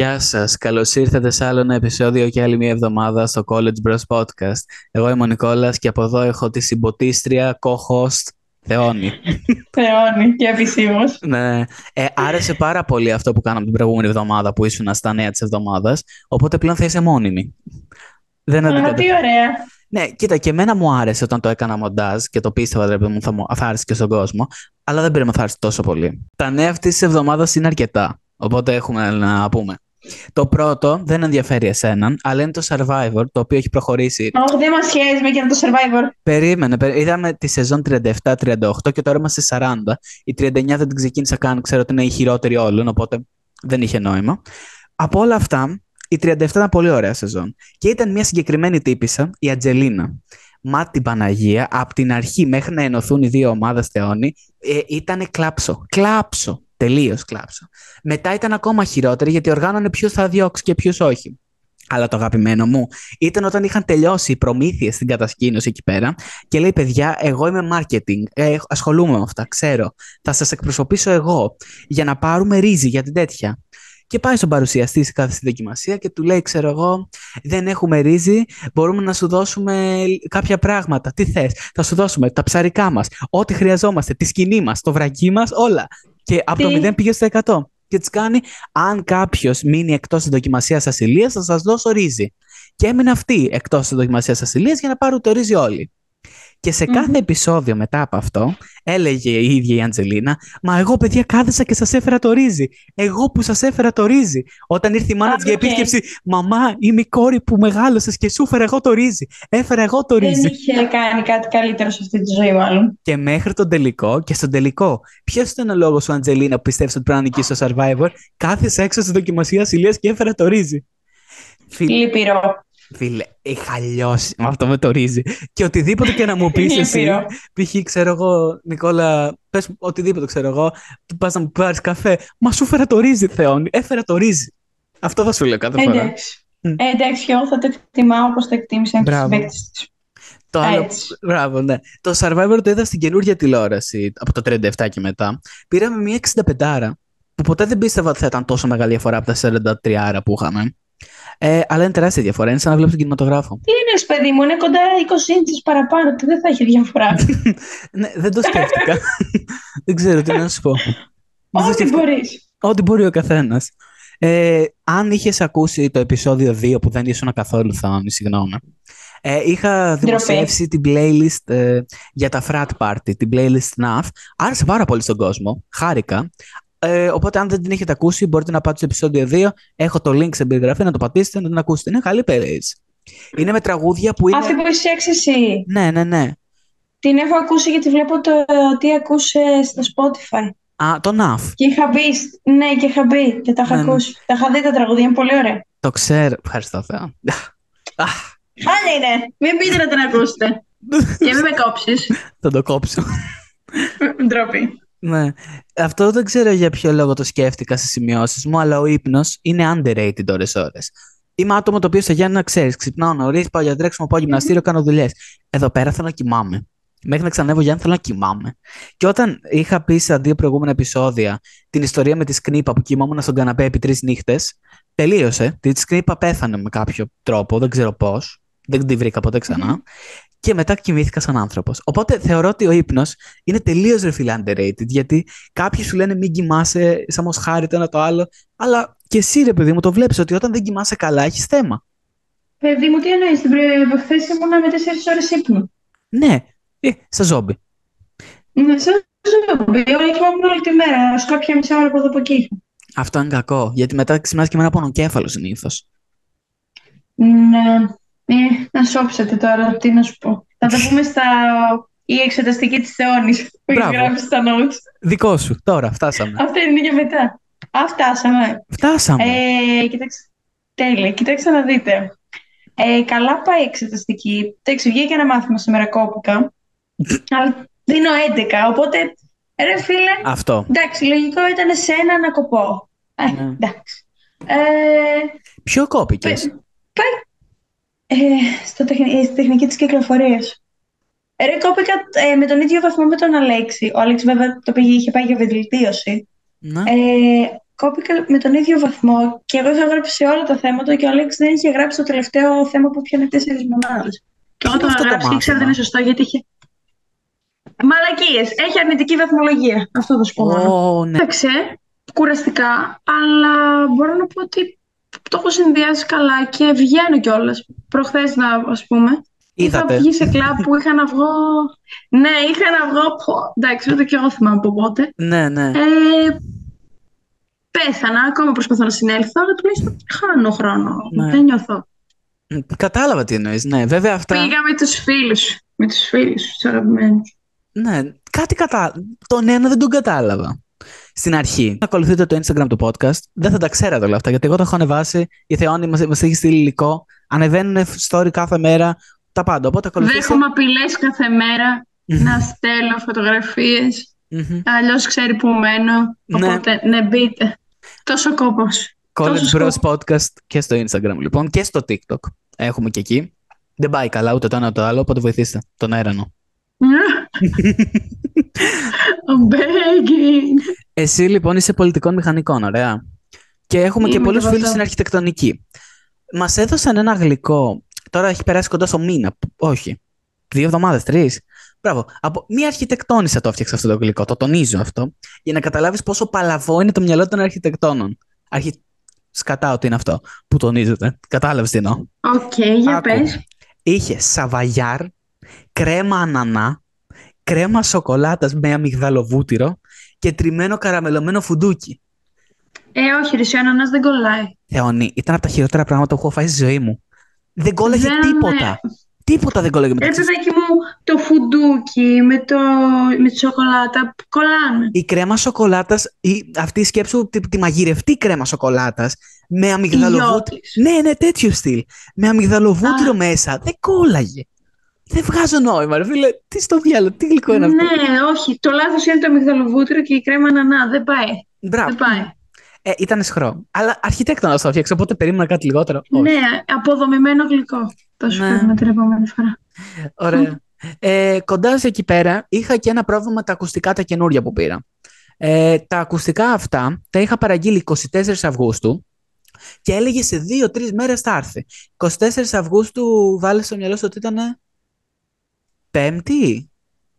Γεια σας, καλώς ήρθατε σε άλλο ένα επεισόδιο και άλλη μια εβδομάδα στο College Bros Podcast. Εγώ είμαι ο Νικόλας και από εδώ έχω τη συμποτίστρια, co-host, Θεόνη. Θεόνη και επισήμως. ναι. Ε, άρεσε πάρα πολύ αυτό που κάναμε την προηγούμενη εβδομάδα που ήσουν στα νέα της εβδομάδας, οπότε πλέον θα είσαι μόνιμη. Δεν Α, τι ωραία. Ναι, κοίτα, και εμένα μου άρεσε όταν το έκανα μοντάζ και το πίστευα ότι μου θα μου άρεσε και στον κόσμο, αλλά δεν πρέπει να θα άρεσε τόσο πολύ. Τα νέα αυτής της εβδομάδας είναι αρκετά. Οπότε έχουμε να πούμε. Το πρώτο δεν ενδιαφέρει εσέναν, αλλά είναι το Survivor, το οποίο έχει προχωρήσει. Όχι, δεν μας σχέζει με το Survivor. Περίμενε, είδαμε τη σεζόν 37-38 και τώρα είμαστε 40. Η 39 δεν την ξεκίνησα καν, ξέρω ότι είναι η χειρότερη όλων, οπότε δεν είχε νόημα. Από όλα αυτά, η 37 ήταν πολύ ωραία σεζόν. Και ήταν μια συγκεκριμένη τύπησα, η Ατζελίνα. Μα την Παναγία, από την αρχή μέχρι να ενωθούν οι δύο ομάδες Θεόνι, ε, ήταν κλάψο. Κλάψο. Τελείως κλάψα. Μετά ήταν ακόμα χειρότερη γιατί οργάνωνε ποιου θα διώξει και ποιου όχι. Αλλά το αγαπημένο μου ήταν όταν είχαν τελειώσει οι προμήθειες στην κατασκήνωση εκεί πέρα και λέει: Παιδιά, εγώ είμαι marketing. Ε, ασχολούμαι με αυτά. Ξέρω. Θα σας εκπροσωπήσω εγώ για να πάρουμε ρύζι για την τέτοια. Και πάει στον παρουσιαστή σε κάθε δοκιμασία και του λέει: Ξέρω εγώ, δεν έχουμε ρύζι, μπορούμε να σου δώσουμε κάποια πράγματα. Τι θες, θα σου δώσουμε τα ψαρικά μας, ό,τι χρειαζόμαστε, τη σκηνή μας, το βρακί μας, όλα. Και από το 0 πήγε στο 100. Και της κάνει, αν κάποιος μείνει εκτός της δοκιμασίας ασυλίας, θα σας δώσω ρύζι. Και έμεινε αυτή εκτός της δοκιμασίας ασυλίας για να πάρουν το ρύζι όλοι. Και σε καθε επεισόδιο μετά από αυτό, έλεγε η ίδια η Αντζελίνα, Μα εγώ παιδιά κάθεσα και σας έφερα το ρύζι. Εγώ που σας έφερα το ρύζι. Όταν ήρθε η μάνα της για επίσκεψη, Μαμά, είμαι η κόρη που μεγάλωσες και σου έφερα εγώ το ρύζι. Έφερα εγώ το ρύζι. Δεν είχε κάνει κάτι καλύτερο σε αυτή τη ζωή, μάλλον. Και μέχρι τον τελικό, και στον τελικό, ποιος ήταν ο λόγος σου, Αντζελίνα, που πιστεύεις ότι πρέπει να νικήσεις στο survivor, κάθεσε έξω στη δοκιμασία ηλίας και έφερα το ρύζι. Λυπηρό. Φίλε, είχα λιώσει με αυτό με το ρύζι. Και οτιδήποτε και να μου πεις εσύ, π.χ. ξέρω εγώ, Νικόλα, πες οτιδήποτε ξέρω εγώ, πας να μου πάρεις καφέ. Μα σου έφερα το ρύζι, Θεόνι. Έφερα το ρύζι. Αυτό θα σου λέω κάθε φορά. Εντάξει. Ε, εντάξει, εγώ θα το εκτιμάω όπως το εκτίμησε ένας συμπαίκτη Το άλλο. Μπράβο, ναι. Το Survivor το είδα στην καινούργια τηλεόραση από το 37 και μετά. Πήραμε μια 65 που ποτέ δεν πίστευα ότι θα ήταν τόσο μεγάλη διαφορά από τα 43 που είχαμε. Ε, αλλά είναι τεράστια διαφορά. Είναι σαν να βλέπεις τον κινηματογράφο. Τι είναι, παιδί μου, είναι κοντά 20 ίντζε παραπάνω και δεν θα έχει διαφορά. ναι, δεν το σκέφτηκα. δεν ξέρω τι να σου πω. Ό,τι μπορείς. Ό,τι μπορεί ο καθένας. Ε, αν είχες ακούσει το επεισόδιο 2 που δεν ήσουν καθόλου θα συγγνώμη. Ε, είχα δημοσιεύσει την playlist ε, για τα frat party, την playlist NAF. Άρεσε πάρα πολύ στον κόσμο. Χάρηκα. Ε, οπότε, αν δεν την έχετε ακούσει, μπορείτε να πάτε στο επεισόδιο 2. Έχω το link στην περιγραφή να το πατήσετε να την ακούσετε. Είναι καλή playlist. Είναι με τραγούδια που είναι. Αυτή που είσαι εσύ. Ναι, ναι, ναι. Την έχω ακούσει γιατί βλέπω το τι ακούσε στο Spotify. Α, το NAF. Και είχα μπει. Ναι, και είχα μπει και τα είχα ναι, ναι. ακούσει. Τα είχα δει τα τραγούδια, είναι πολύ ωραία. Το ξέρω. Ευχαριστώ, Θεό. Άλλη είναι. Μην πείτε να την ακούσετε. και μην με κόψεις. Θα το κόψω. Ντροπή. Ναι. Αυτό δεν ξέρω για ποιο λόγο το σκέφτηκα στις σημειώσεις μου, αλλά ο ύπνος είναι underrated ώρε-ώρε. Είμαι άτομο το οποίο σε Γιάννη να ξέρεις. Ξυπνάω νωρίς, πάω για τρέξιμο, πάω γυμναστήριο, κάνω δουλειές. Εδώ πέρα θέλω να κοιμάμαι. Μέχρι να ξανέβω Γιάννη θέλω να κοιμάμαι. Και όταν είχα πει σε δύο προηγούμενα επεισόδια την ιστορία με τη Σκνήπα που κοιμόμουν στον καναπέ επί τρεις νύχτες, τελείωσε. Τη Σκνήπα πέθανε με κάποιο τρόπο, δεν ξέρω πώς. Δεν την βρήκα ποτέ ξανά και μετά κοιμήθηκα σαν άνθρωπος. Οπότε θεωρώ ότι ο ύπνος είναι τελείως ρε underrated, γιατί κάποιοι σου λένε μην κοιμάσαι σαν μοσχάρι το ένα το άλλο, αλλά και εσύ ρε παιδί μου το βλέπεις ότι όταν δεν κοιμάσαι καλά έχεις θέμα. Παιδί μου, τι εννοείς, την προχθέ ήμουν με 4 ώρες ύπνο. Ναι, ε, σαν ζόμπι. Ναι, σαν ζόμπι. Όλα κοιμάμαι όλη τη μέρα. Ω κάποια μισά ώρα από εδώ από εκεί. Αυτό είναι κακό, γιατί μετά ξυπνάς και με ένα πονοκέφαλο συνήθως. Ναι. Ε, να σώψετε τώρα, τι να σου πω. Θα τα πούμε στα... η εξεταστική της Θεόνης που έχει γράψει στα notes. Δικό σου, τώρα, φτάσαμε. Αυτά είναι για μετά. Α, φτάσαμε. Φτάσαμε. Ε, κοιτάξτε, τέλεια, κοιτάξτε να δείτε. Ε, καλά πάει η εξεταστική. Εντάξει, βγήκε ένα μάθημα σήμερα κόπηκα. αλλά δίνω 11, οπότε, ρε φίλε, Αυτό. εντάξει, λογικό ήταν σε ένα να κοπώ. Ε, ναι. εντάξει. Ε, Ποιο κόπηκες; Πάει ε, στο τεχνη... στη τεχνική της κυκλοφορίας. Ρε, κόπηκα ε, με τον ίδιο βαθμό με τον Αλέξη. Ο Αλέξης βέβαια το πήγε, είχε πάει για βελτίωση. Ναι. Ε, κόπηκα με τον ίδιο βαθμό και εγώ είχα γράψει σε όλα τα θέματα και ο Αλέξ δεν είχε γράψει το τελευταίο θέμα που πιάνε τέσσερις μονάδες. Και εγώ είναι το είχα αυτό το γράψει και ήξερα ότι μάθημα; είναι σωστό γιατί είχε. Μαλακίες. Έχει αρνητική βαθμολογία. Αυτό θα σου πω. μόνο. Ω, ναι. Έπαιξε κουραστικά, αλλά μπορώ να πω ότι το έχω συνδυάσει καλά και βγαίνω κιόλας. Προχθές, να ας πούμε. Είδατε. Είχα βγει σε κλαμπ που είχα να βγω. Ναι, είχα να βγω. πω, Εντάξει, ούτε και εγώ θυμάμαι από πότε. Ναι, ναι. Ε, πέθανα, ακόμα προσπαθώ να συνέλθω, αλλά τουλάχιστον χάνω χρόνο. Ναι. Δεν νιώθω. Κατάλαβα τι εννοείς. Ναι, βέβαια αυτά. Πήγα με τους φίλους. Με τους φίλους, τους αγαπημένους. Ναι, κάτι κατά. Τον ένα δεν τον κατάλαβα. Στην αρχή, ακολουθείτε το Instagram του podcast. Δεν θα τα ξέρατε όλα αυτά, γιατί εγώ το έχω ανεβάσει. Η Θεόνη μας μας έχει στείλει υλικό. Ανεβαίνουν story κάθε μέρα. Τα πάντα. Οπότε ακολουθήστε. Δέχομαι απειλές κάθε μέρα Μμμ. να στέλνω φωτογραφίες. Μμμ. Αλλιώς ξέρει που μένω. Ναι. Οπότε, ναι, μπείτε. Τόσο κόπος. College Τόσο Bros σκοπό. Podcast και στο Instagram λοιπόν και στο TikTok. Έχουμε και εκεί. Δεν πάει καλά ούτε το ένα ούτε το άλλο, οπότε βοηθήστε τον έρανο. I'm begging. Εσύ λοιπόν είσαι πολιτικών μηχανικών, ωραία. Και έχουμε και Είμαι πολλούς και από φίλους αυτό. στην αρχιτεκτονική. Μας έδωσαν ένα γλυκό. Τώρα έχει περάσει κοντά στο μήνα. Όχι. Δύο εβδομάδες, τρεις. Μπράβο. Από μία αρχιτεκτόνισσα το έφτιαξε αυτό το γλυκό. Το τονίζω αυτό. Για να καταλάβεις πόσο παλαβό είναι το μυαλό των αρχιτεκτόνων. Αρχι... Σκατά ότι είναι αυτό που τονίζεται. Κατάλαβες τι εννοώ. Οκ, για Άκου. πες. Είχε σαβαγιάρ, κρέμα ανανά, κρέμα σοκολάτας με αμυγδαλοβούτυρο και τριμμένο καραμελωμένο φουντούκι. Ε, όχι, ρε, ο ανανάς δεν κολλάει. Θεόνι, ήταν από τα χειρότερα πράγματα που έχω φάει στη ζωή μου. Δεν κόλλαγε Δεν, τίποτα. ναι. Τίποτα δεν κόλλαγε Ρε μεταξύ. παιδάκι μου, το φουντούκι με, το, με τη σοκολάτα κολλάνε. Η κρέμα σοκολάτας, η, αυτή η σκέψου, τη, τη μαγειρευτή κρέμα σοκολάτας με αμυγδαλοβούτυρο. Ιώτης. Ναι, ναι, τέτοιο στυλ. Με αμυγδαλοβούτυρο Α. μέσα. Δεν κόλλαγε. Δεν βγάζω νόημα, ρε φίλε. Τι στο διάλογο, τι γλυκό είναι αυτό; Ναι, όχι. Το λάθος είναι το αμυγδαλοβούτυρο και η κρέμα ανανά. Δεν πάει. Μπράβο. Δεν πάει. Ε, ήταν σχρό. Αλλά αρχιτέκτονα το έφτιαξε, οπότε περίμενα κάτι λιγότερο. Όχι. Ναι, αποδομημένο γλυκό. Θα σου Ναι. φέρουμε την επόμενη φορά. Ωραία. Ε, κοντά σε εκεί πέρα είχα και ένα πρόβλημα με τα ακουστικά τα καινούρια που πήρα. Ε, τα ακουστικά αυτά τα είχα παραγγείλει 24 Αυγούστου και έλεγε σε 2-3 μέρες θα έρθει. 24 Αυγούστου βάλε στο μυαλό σου ότι ήταν Πέμπτη;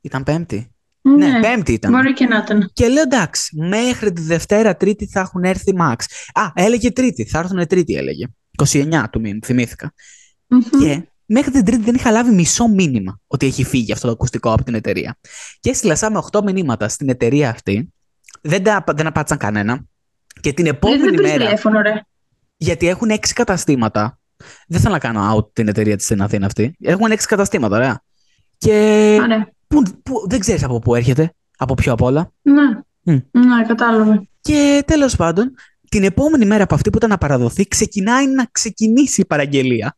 Ήταν Πέμπτη; Ναι, Πέμπτη ήταν. Μπορεί και να ήταν. Και λέω εντάξει, μέχρι τη Δευτέρα, Τρίτη θα έχουν έρθει Max. Α, έλεγε Τρίτη, θα έρθουν Τρίτη, έλεγε. 29 του μήνου, θυμήθηκα. Μμμ. Και μέχρι την Τρίτη δεν είχα λάβει μισό μήνυμα ότι έχει φύγει αυτό το ακουστικό από την εταιρεία. Και έστειλα σαν με 8 μηνύματα στην εταιρεία αυτή. Δεν, τα, δεν απάντησαν κανένα. Και την Γιατί επόμενη δεν πήρες μέρα, τηλέφωνο, ρε. γιατί έχουν 6 καταστήματα. Δεν θέλω να κάνω out την εταιρεία της στην Αθήνα αυτή. Έχουν 6 καταστήματα, ωραία. Και Ωραία. που, που, δεν ξέρεις από πού έρχεται, από ποιο απ' όλα. Ναι. Μμ. Ναι, κατάλαβα. Και τέλος πάντων, την επόμενη μέρα από αυτή που ήταν να παραδοθεί, ξεκινάει να ξεκινήσει η παραγγελία.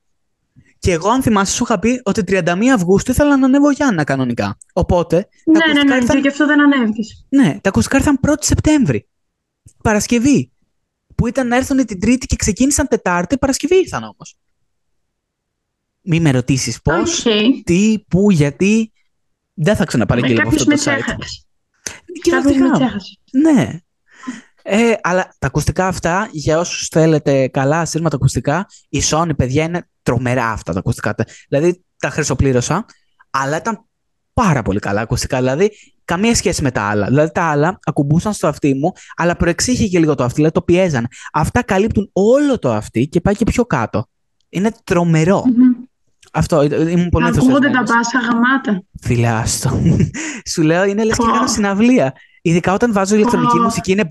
Και εγώ, αν θυμάσαι, σου είχα πει ότι 31 Αυγούστου ήθελα να ανέβω Γιάννενα κανονικά. Οπότε, τα Ναι, ναι, ακουστικά ναι, ήρθαν- και γι' αυτό δεν ανέβηκες. ναι, τα ακουστικά ήρθαν 1η Σεπτέμβρη. Παρασκευή. Που ήταν να έρθουν την Τρίτη και ξεκίνησαν Τετάρτη, Παρασκευή ήρθαν όμως. Μη με ρωτήσεις πώς, Οκ. τι, πού, γιατί. Δεν θα ξαναπαραγγείλω από Κάποιος αυτό με το site. τσέχασε. Και Κάποιος με ρωτικά. τσέχασε. Ναι. Ε, αλλά τα ακουστικά αυτά, για όσους θέλετε καλά ασύρματα ακουστικά, η Sony, παιδιά, είναι τρομερά αυτά τα ακουστικά. Τα- Δηλαδή, τα χρυσοπλήρωσα, αλλά ήταν πάρα πολύ καλά ακουστικά. Δηλαδή, καμία σχέση με τα άλλα. Δηλαδή, τα άλλα ακουμπούσαν στο αυτί μου, αλλά προεξήχε και λίγο το αυτί, δηλαδή το πιέζαν. Αυτά καλύπτουν όλο το αυτί και πάει και πιο κάτω. Είναι τρομερό. Μμμ. Αυτό, ε, ήμουν πολύ Ακούγονται τα ενθουσιασμένος. πάσα γαμάτα. Φίλε, άστο. Σου λέω, είναι λες και Πω. κάνω συναυλία. Ειδικά όταν βάζω ηλεκτρονική Πω. μουσική, είναι.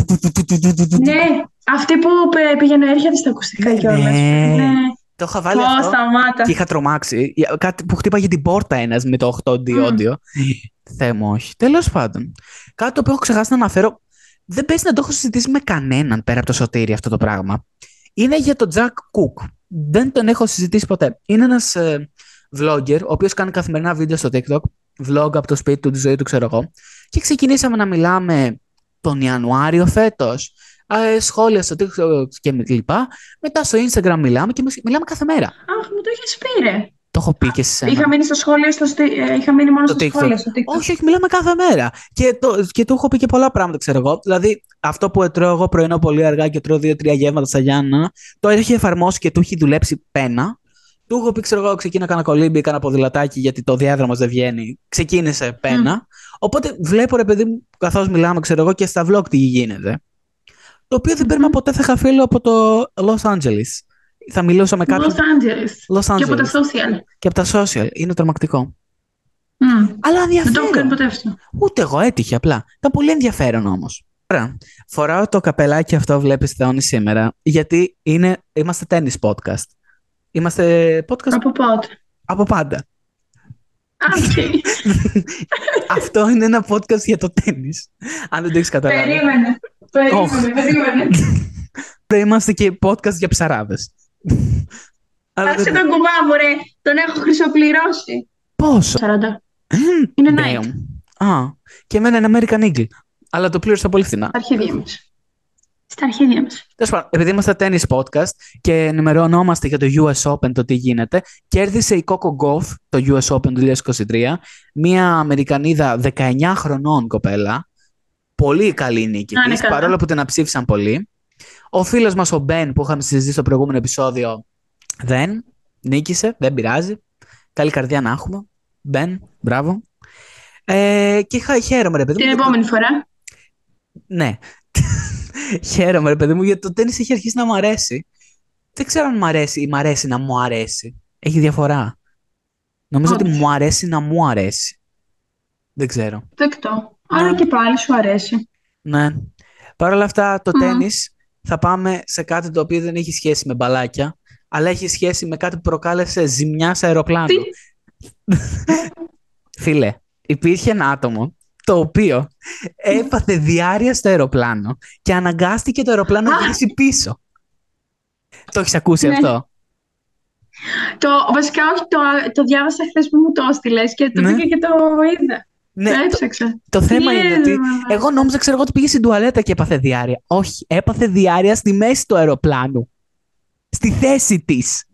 Ναι, αυτή που πε- πήγαινε έρχεται στα ακουστικά Ναι, κιόλας. ναι. Ναι. Το είχα βάλει Πω, αυτό σταμάτα. και είχα τρομάξει. Για- Κάτι που χτύπαγε την πόρτα ένας με το 8D Μμ. audio. Θεέ μου, όχι. Τέλος πάντων. Κάτι το οποίο έχω ξεχάσει να αναφέρω. Δεν πες να το έχω συζητήσει με κανέναν πέρα από το σωτήρι αυτό το πράγμα. Είναι για τον Jack Cook. Δεν τον έχω συζητήσει ποτέ. Είναι ένας ε, vlogger, ο οποίος κάνει καθημερινά βίντεο στο TikTok. Vlog από το σπίτι του, τη ζωή του, ξέρω εγώ. Και ξεκινήσαμε να μιλάμε τον Ιανουάριο φέτος. Ε, σχόλια στο TikTok και λοιπά. Μετά στο Instagram μιλάμε και μιλάμε κάθε μέρα. Αχ, μου το έχεις πει, ρε. Το έχω πει και σε σένα. Είχα μείνει στο σχόλιο, στο, στι- ε, είχα μείνει μόνο Το στο TikTok. σχόλιο. Στο TikTok. Όχι, όχι, μιλάμε κάθε μέρα. Και, το, και του έχω πει και πολλά πράγματα, ξέρω εγώ. Δηλαδή, αυτό που τρώω εγώ πρωινό πολύ αργά και τρώω δύο-τρία γεύματα στα Γιάννα, το έχει εφαρμόσει και του έχει δουλέψει πένα. Του έχω πει, ξέρω εγώ, ξεκίνα κάνα κολύμπι, κάνα ποδηλατάκι, γιατί το διάδρομος δεν βγαίνει. Ξεκίνησε πένα. Οπότε βλέπω, ρε παιδί μου, καθώς μιλάμε, ξέρω εγώ, και στα vlog τι γίνεται. Το οποίο δεν παίρνουμε ποτέ θα φίλο από το Los Angeles. Θα μιλούσα με κάποιον. Los Angeles. Los Και από τα Angeles. social. Και από τα social. Είναι τρομακτικό. Μμ. Αλλά Δεν το έχω κάνει ενδιαφέρον. ποτέ αυτό. Ούτε εγώ έτυχε απλά. Ήταν πολύ ενδιαφέρον όμως. Ωραία. Φοράω το καπελάκι αυτό, βλέπεις Θεόνη σήμερα, γιατί είναι, είμαστε tennis podcast. Είμαστε podcast; Από πότε; από πάντα. Α, οκ. αυτό είναι ένα podcast για το τέννις. Αν δεν το έχεις καταλάβει. Περίμενε. Περίμενε, περίμενε. Είμαστε και podcast για ψαράδες. Άσε τον κουβά μου, ρε. Τον έχω χρυσοπληρώσει. Πόσο; 40. Είναι night. Damn. Α, και εμένα είναι American Eagle. Αλλά το πλήρωσα πολύ φθηνά. Στα αρχίδια μας. Στα αρχίδια μας. Τέλος πάντων, επειδή είμαστε tennis podcast και ενημερωνόμαστε για το US Open το τι γίνεται, κέρδισε η Coco Gauff το US Open του 2023, μια Αμερικανίδα 19 χρονών κοπέλα. Πολύ καλή νίκη Να είναι της, καλά. παρόλο που την αψήφισαν πολύ. Ο φίλος μας ο Μπεν που είχαμε συζητήσει στο προηγούμενο επεισόδιο δεν νίκησε, δεν πειράζει. Καλή καρδιά να έχουμε. Μπεν, μπράβο. Ε, και χα- χαίρομαι, ρε παιδί μου. Την γιατί- επόμενη φορά. ναι. Χαίρομαι, ρε παιδί μου, γιατί το τέννις έχει αρχίσει να μου αρέσει. Δεν ξέρω αν μου αρέσει ή μου αρέσει να μου αρέσει. Έχει διαφορά. Νομίζω ότι Όντως. μου αρέσει να μου αρέσει. Δεν ξέρω. Δεκτό. Άρα Ναι. και πάλι σου αρέσει. Ναι. Παρ' όλα αυτά, το Μμμ. τέννις θα πάμε σε κάτι το οποίο δεν έχει σχέση με μπαλάκια, αλλά έχει σχέση με κάτι που προκάλεσε ζημιά σε αεροπλάνο. Τι; Φίλε, υπήρχε ένα άτομο το οποίο έπαθε διάρκεια στο αεροπλάνο και αναγκάστηκε το αεροπλάνο να Α! γυρίσει πίσω. Το έχεις ακούσει Ναι. αυτό; Το, βασικά όχι, το, το διάβασα χθες που μου το έστειλες και το Ναι. πήγα και το είδα. Ναι, το το, έψαξα. το θέμα Τι είναι είναι, ότι μαλάκα. εγώ νόμιζα, ξέρω εγώ, ότι πήγε στην τουαλέτα και έπαθε διάρκεια. Όχι, έπαθε διάρκεια στη μέση του αεροπλάνου. Στη θέση της.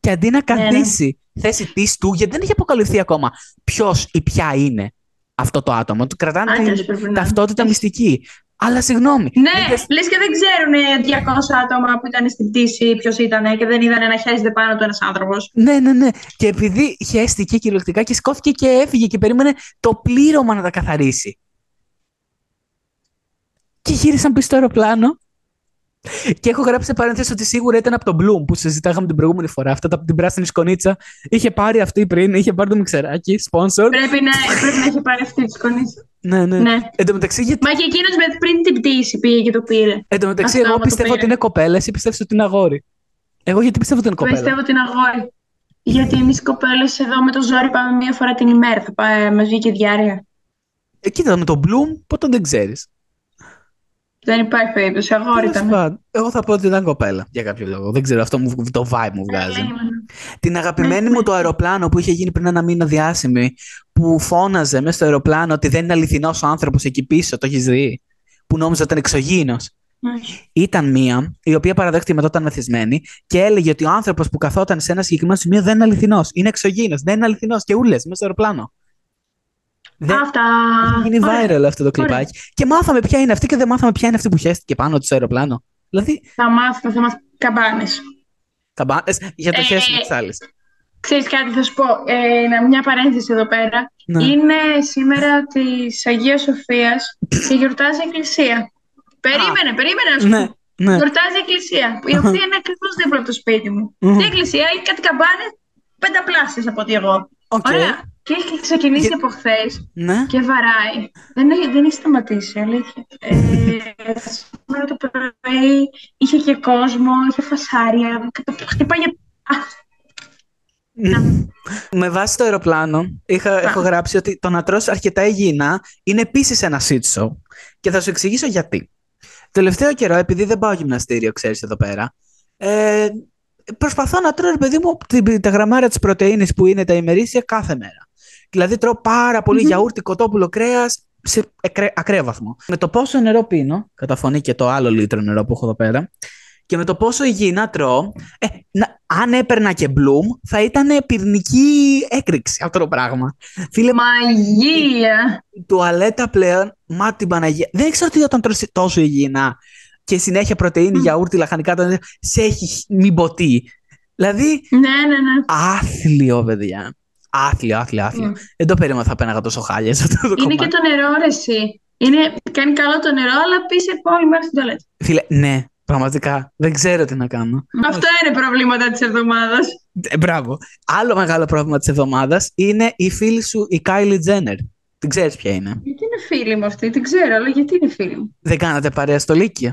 Και αντί να Ναι, ναι. καθίσει θέση της του, γιατί δεν έχει αποκαλυφθεί ακόμα ποιος ή ποια είναι αυτό το άτομο. Του κρατάνε Άντρες την πρέπει να είναι. ταυτότητα μυστική. Αλλά συγγνώμη. Ναι, είδες- λες και δεν ξέρουν 200 άτομα που ήταν στην πτήση ποιος ήταν και δεν είδαν να χέζεται πάνω του ένας άνθρωπος. Ναι, ναι, ναι. Και επειδή χαίστηκε κυριολεκτικά και σηκώθηκε και έφυγε και περίμενε το πλήρωμα να τα καθαρίσει. Και γύρισαν πίσω στο αεροπλάνο. Και έχω γράψει σε παρένθεση ότι σίγουρα ήταν από τον Bloom που συζητάγαμε την προηγούμενη φορά. Αυτά τα- από την πράσινη σκονίτσα. Είχε πάρει αυτή πριν, είχε πάρει το μιξεράκι, sponsor. Πρέπει να, πρέπει να έχει πάρει αυτή τη σκονή. Ναι, ναι. Ναι. Εν τω μεταξύ, γιατί... Μα και εκείνος πριν την πτήση πήγε και το πήρε. Εν τω μεταξύ Αυτό εγώ άμα το πιστεύω πήρε. ότι είναι κοπέλα, εσύ πιστεύεις ότι είναι αγόρι. Εγώ γιατί πιστεύω ότι είναι κοπέλα; Πιστεύω την αγόρι. Γιατί εμείς οι κοπέλες εδώ με το ζόρι πάμε μία φορά την ημέρα. Θα πάει, μας βγήκε διάρκεια. Ε, κοίτα, με τον Bloom, ποτέ δεν ξέρεις. Δεν υπάρχει περίπτωση. Αγόρι ήταν. Εγώ θα πω ότι ήταν κοπέλα για κάποιο λόγο. Δεν ξέρω, αυτό μου, το vibe μου βγάζει. Λέει, Την αγαπημένη Ναι, μου το ναι. αεροπλάνο που είχε γίνει πριν ένα μήνα διάσημη, που φώναζε μέσα στο αεροπλάνο ότι δεν είναι αληθινός ο άνθρωπος εκεί πίσω, το έχεις δει; Που νόμιζε ότι ήταν εξωγήινος. όχι. Ήταν μία η οποία παραδέχτηκε μετά ήταν μεθυσμένη και έλεγε ότι ο άνθρωπος που καθόταν σε ένα συγκεκριμένο σημείο δεν είναι αληθινός. Είναι εξωγήινος, δεν είναι αληθινός. Και ούλες μέσα στο αεροπλάνο. Δεν Αυτά. έχει γίνει Ωραία. viral αυτό το κλιπάκι. Και μάθαμε ποια είναι αυτή και δεν μάθαμε ποια είναι αυτή που χέστηκε πάνω του στο αεροπλάνο. Δηλαδή, Θα μάθουμε, θα μάθουμε καμπάνες. καμπάνες για το Ε, χέσιμο της άλλης. Ξέρεις κάτι, θα σου πω. Ε, να- μια παρένθεση εδώ πέρα. Ναι. Είναι σήμερα της Αγίας Σοφίας και γιορτάζει η Εκκλησία. Περίμενε, περίμενε να σου Ναι, πω. ναι. Γιορτάζει η Εκκλησία, η οποία είναι ακριβώς δίπλα από το σπίτι μου. Μμμ. Η Εκκλησία έχει κάτι καμπάνες πενταπλάσιες από ότι εγώ. Οκ. Ωραία. Και έχει ξεκινήσει Και- από χθες Ναι. και βαράει. Δεν έχει, δεν έχει σταματήσει, αλήθεια. Ε, σήμερα το πρωί είχε και κόσμο, είχε φασάρια. κατα- Χτυπάει για... Α, Με βάση το αεροπλάνο, είχα, έχω γράψει ότι το να τρως αρκετά υγιεινά είναι επίσης ένα shit show. Και θα σου εξηγήσω γιατί. Τελευταίο καιρό, επειδή δεν πάω γυμναστήριο, ξέρεις εδώ πέρα, ε, προσπαθώ να τρώω, ρε παιδί μου, την- τα γραμμάρια της πρωτενη που είναι τα ημερήσια κάθε μέρα. Δηλαδή τρώω πάρα πολύ Μμμ. γιαούρτι, κοτόπουλο, κρέας σε εκρέ- ακραίο βαθμό. Με το πόσο νερό πίνω, κατά φωνή και το άλλο λίτρο νερό που έχω εδώ πέρα, και με το πόσο υγιεινά τρώω, ε, να, αν έπαιρνα και Bloom, θα ήταν πυρηνική έκρηξη αυτό το πράγμα. Φίλε, Μαγεία. η τουαλέτα πλέον, μα την Παναγία. Δεν ξέρω τι όταν τρώσει τόσο υγιεινά και συνέχεια πρωτεΐνη, γιαούρτι, λαχανικά, το- σε έχει μην ποτή. Δηλαδή, Ναι, ναι, ναι. άθλιο, παιδιά. Άθλιο, άθλιο, άθλιο. Mm. Δεν το περίμενα θα πέναγα τόσο χάλια σε αυτό το Είναι κομμάτι. και το νερό, ρε, εσύ. Είναι, κάνει καλό το νερό, αλλά πίσε όλη μέρα στην τουαλέτα. Φίλε, ναι, πραγματικά. Δεν ξέρω τι να κάνω. Αυτό είναι προβλήματα της εβδομάδας. Ε, μπράβο. Άλλο μεγάλο πρόβλημα της εβδομάδας είναι η φίλη σου, η Kylie Jenner. Την ξέρεις ποια είναι; Γιατί είναι φίλη μου αυτή, την ξέρω, αλλά γιατί είναι φίλη μου; Δεν κάνατε παρέα στο Λύκειο;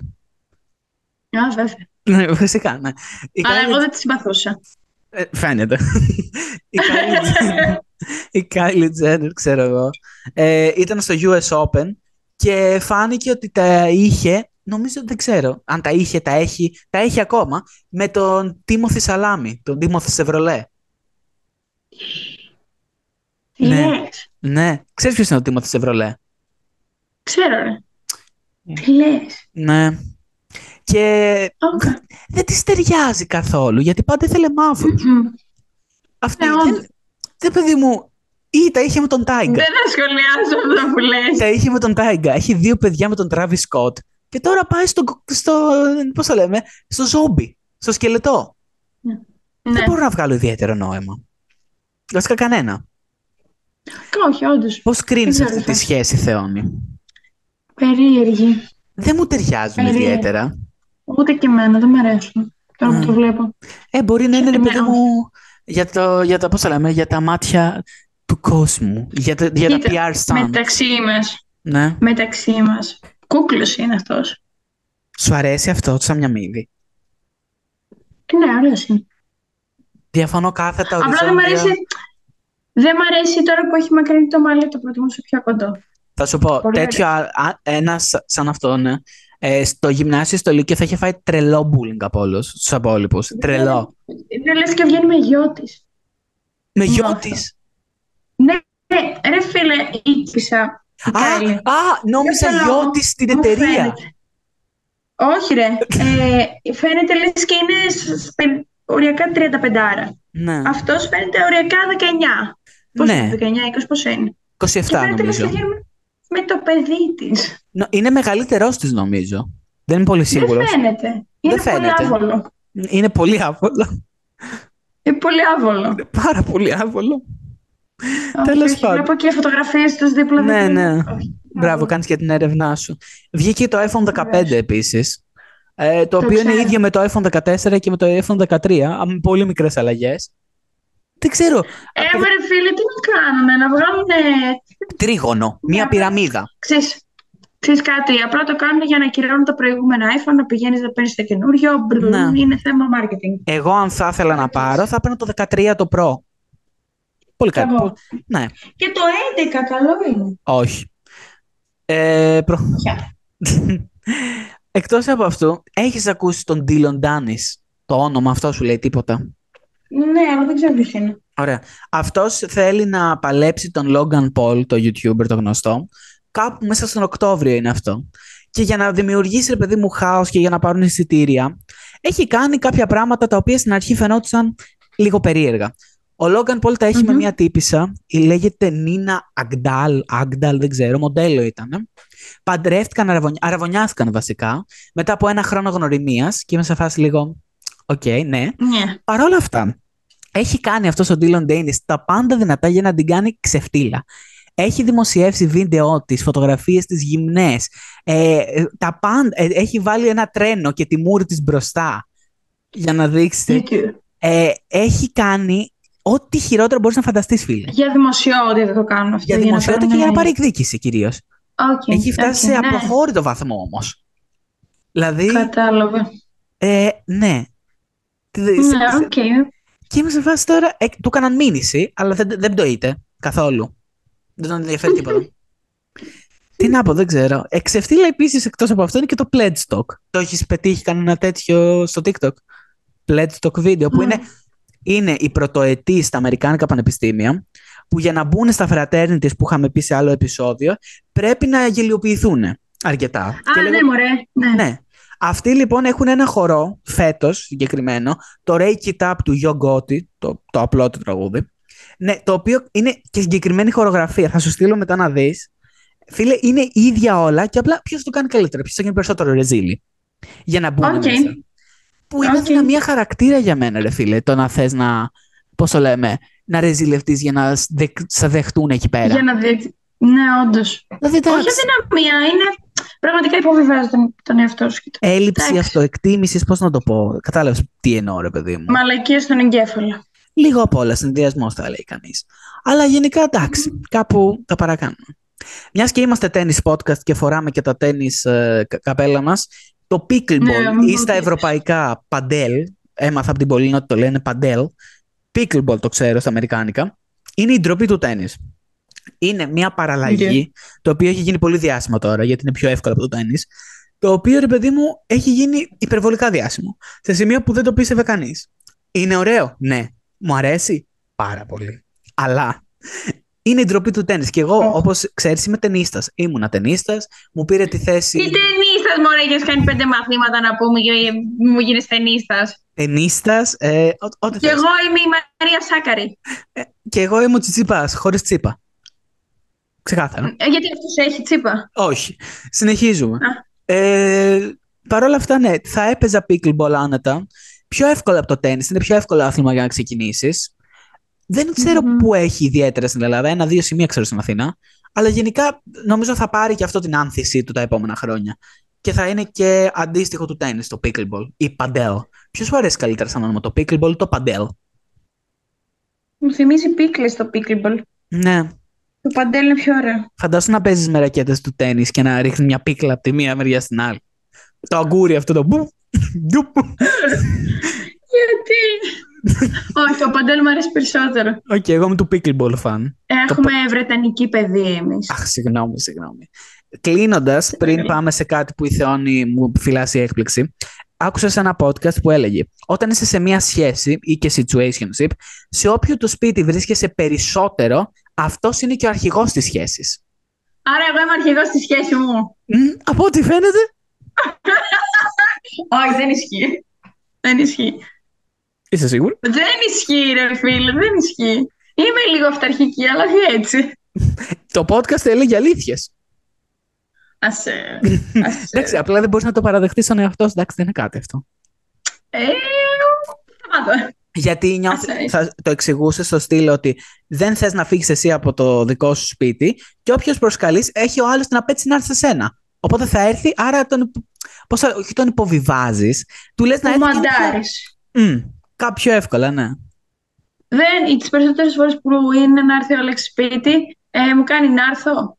Α, βέβαια. Ναι, φυσικά, ναι. Η Αλλά Kylie- εγώ δεν τη συμπαθούσα. Ε, φαίνεται. η, Kylie Jenner, η Kylie Jenner, ξέρω εγώ, ε, ήταν στο US Open και φάνηκε ότι τα είχε, νομίζω δεν ξέρω αν τα είχε, τα έχει, τα έχει ακόμα, με τον Τίμωθη Σαλάμι, τον Τίμωθη Σεβρολέ. Τι Ναι. λες. Ναι, ξέρεις ποιος είναι ο Timothée Chalamet; Ξέρω, ρε. Ναι. Τι λες; Ναι. Και Οκ. δεν της ταιριάζει καθόλου, γιατί πάντα ήθελε μαύρους. Μμμ. Αυτή, Ναι, δεν, όντως. δεν παιδί μου, ή τα είχε με τον Tyga. Δεν θα σχολιάσω αυτό που λες. Τα είχε με τον Tyga. Έχει δύο παιδιά με τον Travis Scott. Και τώρα πάει στο, στο πώς το λέμε, στο ζόμπι, στο σκελετό. Ναι. Δεν μπορώ να βγάλω ιδιαίτερο νόημα. Βασικά κανένα. Όχι, όντως. Πώς κρίνεις Δεν αυτή ξέρω, τη θα- σχέση, Θεόνη; Περίεργη. Δεν μου ταιριάζουν Περίεργη. ιδιαίτερα. Ούτε και εμένα, δεν μ' αρέσουν. Τώρα Mm. που το βλέπω. Ε, μπορεί να είναι, ρε Εμένα παιδί μου, για, το, για, τα, πώς το λέμε, για τα μάτια του κόσμου. Για, τα- για τα Κοίτα, PR stand. Μεταξύ μας. Ναι. Μεταξύ μας. Κούκλος είναι αυτός. Σου αρέσει αυτό, σαν μια μύδη; Ναι, ωραίος είναι. Διαφωνώ κάθετα, Απλά οριζόντια. δεν μ' αρέσει. Δεν μ' αρέσει τώρα που έχει μακρύνει το μαλλί, το προτιμούσα πιο κοντό. Θα σου πω, Πολύ τέτοιο α- α- ένα σα- σαν αυτό, ναι. Ε, στο γυμνάσιο, στο Λύκειο θα είχε φάει τρελό bullying από όλους τους υπόλοιπου. Τρελό. Δεν λες και βγαίνει με γιος της. Με γιος Μάλιστα. της. Ναι, ναι, ρε φίλε, ήκησα. η Α, Κάλλη. α, νόμιζα Δεν γιος ξέρω. της στην Μου εταιρεία. φαίνεται. Όχι ρε, ε, φαίνεται λες και είναι σ- σ- πεν- οριακά 35 Ναι, Αυτός φαίνεται οριακά 19. Πώς Ναι. είναι, 19-20 πόσο είναι. 27 Και φαίνεται λες και νομίζω. βγαίνει με το παιδί της. Νο- Είναι μεγαλύτερός της, νομίζω. Δεν είμαι πολύ σίγουρος. Δεν φαίνεται. Είναι πολύ φαίνεται. άβολο. Είναι πολύ άβολο. Είναι πολύ άβολο. Είναι πάρα πολύ άβολο. Όχι, Τέλος όχι, πάντων. Βλέπω και φωτογραφίες τους δίπλα. Ναι, δίπλα. ναι. Όχι, Μπράβο, άβολο. κάνεις και την έρευνά σου. Βγήκε το iPhone 15 Βεβαίως. επίσης, ε, το Το οποίο είναι ξέρω. ίδιο με το iPhone 14 και με το iPhone 13, με πολύ μικρές αλλαγές. Δεν ξέρω, Ε, βρε φίλε, τι να κάνουνε, να βγάλουνε... τρίγωνο, μία Ναι. πυραμίδα. Ξέρεις, ξέρεις κάτι, απλά το κάνουν για να ακυρώνουν τα προηγούμενα iPhone, να πηγαίνεις να παίρνεις το καινούριο, μπρρρ, Ναι. είναι θέμα marketing. Εγώ αν θα ήθελα να πάρω, θα παίρνω το 13 το Pro. Πολύ καλό. Εγώ. Πο- Ναι, Και το 11 καλό είναι. όχι. Ε, προ... Ποια; Εκτός από αυτού, έχεις ακούσει τον Dylan Dennis. Το όνομα αυτό σου λέει τίποτα; Ναι, αλλά δεν ξέρω ποιος είναι. Ωραία. Αυτός θέλει να παλέψει τον Logan Paul, το YouTuber το γνωστό. Κάπου μέσα στον Οκτώβριο είναι αυτό. Και για να δημιουργήσει, ρε παιδί μου, χάος και για να πάρουν εισιτήρια, έχει κάνει κάποια πράγματα τα οποία στην αρχή φαινόντουσαν λίγο περίεργα. Ο Logan Paul τα έχει με Μμμ. μια τύπισσα, η λέγεται Nina Agdal, Agdal δεν ξέρω, μοντέλο ήταν. Παντρεύτηκαν, αρραβωνιά-, αρραβωνιάστηκαν βασικά, μετά από ένα χρόνο γνωριμίας και είμαι σε φάση λίγο, οκ, ναι. Ναι. Παρ' όλα αυτά, έχει κάνει αυτός ο Dillon Danis τα πάντα δυνατά για να την κάνει ξεφτίλα. Έχει δημοσιεύσει βίντεο της, φωτογραφίες της γυμνές. Ε, ε, τα πάντα, ε, έχει βάλει ένα τρένο και τη μούρη της μπροστά για να δείξει. YouTube. Ε, έχει κάνει ό,τι χειρότερο μπορείς να φανταστείς, φίλε. Για δημοσιότητα το κάνουν αυτό. Για δημοσιότητα και για να πάρουν- πάρει εκδίκηση κυρίως. Οκ, Έχει φτάσει οκ, σε ναι. απροχώρητο βαθμό όμως. Δηλαδή, Κατάλαβα. ε, ναι. Τι- σε- Ναι, οκ. Και είμαι σε φάση τώρα. Ε, του έκαναν μήνυση, αλλά δεν, δεν πτωείται καθόλου. Δεν τον ενδιαφέρει τίποτα. Τι να πω, δεν ξέρω. Εξεφτύλα επίσης εκτός από αυτό είναι και το Pledge Talk. Το έχεις πετύχει κανένα τέτοιο στο TikTok; Pledge Talk βίντεο που Mm. είναι, είναι οι πρωτοετοί στα Αμερικάνικα πανεπιστήμια που για να μπουν στα fraternities που είχαμε πει σε άλλο επεισόδιο πρέπει να γελιοποιηθούν αρκετά. Α, Και ναι, λέγω- μωρέ. Ναι. ναι. Αυτοί λοιπόν έχουν ένα χορό, φέτος συγκεκριμένο, το Rake It Up του Yo Gotti, το, το απλό του τραγούδι. Ναι, το οποίο είναι και συγκεκριμένη χορογραφία. Θα σου στείλω μετά να δεις. Φίλε, είναι ίδια όλα και απλά ποιος το κάνει καλύτερα, ποιος το κάνει περισσότερο ρεζίλι. Για να μπουν Οκ. μέσα. Που είναι Οκ. και μια χαρακτήρα για μένα, ρε φίλε, το να θες να. Πώς το λέμε, να ρεζιλευτείς για να σ- δεκ- σε δεχτούν εκεί πέρα. Για να δει. Ναι, όντως. Δηλαδή, Όχι εντάξει, αδυναμία, είναι πραγματικά υποβιβάζει τον, τον εαυτό σου. και το- έλλειψη εντάξει. αυτοεκτίμησης, πώς να το πω. Κατάλαβες τι εννοώ, ρε παιδί μου. Μαλακία στον εγκέφαλο. Λίγο απ' όλα, συνδυασμός θα λέει κανείς. Αλλά γενικά εντάξει, κάπου τα παρακάνουμε. Μιας και είμαστε tennis podcast και φοράμε και τα tennis ε, κα- καπέλα μας, το pickleball Ναι, μου ή στα πες. ευρωπαϊκά παντέλ, έμαθα από την Πολύνα ότι το λένε παντέλ, pickleball το ξέρω στα αμερικάνικα, είναι η ντροπή του tennis. Είναι μια παραλλαγή, το οποίο έχει γίνει πολύ διάσημο τώρα, γιατί είναι πιο εύκολο από το tennis, το οποίο ρε παιδί μου έχει γίνει υπερβολικά διάσημο, σε σημείο που δεν το πίστευε κανείς. Είναι ωραίο, ναι. Μου αρέσει; Πάρα πολύ. Αλλά είναι η ντροπή του τέννη. Και εγώ, Οχ. όπως ξέρεις, είμαι ταινίστα. Ήμουνα ταινίστα, μου πήρε τη θέση. Τι ταινίστα, Μωρέ, έχεις κάνει πέντε μαθήματα να πούμε και μου γίνεις ταινίστα. Ταινίστα. Ε, ό- ό,τι Και θες. εγώ είμαι η Μαρία Σάκαρη. Και εγώ είμαι ο Τσιτσίπας, χωρίς τσίπα. Ξεκάθαρα. Ε, Γιατί αυτός έχει τσίπα; Όχι. Συνεχίζουμε. Α. Ε, Παρ' όλα αυτά, ναι, θα έπαιζα pickleball άνετα. Πιο εύκολο από το τέννις, είναι πιο εύκολο άθλημα για να ξεκινήσεις. Δεν ξέρω Μμμ. πού έχει ιδιαίτερα στην Ελλάδα. Ένα-δύο σημεία ξέρω στην Αθήνα. Αλλά γενικά νομίζω θα πάρει και αυτό την άνθησή του τα επόμενα χρόνια. Και θα είναι και αντίστοιχο του τέννις, το pickleball ή padel. Ποιος σου αρέσει καλύτερα σαν όνομα, το pickleball ή το padel; Μου θυμίζει πίκλες το pickleball. Ναι. Το padel είναι πιο ωραίο. Φαντάσου να παίζεις με ρακέτες του τέννις και να ρίχνεις μια πίκλα από τη μία μεριά στην άλλη. Το αγκούρι αυτό το μπου. ντουπ. Γιατί; Όχι, το padel μου αρέσει περισσότερο. Οκ, εγώ είμαι του pickleball fan. Έχουμε βρετανική παιδεία εμείς. Αχ, συγγνώμη, συγγνώμη. Κλείνοντας, πριν πάμε σε κάτι που η Θεόνη μου φυλάσει έκπληξη, άκουσα σε ένα podcast που έλεγε Όταν είσαι σε μια σχέση ή και situationship, σε όποιο το σπίτι βρίσκεσαι περισσότερο, αυτός είναι και ο αρχηγός της σχέσης. Άρα, εγώ είμαι αρχηγός στη σχέσης μου. Από ό,τι φαίνεται. Όχι, δεν ισχύει. Δεν ισχύει. Είσαι σίγουρη; Δεν ισχύει, ρε φίλε, δεν ισχύει. Είμαι λίγο αυταρχική, αλλά όχι έτσι. Το podcast έλεγε αλήθειες. Άσε. άσε. Εντάξει, απλά δεν μπορείς να το παραδεχτείς στον εαυτός σου. Εντάξει, δεν είναι κάτι αυτό. Ε, σταμάτα. Γιατί νιώθει, Άσε. θα το εξηγούσες στο στυλ ότι δεν θες να φύγεις εσύ από το δικό σου σπίτι και όποιος προσκαλείς έχει ο άλλος την απέτηση να έρθει σε σένα. Οπότε θα έρθει, άρα τον, υπο- πώς θα, όχι τον υποβιβάζεις, του λες να Μου έρθει. και είναι πιο- μαντάρεις. Μμ, κάποιο εύκολα, ναι. Δεν, τις περισσότερες φορές που είναι να έρθει ο Άλεξ σπίτι, ε, μου κάνει να έρθω.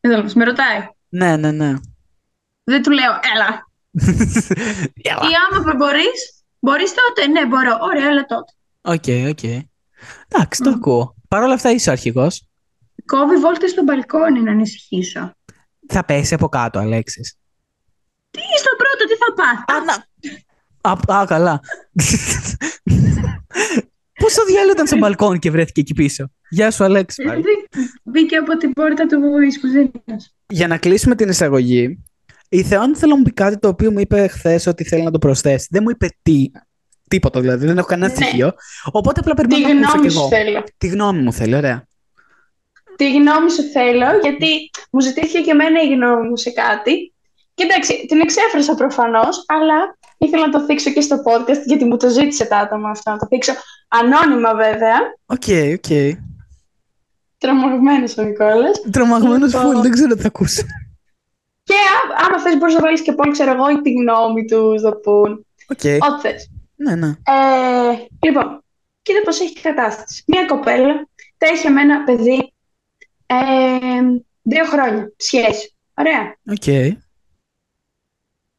Δεν θέλω, με ρωτάει. ναι, ναι, ναι. Δεν του λέω, έλα. Έλα. Ή άμα μπορεί, μπορείς τότε. Ναι, μπορώ. Ωραία, έλα τότε. Οκ, οκ. Εντάξει, το Μμ. ακούω. Παρ' όλα αυτά είσαι ο αρχηγός. Κόβει βόλτες στο μπαλκόνι να ανησυχήσω. Θα πέσει από κάτω, Αλέξης. Τι στο πρώτο, τι θα πάθει. Α, να. Α, α, καλά. Πόσο διάλογο ήταν στο μπαλκόνι και βρέθηκε εκεί πίσω; Γεια σου, Αλέξη. πάλι. Μπήκε από την πόρτα του Ισπουζίνια. Για να κλείσουμε την εισαγωγή, η Θεόνη θέλω να μου πει κάτι το οποίο μου είπε χθες ότι θέλει να το προσθέσει. Δεν μου είπε τι. Τίποτα δηλαδή, δεν έχω κανένα Ναι. στοιχείο. Οπότε απλά Τη περιμένω να ακούσω κι γνώμη σου εγώ. θέλω. Τη γνώμη μου θέλει, ωραία. Τη γνώμη σου θέλω, γιατί μου ζητήθηκε και εμένα η γνώμη μου σε κάτι. Και εντάξει, την εξέφρασα προφανώς, αλλά ήθελα να το θίξω και στο podcast, γιατί μου το ζήτησε τα άτομα αυτό να το θίξω. Ανώνυμα βέβαια. Οκ, οκ. Τρομαγμένος ο Νικόλας. Τρομαγμένος Λοιπόν. φουλ, δεν ξέρω τι θα ακούσει. Και α- άμα θες, μπορείς να βάλεις και poll, ξέρω εγώ, ή τη γνώμη τους, το πουν. Οκ. Ό,τι θες. Ναι, ναι. Ε, λοιπόν, κοίτα πώς έχει η κατάσταση. Μία κοπέλα τα είχε με ένα παιδί ε, δύο χρόνια σχέση. Ωραία. Οκ.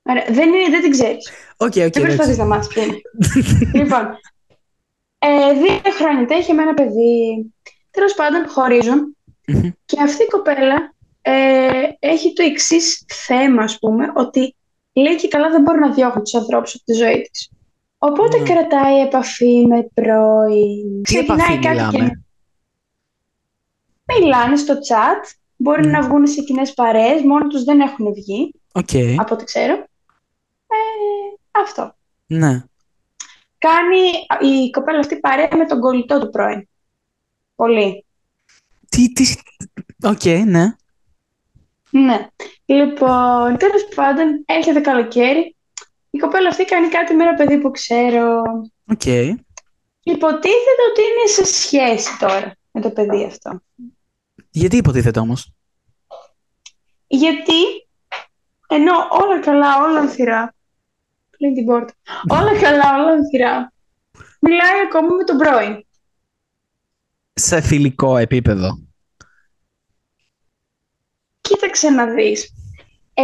Ωραία. Δεν, είναι, δεν την ξέρεις. Οκ, οκ. δεν προσπαθείς εντάξει. να μάθεις ποιο είναι. λοιπόν, ε, δύο χρόνια τα είχε με ένα παιδί. Τέλος πάντων, χωρίζουν. Μμμ. Και αυτή η κοπέλα ε, έχει το εξής θέμα, ας πούμε, ότι λέει και καλά δεν μπορεί να διώχνει τους ανθρώπους από τη ζωή της. Οπότε Ναι. κρατάει επαφή με πρώην. Τι επαφή μιλάμε; Μιλάνε στο chat, μπορεί Μμ. να βγουν σε κοινές παρέες, μόνοι τους δεν έχουν βγει, Οκ. από ό,τι ξέρω. Ε, Αυτό. Ναι. Κάνει η κοπέλα αυτή παρέα με τον κολλητό του πρώην. Πολύ. Τι, τι... Οκ, ναι. Ναι. Λοιπόν, τέλος πάντων, έρχεται καλοκαίρι. Η κοπέλα αυτή κάνει κάτι με ένα παιδί που ξέρω. Οκ. Υποτίθεται ότι είναι σε σχέση τώρα με το παιδί αυτό. Γιατί υποτίθεται όμως; Γιατί ενώ όλα καλά, όλα ανθυρά. Κλείνει την πόρτα. όλα καλά, όλα ανθυρά. Μιλάει ακόμα με τον πρώην. Σε φιλικό επίπεδο. Κοίταξε να δεις. Ε,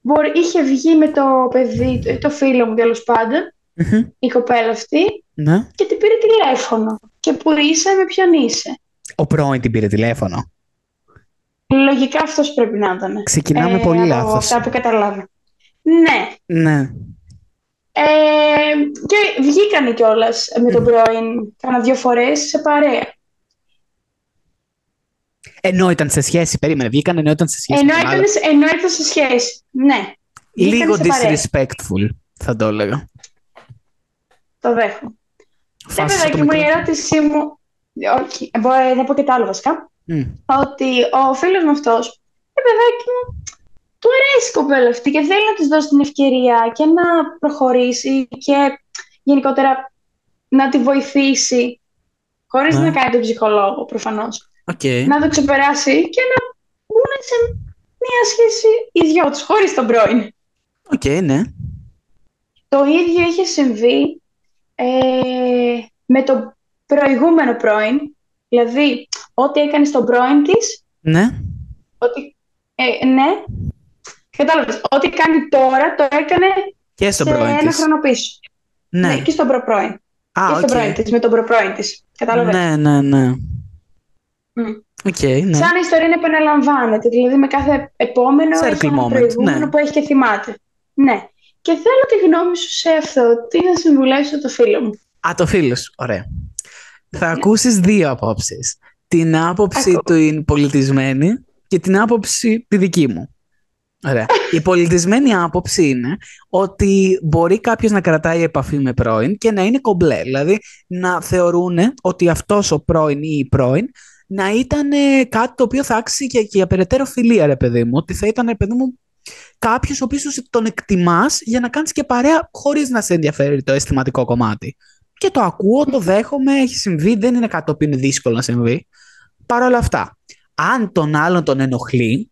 μπορεί, είχε βγει με το παιδί, το φίλο μου τέλος πάντων, Μμμ. η κοπέλα αυτή, Ναι. και την πήρε τηλέφωνο. Και που είσαι, με ποιον είσαι. Ο πρώην την πήρε τηλέφωνο. Λογικά αυτός πρέπει να ήταν. Ξεκινάμε Ε, πολύ από λάθος. Αυτά που καταλάβω. Ναι. Ναι. Ε, και βγήκανε κιόλας με τον πρώην κάνα δύο φορές σε παρέα. Ενώ ήταν σε σχέση, περίμενε, βγήκαν ενώ ήταν σε σχέση. Ενώ με τον ήταν, άλλο. σε- ενώ ήταν σε σχέση. Ναι, Λίγο βγήκαν σε παρέα. disrespectful, θα το έλεγα. το δέχομαι. Ναι, Φάσε το παιδάκι μου, η μικρό. ερώτησή μου. Όχι, μπορώ να πω και το άλλο βασικά. Μμ. Ότι ο φίλος μου αυτός, ε, παιδάκι μου, του αρέσει η κοπέλα αυτή και θέλει να της δώσει την ευκαιρία και να προχωρήσει και γενικότερα να τη βοηθήσει, χωρίς Ναι. να κάνει τον ψυχολόγο προφανώς. Οκ. να το ξεπεράσει και να μπουν σε μια σχέση οι δυο τους, χωρίς τον πρώην. Οκ, ναι. Το ίδιο είχε συμβεί ε, με το προηγούμενο πρώην, δηλαδή ό,τι έκανες στον πρώην της, Ναι. ότι, ε, ναι, κατάλαβες, ό,τι κάνει τώρα το έκανε Και στον σε πρώην ένα της. χρόνο πίσω. Ναι. και στον προπρώην. Α, και στον οκ. πρώην της, με τον προπρώην της. Κατάλαβες. Ναι, ναι, ναι. Μμ. Οκ, ναι. Σαν η ιστορία να επαναλαμβάνεται, δηλαδή με κάθε επόμενο Circle έχει ένα moment, προηγούμενο ναι. που έχει και θυμάται. Ναι. Και θέλω τη γνώμη σου σε αυτό. Τι να συμβουλεύσω το φίλο μου; Α, το φίλο σου. Ωραία. Θα ακούσεις δύο απόψεις. Την άποψη Ακούω. του είναι πολιτισμένη και την άποψη τη δική μου. Ωραία. Η πολιτισμένη άποψη είναι ότι μπορεί κάποιος να κρατάει επαφή με πρώην και να είναι κομπλέ. Δηλαδή να θεωρούν ότι αυτός ο πρώην ή η πρώην να ήταν ε, κάτι το οποίο θα άξιζε και, και για περαιτέρω φιλία, ρε παιδί μου. Ότι θα ήταν, ρε παιδί μου, κάποιος ο οποίος τον εκτιμάς για να κάνεις και παρέα χωρίς να σε ενδιαφέρει το αισθηματικό κομμάτι. Και το ακούω, το δέχομαι, έχει συμβεί, δεν είναι κάτι το οποίο είναι δύσκολο να συμβεί. Παρ' όλα αυτά, αν τον άλλον τον ενοχλεί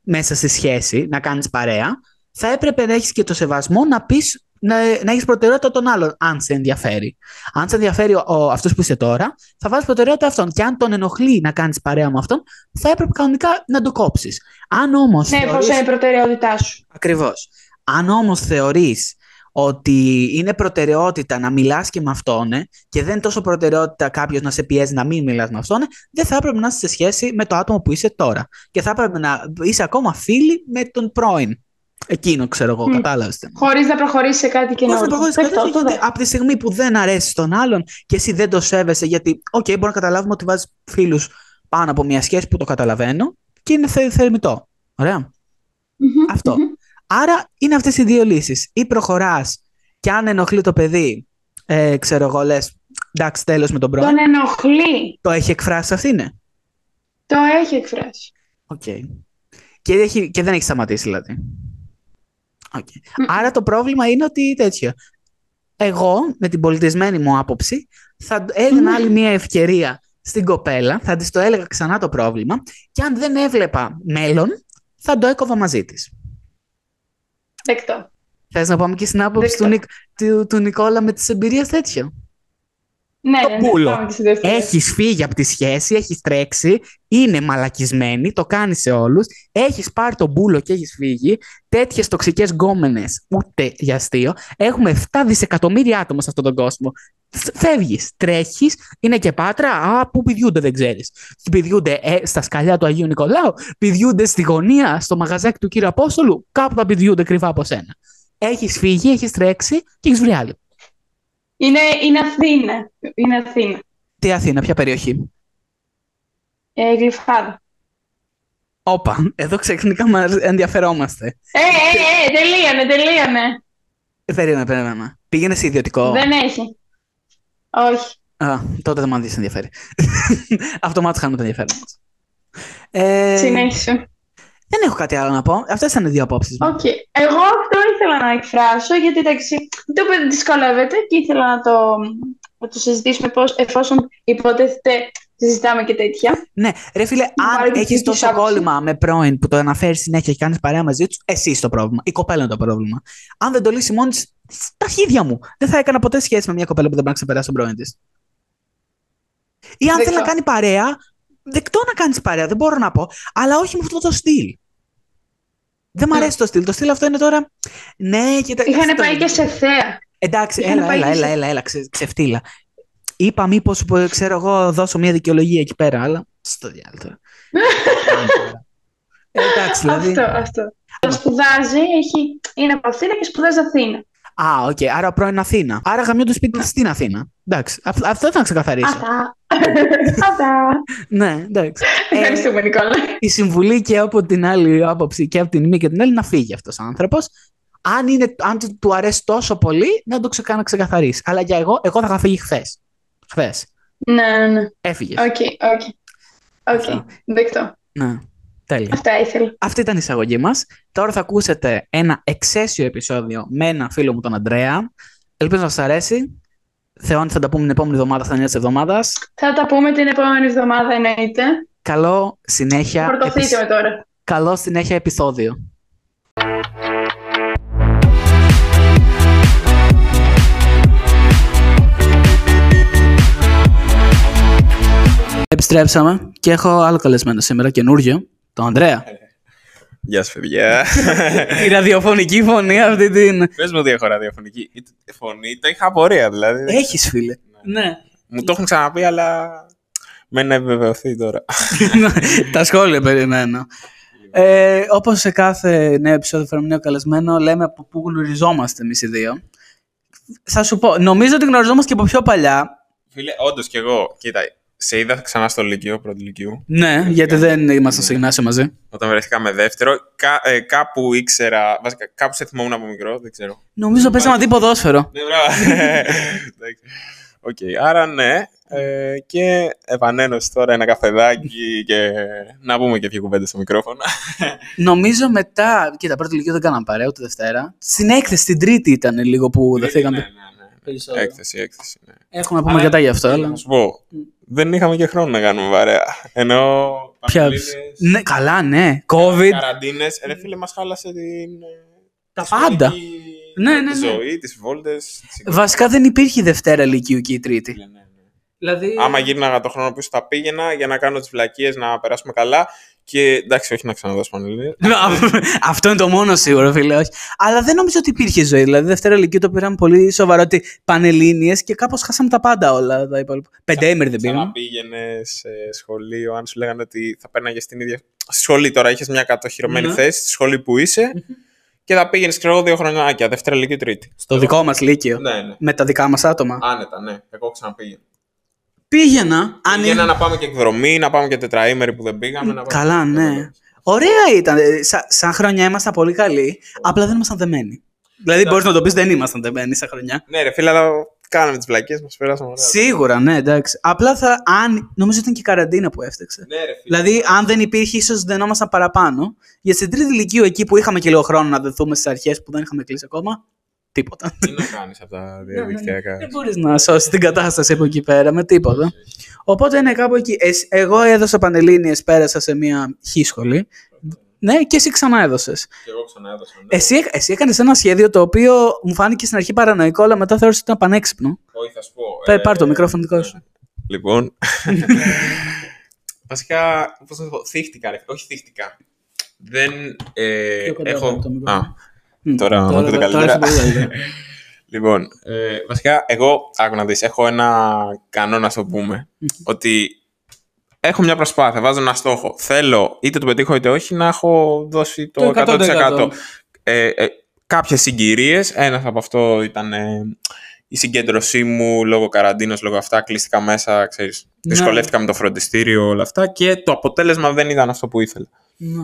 μέσα στη σχέση, να κάνεις παρέα, θα έπρεπε να έχεις και το σεβασμό να πεις να, να έχεις προτεραιότητα τον άλλον, αν σε ενδιαφέρει. Αν σε ενδιαφέρει ο, ο, αυτός που είσαι τώρα, θα βάλεις προτεραιότητα αυτόν. Και αν τον ενοχλεί να κάνεις παρέα με αυτόν, θα έπρεπε κανονικά να το κόψεις. Αν όμως Ναι, θεωρείς- πώς είναι η προτεραιότητά σου. Ακριβώς. Αν όμως θεωρείς ότι είναι προτεραιότητα να μιλάς και με αυτόν ε, και δεν είναι τόσο προτεραιότητα κάποιος να σε πιέζει να μην μιλάς με αυτόν, ε, δεν θα έπρεπε να είσαι σε σχέση με το άτομο που είσαι τώρα. Και θα έπρεπε να είσαι ακόμα φίλη με τον πρώην. Εκείνο ξέρω εγώ, Μμ. κατάλαβες. τι. Χωρίς να προχωρήσεις σε κάτι Πώς καινούργιο. να προχωρήσεις κάτι Δεκτό, τέτοιο, το γιατί δέχομαι. από τη στιγμή που δεν αρέσει τον άλλον και εσύ δεν το σέβεσαι, γιατί, οκ, μπορεί να καταλάβουμε ότι βάζεις φίλους πάνω από μια σχέση που το καταλαβαίνω και είναι θε, θεμιτό. Ωραία. Μμμ, Αυτό. μμμ. Άρα είναι αυτές οι δύο λύσεις. Ή προχωράς και αν ενοχλεί το παιδί, ε, ξέρω εγώ, λες, εντάξει, τέλος με τον πρώην. Τον ενοχλεί. Το έχει εκφράσει αυτή είναι. Το έχει εκφράσει. Οκ. Και, έχει, και δεν έχει σταματήσει δηλαδή. Οκ. Μμμ. Άρα το πρόβλημα είναι ότι τέτοιο. Εγώ, με την πολιτισμένη μου άποψη, θα έδινα Μμμ. άλλη μια ευκαιρία στην κοπέλα, θα της το έλεγα ξανά το πρόβλημα και αν δεν έβλεπα μέλλον, θα το έκοβα μαζί της. Δεκτό. Θες να πάμε και στην άποψη του, Δεκτό. Νικ- του, του Νικόλα με τις εμπειρίες τέτοιο; Ναι, Το ναι, ναι, πουλο. πάμε και στη δεύτερη. Έχεις φύγει από τη σχέση, έχεις τρέξει, είναι μαλακισμένη, το κάνει σε όλους, έχεις πάρει τον μπούλο και έχεις φύγει, τέτοιες τοξικές γκόμενες, ούτε για αστείο, έχουμε 7 δισεκατομμύρια άτομα σε αυτόν τον κόσμο. Φ- Φεύγεις, τρέχεις, είναι και πάτρα, α, πού πηδιούνται δεν ξέρεις. Πηδιούνται ε, στα σκαλιά του Αγίου Νικολάου, πηδιούνται στη γωνία, στο μαγαζάκι του κύριου Απόστολου, κάπου τα πηδιούνται κρυβά από σένα. Έχεις φύγει, έχεις τρέξει και έχεις βρει άλλη. Είναι, είναι Αθήνα. Είναι Αθήνα. Τι Αθήνα, ποια περιοχή; Ε, γλυφάδα. Όπα, εδώ ξαφνικά μας ενδιαφερόμαστε. Ε, ε, ε, τελείωνε, τελείωνε. Ε, περίμενε, περίμενε. Πήγαινε σε ιδιωτικό. Δεν έχει. Όχι. Α, τότε δεν με ενδιαφέρει. Αυτομάτως χάνουμε το ενδιαφέρον μας. Ε, Συνέχισε. Δεν έχω κάτι άλλο να πω. Αυτές ήταν οι δύο απόψεις μου. Οκ. Εγώ αυτό ήθελα να εκφράσω, γιατί εντάξει, το οποίο δυσκολεύεται και ήθελα να το, να το συζητήσουμε πώς, εφόσον υποτίθεται συζητάμε και τέτοια. Ναι, ρε φίλε, πάρει αν τη έχεις δική τόσο σου άποψη. κόλλημα με πρώην που το αναφέρεις συνέχεια και κάνεις παρέα μαζί τους, εσύ είσαι το πρόβλημα. Η κοπέλα είναι το πρόβλημα. Αν δεν το λύσει μόνη της, στα αρχίδια μου. Δεν θα έκανα ποτέ σχέση με μια κοπέλα που δεν μπορεί να ξεπεράσει τον πρώην της. Ή αν Δεκτό. θέλει να κάνει παρέα, δεκτό να κάνεις παρέα, δεν μπορώ να πω, αλλά όχι με αυτό το στυλ. Δεν μου Ναι. αρέσει το στυλ. Το στυλ αυτό είναι τώρα. Ναι, και τα. Είχαν αυτό- πάει και σε θέα. Εντάξει, Είχαν έλα, πάει έλα, και έλα, σε- έλα, έλα, ξε, ξεφτίλα. Είπα μήπως, ξέρω εγώ, δώσω μια δικαιολογία εκεί πέρα, αλλά. Στο διάλογο τώρα. Ε, Εντάξει, δηλαδή. Αυτό, αυτό. Το σπουδάζει, έχει, είναι από Αθήνα και σπουδάζει Αθήνα. Α, οκ, άρα πρώην Αθήνα. Άρα γαμιό το σπίτι της στην Αθήνα. Εντάξει, αυ- αυτό ήταν να ξεκαθαρίσω. Αυτά. Αυτά. ναι, εντάξει. Ε, Ευχαριστούμε, Νικόλα. η συμβουλή και από την άλλη άποψη και από την μία και την άλλη να φύγει αυτός ο άνθρωπος. Αν, είναι, αν του, του αρέσει τόσο πολύ, να το ξεκα, να ξεκαθαρίσει. Αλλά για εγώ, εγώ θα είχα φύγει χθες. Χθες. Ναι, ναι, ναι. Έφυγες. Οκ, οκ. Οκ, Αυτό. δεκτό. Ναι, τέλεια. Αυτά ήθελα. Αυτή ήταν η εισαγωγή μας. Τώρα θα ακούσετε ένα εξαίσιο επεισόδιο με ένα φίλο μου τον Αντρέα. Ελπίζω να σας αρέσει. Θεώνει θα τα πούμε την επόμενη εβδομάδα, στα νέα τη εβδομάδα. Θα τα πούμε την επόμενη εβδομάδα, εννοείται. Καλό συνέχεια. Φορτωθείτε επεισ- με τώρα. Καλό συνέχεια επεισόδιο. Επιστρέψαμε και έχω άλλο καλεσμένο σήμερα, καινούριο, τον Ανδρέα. Γεια σα, παιδιά. Η ραδιοφωνική φωνή αυτή την. Πες μου ότι έχω ραδιοφωνική Η φωνή. Το είχα απορία δηλαδή. Έχεις φίλε. Ναι. Μου το έχουν ξαναπεί, αλλά μένει να επιβεβαιωθεί τώρα. Τα σχόλια περιμένω. Ε, Όπως σε κάθε νέο επεισόδιο φέρνουμε νέο καλεσμένο, λέμε από πού γνωριζόμαστε εμείς οι δύο. Θα σου πω, νομίζω ότι γνωριζόμαστε και από πιο παλιά. Φίλε, όντως κι εγώ. Κοίτα, σε είδα ξανά στο Λύκειο, πρώτο Λυκείου. Ναι, γιατί δεν ήμασταν στο γυμνάσιο μαζί. Όταν βρεθήκαμε δεύτερο, κα, ε, κάπου ήξερα. Βασικά, κάπου σε θυμόμουν από μικρό, δεν ξέρω. Νομίζω παίζαμε αντί ποδόσφαιρο. Ναι, μπράβο. Εντάξει. Οκ, άρα ναι. Ε, και επανένωση τώρα ένα καφεδάκι και να πούμε και δύο κουβέντες στο μικρόφωνο. Νομίζω μετά. Κοίτα, πρώτη Λυκείου δεν κάναμε παρέα ούτε Δευτέρα. Στην έκθεση, την Τρίτη ήταν λίγο που Ναι, δεθήκαμε. ναι, ναι, ναι. Περισσότερο. Έκθεση, έκθεση. Ναι. Έχουμε να πούμε Αλλά- μετά γι' αυτό. Αλλά... Να σου πω, δεν είχαμε και χρόνο να κάνουμε παρέα. Ενώ. Ποια... πανελλήνιες, Ναι, καλά, ναι. COVID. Καραντίνες, ρε φίλε, μας χάλασε την. Τα τη πάντα. σχολική Ναι, ναι, ναι. Ζωή, τις βόλτες. τις Βασικά δεν υπήρχε Δευτέρα Λυκείου και η Τρίτη. Ναι, ναι, ναι. Δηλαδή. Άμα γύρναγα το χρόνο πίσω, θα πήγαινα για να κάνω τις βλακίες, να περάσουμε καλά. Και εντάξει, όχι να ξαναδώσω πανελλήνιες. Αυτό είναι το μόνο σίγουρο, φίλε. Όχι. Αλλά δεν νομίζω ότι υπήρχε ζωή. Δηλαδή, Δευτέρα Λυκείου το πήραμε πολύ σοβαρό ότι πανελλήνιε και κάπως χάσαμε τα πάντα όλα τα υπόλοιπα. Πεντέμερη δεν πήγαμε. Σαν να πήγαινε σε σχολείο, αν σου λέγανε ότι θα παίρναγε την ίδια. Στη σχολή τώρα είχες μια κατοχυρωμένη Ναι. θέση, στη σχολή που είσαι και θα πήγαινες, ξέρω εγώ, δύο χρονιάκια, Δευτέρα Λυκείου Τρίτη. Στο δικό μας Λύκειο. Ναι, ναι. Με τα δικά μας άτομα. Άνετα, ναι. Εγώ ξαναπήγαινα. Πήγαινα. Αν Πήγαινα είναι- να πάμε και εκδρομή, να πάμε και τετραήμερη που δεν πήγαμε. Να πάμε Καλά, και- ναι. Ωραία ήταν. Ε, Σα, σαν χρονιά ήμασταν πολύ καλοί. Απλά δεν ήμασταν δεμένοι. Δηλαδή, μπορείς να το πεις, δεν ήμασταν δεμένοι σαν χρονιά. Ναι, ρε φίλε, αλλά κάναμε τις βλακίες, μας πέρασαμε ωραία. Σίγουρα, ναι, εντάξει. Απλά θα. Αν, νομίζω ήταν και η καραντίνα που έφταξε. Ναι, ρε φίλε. Δηλαδή, αν δεν υπήρχε, ίσως δενόμασταν παραπάνω. Για στην τρίτη ηλικίου, εκεί που είχαμε και λίγο χρόνο να δεθούμε στις αρχές που δεν είχαμε κλείσει ακόμα, τίποτα. Τι να κάνεις από τα διαδικτυακά; Δεν μπορείς να σώσεις την κατάσταση από εκεί πέρα με τίποτα. Οπότε είναι κάπου εκεί. Εσ- εγώ έδωσα πανελλήνιες, πέρασα σε μια χ σχολή. Ναι, και εσύ ξανά έδωσε. Και εγώ ξανά έδωσα. ναι. Εσύ, εσύ έκανες ένα σχέδιο το οποίο μου φάνηκε στην αρχή παρανοϊκό, αλλά μετά θεώρησα ότι ήταν πανέξυπνο. Όχι, θα σου πω. Πέ, πάρ' το μικρόφωνο δικό σου. Λοιπόν. Βασικά, πώς να το πω, θύχτηκα, ρε. Όχι θύχτηκα. Δεν. Ε, Πιο κοντά έχω. το μικρόφωνο. Α, Μμ, Τώρα μου ακούτε τώρα καλύτερα. είσαι πολύ καλύτερα. λοιπόν. Ε, βασικά, εγώ, άκου να δεις, έχω ένα κανόνα, να το πούμε. ότι έχω μια προσπάθεια, βάζω ένα στόχο. Θέλω, είτε το πετύχω είτε όχι, να έχω δώσει το, Το 100%. Ε, ε, κάποιες συγκυρίες, ένας από αυτό ήταν ε, η συγκέντρωσή μου λόγω καραντίνας, λόγω αυτά, κλείστηκα μέσα, ξέρεις, Ναι. δυσκολεύτηκα με το φροντιστήριο, όλα αυτά και το αποτέλεσμα δεν ήταν αυτό που ήθελα. Ναι.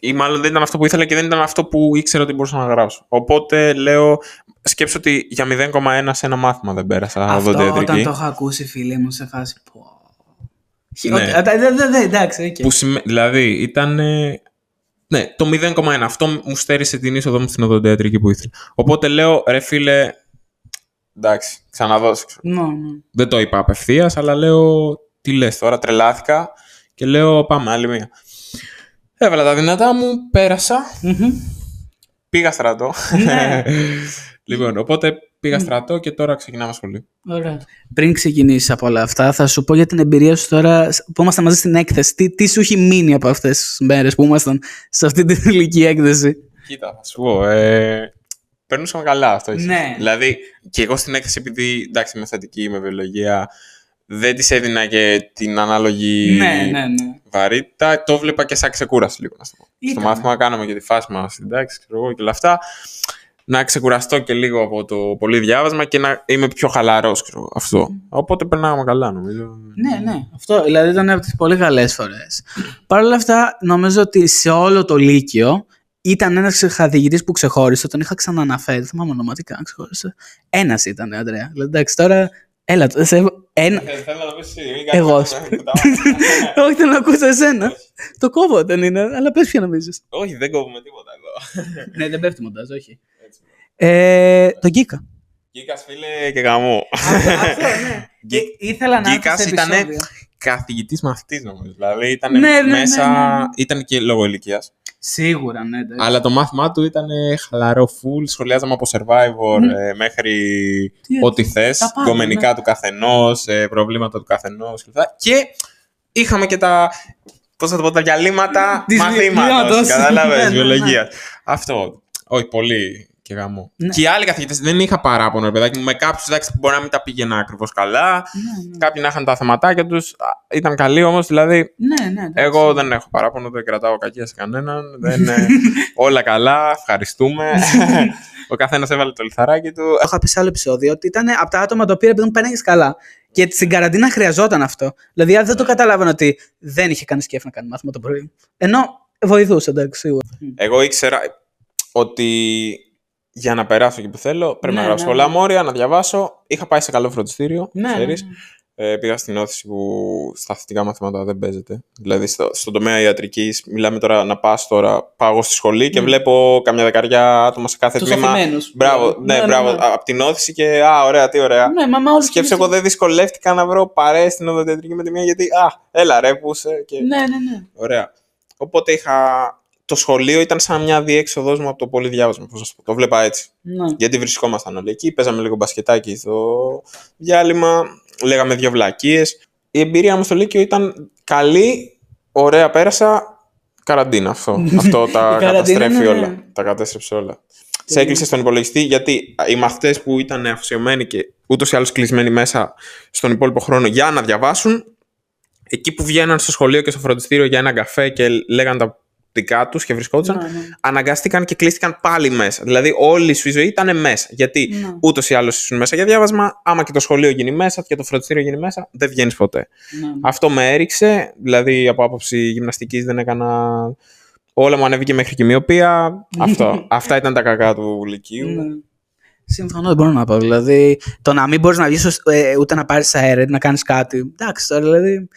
Ή μάλλον δεν ήταν αυτό που ήθελα και δεν ήταν αυτό που ήξερα ότι μπορούσα να γράψω. Οπότε λέω, σκέψου ότι για 0,1 σε ένα μάθημα δεν πέρασα Αυτό οδοντιατρική. όταν το έχω ακούσει, φίλε μου, σε φάση. Πω. Ναι. Ότι- α, δε- δε- δε- Εντάξει, οκ. Που σημαίνει, δηλαδή ήταν. ε, Ναι, το 0,1. Αυτό μου στέρισε την είσοδο μου στην οδοντιατρική που ήθελα. Οπότε λέω, ρε φίλε. Εντάξει, ξαναδώσω. ξέρω. Ναι, ναι. Δεν το είπα απευθείας, αλλά λέω, τι λες τώρα, τρελάθηκα και λέω, πάμε άλλη μία. Έβαλα τα δυνατά μου, πέρασα, Μμμ. πήγα στρατό. Ναι. λοιπόν, οπότε πήγα στρατό και τώρα ξεκινάμε σχολείο. Ωραία. Πριν ξεκινήσεις από όλα αυτά, θα σου πω για την εμπειρία σου τώρα που ήμασταν μαζί στην έκθεση. Τι, τι σου έχει μείνει από αυτές τις μέρες που ήμασταν σε αυτή την ηλική έκθεση; Κοίτα, θα σου πω. Ε, περνούσαμε καλά αυτό. ίσως. Ναι. Δηλαδή, και εγώ στην έκθεση, επειδή εντάξει, είμαι θετική, είμαι βιολογία, δεν της έδινα και την ανάλογη ναι, ναι, ναι. βαρύτητα. Το βλέπα και σαν ξεκούραση λίγο. Να σου πω. Ήταν. Στο μάθημα κάναμε και τη φάση μας, εντάξει, ξέρω εγώ και όλα αυτά. Να ξεκουραστώ και λίγο από το πολύ διάβασμα και να είμαι πιο χαλαρός, ξέρω αυτό. Οπότε περνάγαμε καλά, νομίζω. Ναι, ναι. Αυτό δηλαδή ήταν από τις πολύ καλές φορές. Παρ' όλα αυτά, νομίζω ότι σε όλο το Λύκειο ήταν ένας καθηγητή που ξεχώρισε. Τον είχα ξανααναφέρει. Δεν θυμάμαι ονοματικά αν ξεχώρισε. Ένας ήταν, Αντρέα. Δηλαδή, εντάξει, τώρα. Έλα, σε... ένα. Ε, Θέλω να το πεις εσύ, μην Εγώ, κάνεις ας αυτό, πούμε. που τα μάθαμε. Όχι, θέλω να ακούσω εσένα. Το κόβω δεν είναι, αλλά πες ποιο νομίζεις. Όχι, δεν κόβουμε τίποτα εδώ. ναι, δεν πέφτει μοντάζ, όχι. Ε, τον Γκίκα. Γκίκας φίλε και γαμό. Αυτό, ναι. Και ήθελα να έρθω Γκίκας σε ήτανε επεισόδιο. καθηγητής μαθητής νομίζω. Δηλαδή ήταν Ναι, ναι, ναι, μέσα, ναι, ναι. ήταν και λόγω ηλικίας. Σίγουρα, ναι. εντάξει. Αλλά το μάθημά του ήταν χαλαρό full, σχολιάζαμε από Survivor Μμ. ε, μέχρι Τι ό,τι έτσι, θες, τα πάντα, γκομενικά ναι. του καθενός, ε, προβλήματα του καθενός κλπ. Και είχαμε και τα, πώς θα το πω, τα διαλύματα Της μαθήματος, βιβλίματος. Ναι, κατάλαβες, ναι, ναι. βιολογίας. Αυτό, όχι πολύ και γαμό. Ναι. Και οι άλλοι καθηγητές δεν είχα παράπονο, ρε παιδάκι μου, με κάποιους εντάξει, που μπορεί να μην τα πήγαινα ακριβώς καλά, Ναι, ναι. κάποιοι να είχαν τα θεματάκια τους, α, ήταν καλοί όμως, δηλαδή Ναι, ναι. εντάξει. εγώ δεν έχω παράπονο, δεν κρατάω κακία σε κανέναν. Δεν, ε, όλα καλά, ευχαριστούμε. Ο καθένας έβαλε το λιθαράκι του. Έχω πει σε άλλο επεισόδιο ότι ήταν από τα άτομα τα οποία επειδή μου πέναγε καλά. Και στην καραντίνα χρειαζόταν αυτό. Δηλαδή, αν δεν το καταλάβαινα ότι δεν είχε κανεί σκέφτη να κάνει μάθημα το πρωί. Ενώ βοηθούσε, εντάξει, σίγουρα. Εγώ ήξερα ότι για να περάσω εκεί που θέλω πρέπει Ναι, να γράψω ναι, πολλά ναι. μόρια, να διαβάσω. Είχα πάει σε καλό φροντιστήριο, Ναι, ναι, ξέρεις. Ε, πήγα στην όθηση που στα θετικά μαθήματα δεν παίζεται. Δηλαδή στο, στον τομέα ιατρικής, μιλάμε τώρα να πας τώρα. Πάω εγώ στη σχολή και Μμ. βλέπω καμιά δεκαριά άτομα σε κάθε Τους τμήμα. αφημένους. Μπράβο, ναι, Ναι, μπράβο. ναι, ναι. Από την όθηση και α, ωραία, τι ωραία. Ναι, μα, μα όλοι Σκέψε, εγώ δεν δυσκολεύτηκα να βρω παρέες στην οδοντιατρική με τη μία γιατί, α, έλα ρε, που είσαι και... Ναι, ναι, ναι. Ωραία. Οπότε είχα... Το σχολείο ήταν σαν μια διέξοδος μου από το πολύ διάβασμα, πώς να σου πω. Το βλέπα έτσι. ναι. Γιατί βρισκόμασταν όλοι εκεί, παίζαμε λίγο μπασκετάκι στο διάλειμμα, λέγαμε δύο βλακίες. Η εμπειρία μου στο Λύκειο ήταν καλή, ωραία πέρασα, καραντίνα αυτό. αυτό τα Η καραντίνα, καταστρέφει ναι, όλα. ναι. Τα κατέστρεψε όλα. Σε έκλεισε στον υπολογιστή γιατί οι μαθητές που ήταν αφοσιωμένοι και ούτως ή άλλως κλεισμένοι μέσα στον υπόλοιπο χρόνο για να διαβάσουν, εκεί που βγαίναν στο σχολείο και στο φροντιστήριο για ένα καφέ και λέγαν τα δικά τους και βρισκόντουσαν, Ναι, ναι. αναγκάστηκαν και κλείστηκαν πάλι μέσα. Δηλαδή, όλη σου η ζωή ήταν μέσα. Γιατί Ναι. ούτως ή άλλως ήσουν μέσα για διάβασμα, άμα και το σχολείο γίνει μέσα και το φροντιστήριο γίνει μέσα, δεν βγαίνεις ποτέ. Ναι, ναι. Αυτό με έριξε, δηλαδή από άποψη γυμναστικής δεν έκανα. Όλα μου ανέβηκε μέχρι και μοιοπία. Αυτό. Αυτά ήταν τα κακά του Λυκείου. Ναι. Συμφωνώ, δεν μπορώ να πω. Δηλαδή, το να μην μπορείς να βγεις ούτε να πάρεις αέρα, να κάνεις κάτι. Εντάξει, τώρα δηλαδή.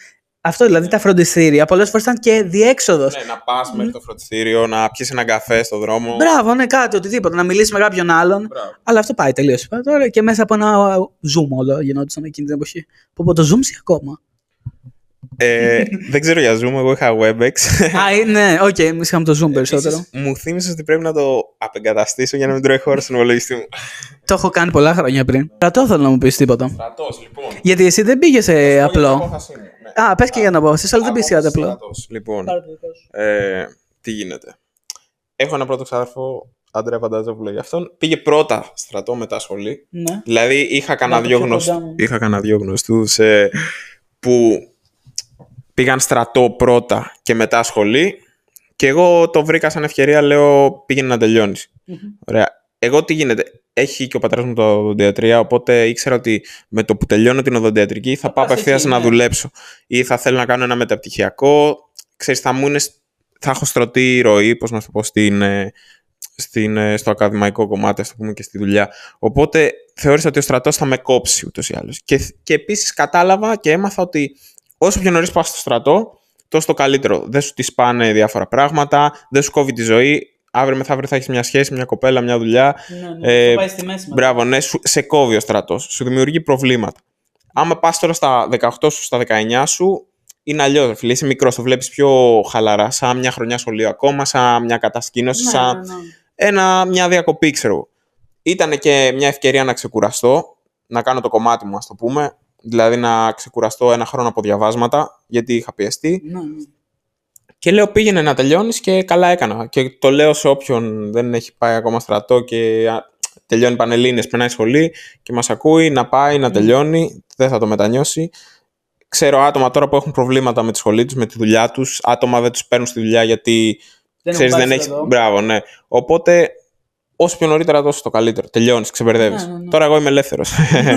Αυτό δηλαδή τα φροντιστήρια πολλές φορές ήταν και διέξοδος. Ναι, να πας μέχρι το φροντιστήριο, να πιεις ένα καφέ στο δρόμο. Μπράβο, ναι, κάτι, οτιδήποτε. Να μιλήσεις με κάποιον άλλον. Μπράβο. Αλλά αυτό πάει τελείως. Τώρα και μέσα από ένα Zoom όλο γινόντουσαν εκείνη την εποχή. Πω πω το Zoom ζει ακόμα. Ε, δεν ξέρω για Zoom, εγώ είχα WebEx. Α, ε, ναι, οκ, εμείς είχαμε το Zoom περισσότερο. Επίσης, μου θύμισες ότι πρέπει να το απεγκαταστήσω για να μην τρώει χώρο στον υπολογιστή μου. Το έχω κάνει πολλά χρόνια πριν. Κρατώ θέλω να μου πεις τίποτα. Στρατός, λοιπόν. Γιατί εσύ δεν πήγες σε Πω για την απλό. απόφαση μου, ναι. Α, πες και για να πω. Εσύ, αλλά δεν πήγε για Απόφαση απλό. στρατός. Λοιπόν, ε, τι γίνεται. Έχω ένα πρώτο ξάδερφο, Άντρεα Πανταζόπουλο για αυτόν. Πήγε πρώτα στρατό μετά σχολή. Ναι. Δηλαδή είχα κανένα Να το δυο, πιο γνωστ... πήγαν στρατό πρώτα και μετά σχολή και εγώ το βρήκα σαν ευκαιρία, λέω πήγαινε να τελειώνεις. Μμμ. Ωραία. Εγώ τι γίνεται. Έχει και ο πατέρας μου το οδοντιατρία, οπότε ήξερα ότι με το που τελειώνω την οδοντιατρική θα πάω πας απευθείας εκεί, να ναι. δουλέψω. Ή θα θέλω να κάνω ένα μεταπτυχιακό. Ξέρεις, θα μου είναι σ- θα έχω στρωτή ροή, πώς να το πω, στην, ε, στην, ε, στο ακαδημαϊκό κομμάτι, ας το πούμε, και στη δουλειά. Οπότε θεώρησα ότι ο στρατός θα με κόψει ούτως ή άλλως. Και, και επίσης κατάλαβα και έμαθα ότι όσο πιο νωρίς πας στο στρατό, τόσο το καλύτερο. Δεν σου τη σπάνε διάφορα πράγματα, δεν σου κόβει τη ζωή. Αύριο μεθαύριο θα έχεις μια σχέση, μια κοπέλα, μια δουλειά. Ναι, ναι, Ε, πάει στη μέση. μετά. Μπράβο, ναι, σου- σε κόβει ο στρατός. Σου δημιουργεί προβλήματα. Άμα πας τώρα στα 18 σου, στα 19 σου, είναι αλλιώς. Φίλε, είσαι μικρός, το βλέπεις πιο χαλαρά, σαν μια χρονιά σχολείο ακόμα, σαν μια κατασκήνωση, Ναι, σαν ναι, ναι. ένα, μια διακοπή, ξέρω εγώ. Ήταν και μια ευκαιρία να ξεκουραστώ, να κάνω το κομμάτι μου, ας το πούμε. Δηλαδή να ξεκουραστώ ένα χρόνο από διαβάσματα, γιατί είχα πιεστεί. Ναι, ναι. Και λέω πήγαινε να τελειώνεις και καλά έκανα. Και το λέω σε όποιον δεν έχει πάει ακόμα στρατό και α, τελειώνει πανελλήνιες, περνάει σχολή και μας ακούει να πάει, να τελειώνει, δεν θα το μετανιώσει. Ξέρω άτομα τώρα που έχουν προβλήματα με τη σχολή τους, με τη δουλειά τους, άτομα δεν τους παίρνουν στη δουλειά γιατί Δεν ξέρεις έχω δεν πάει έχει. στρατό. Μπράβο, ναι. Οπότε όσο πιο νωρίτερα τόσο το καλύτερο. Τελειώνεις, ξεμπερδεύεις. Ναι, ναι, ναι. Τώρα εγώ είμαι ελεύθερος.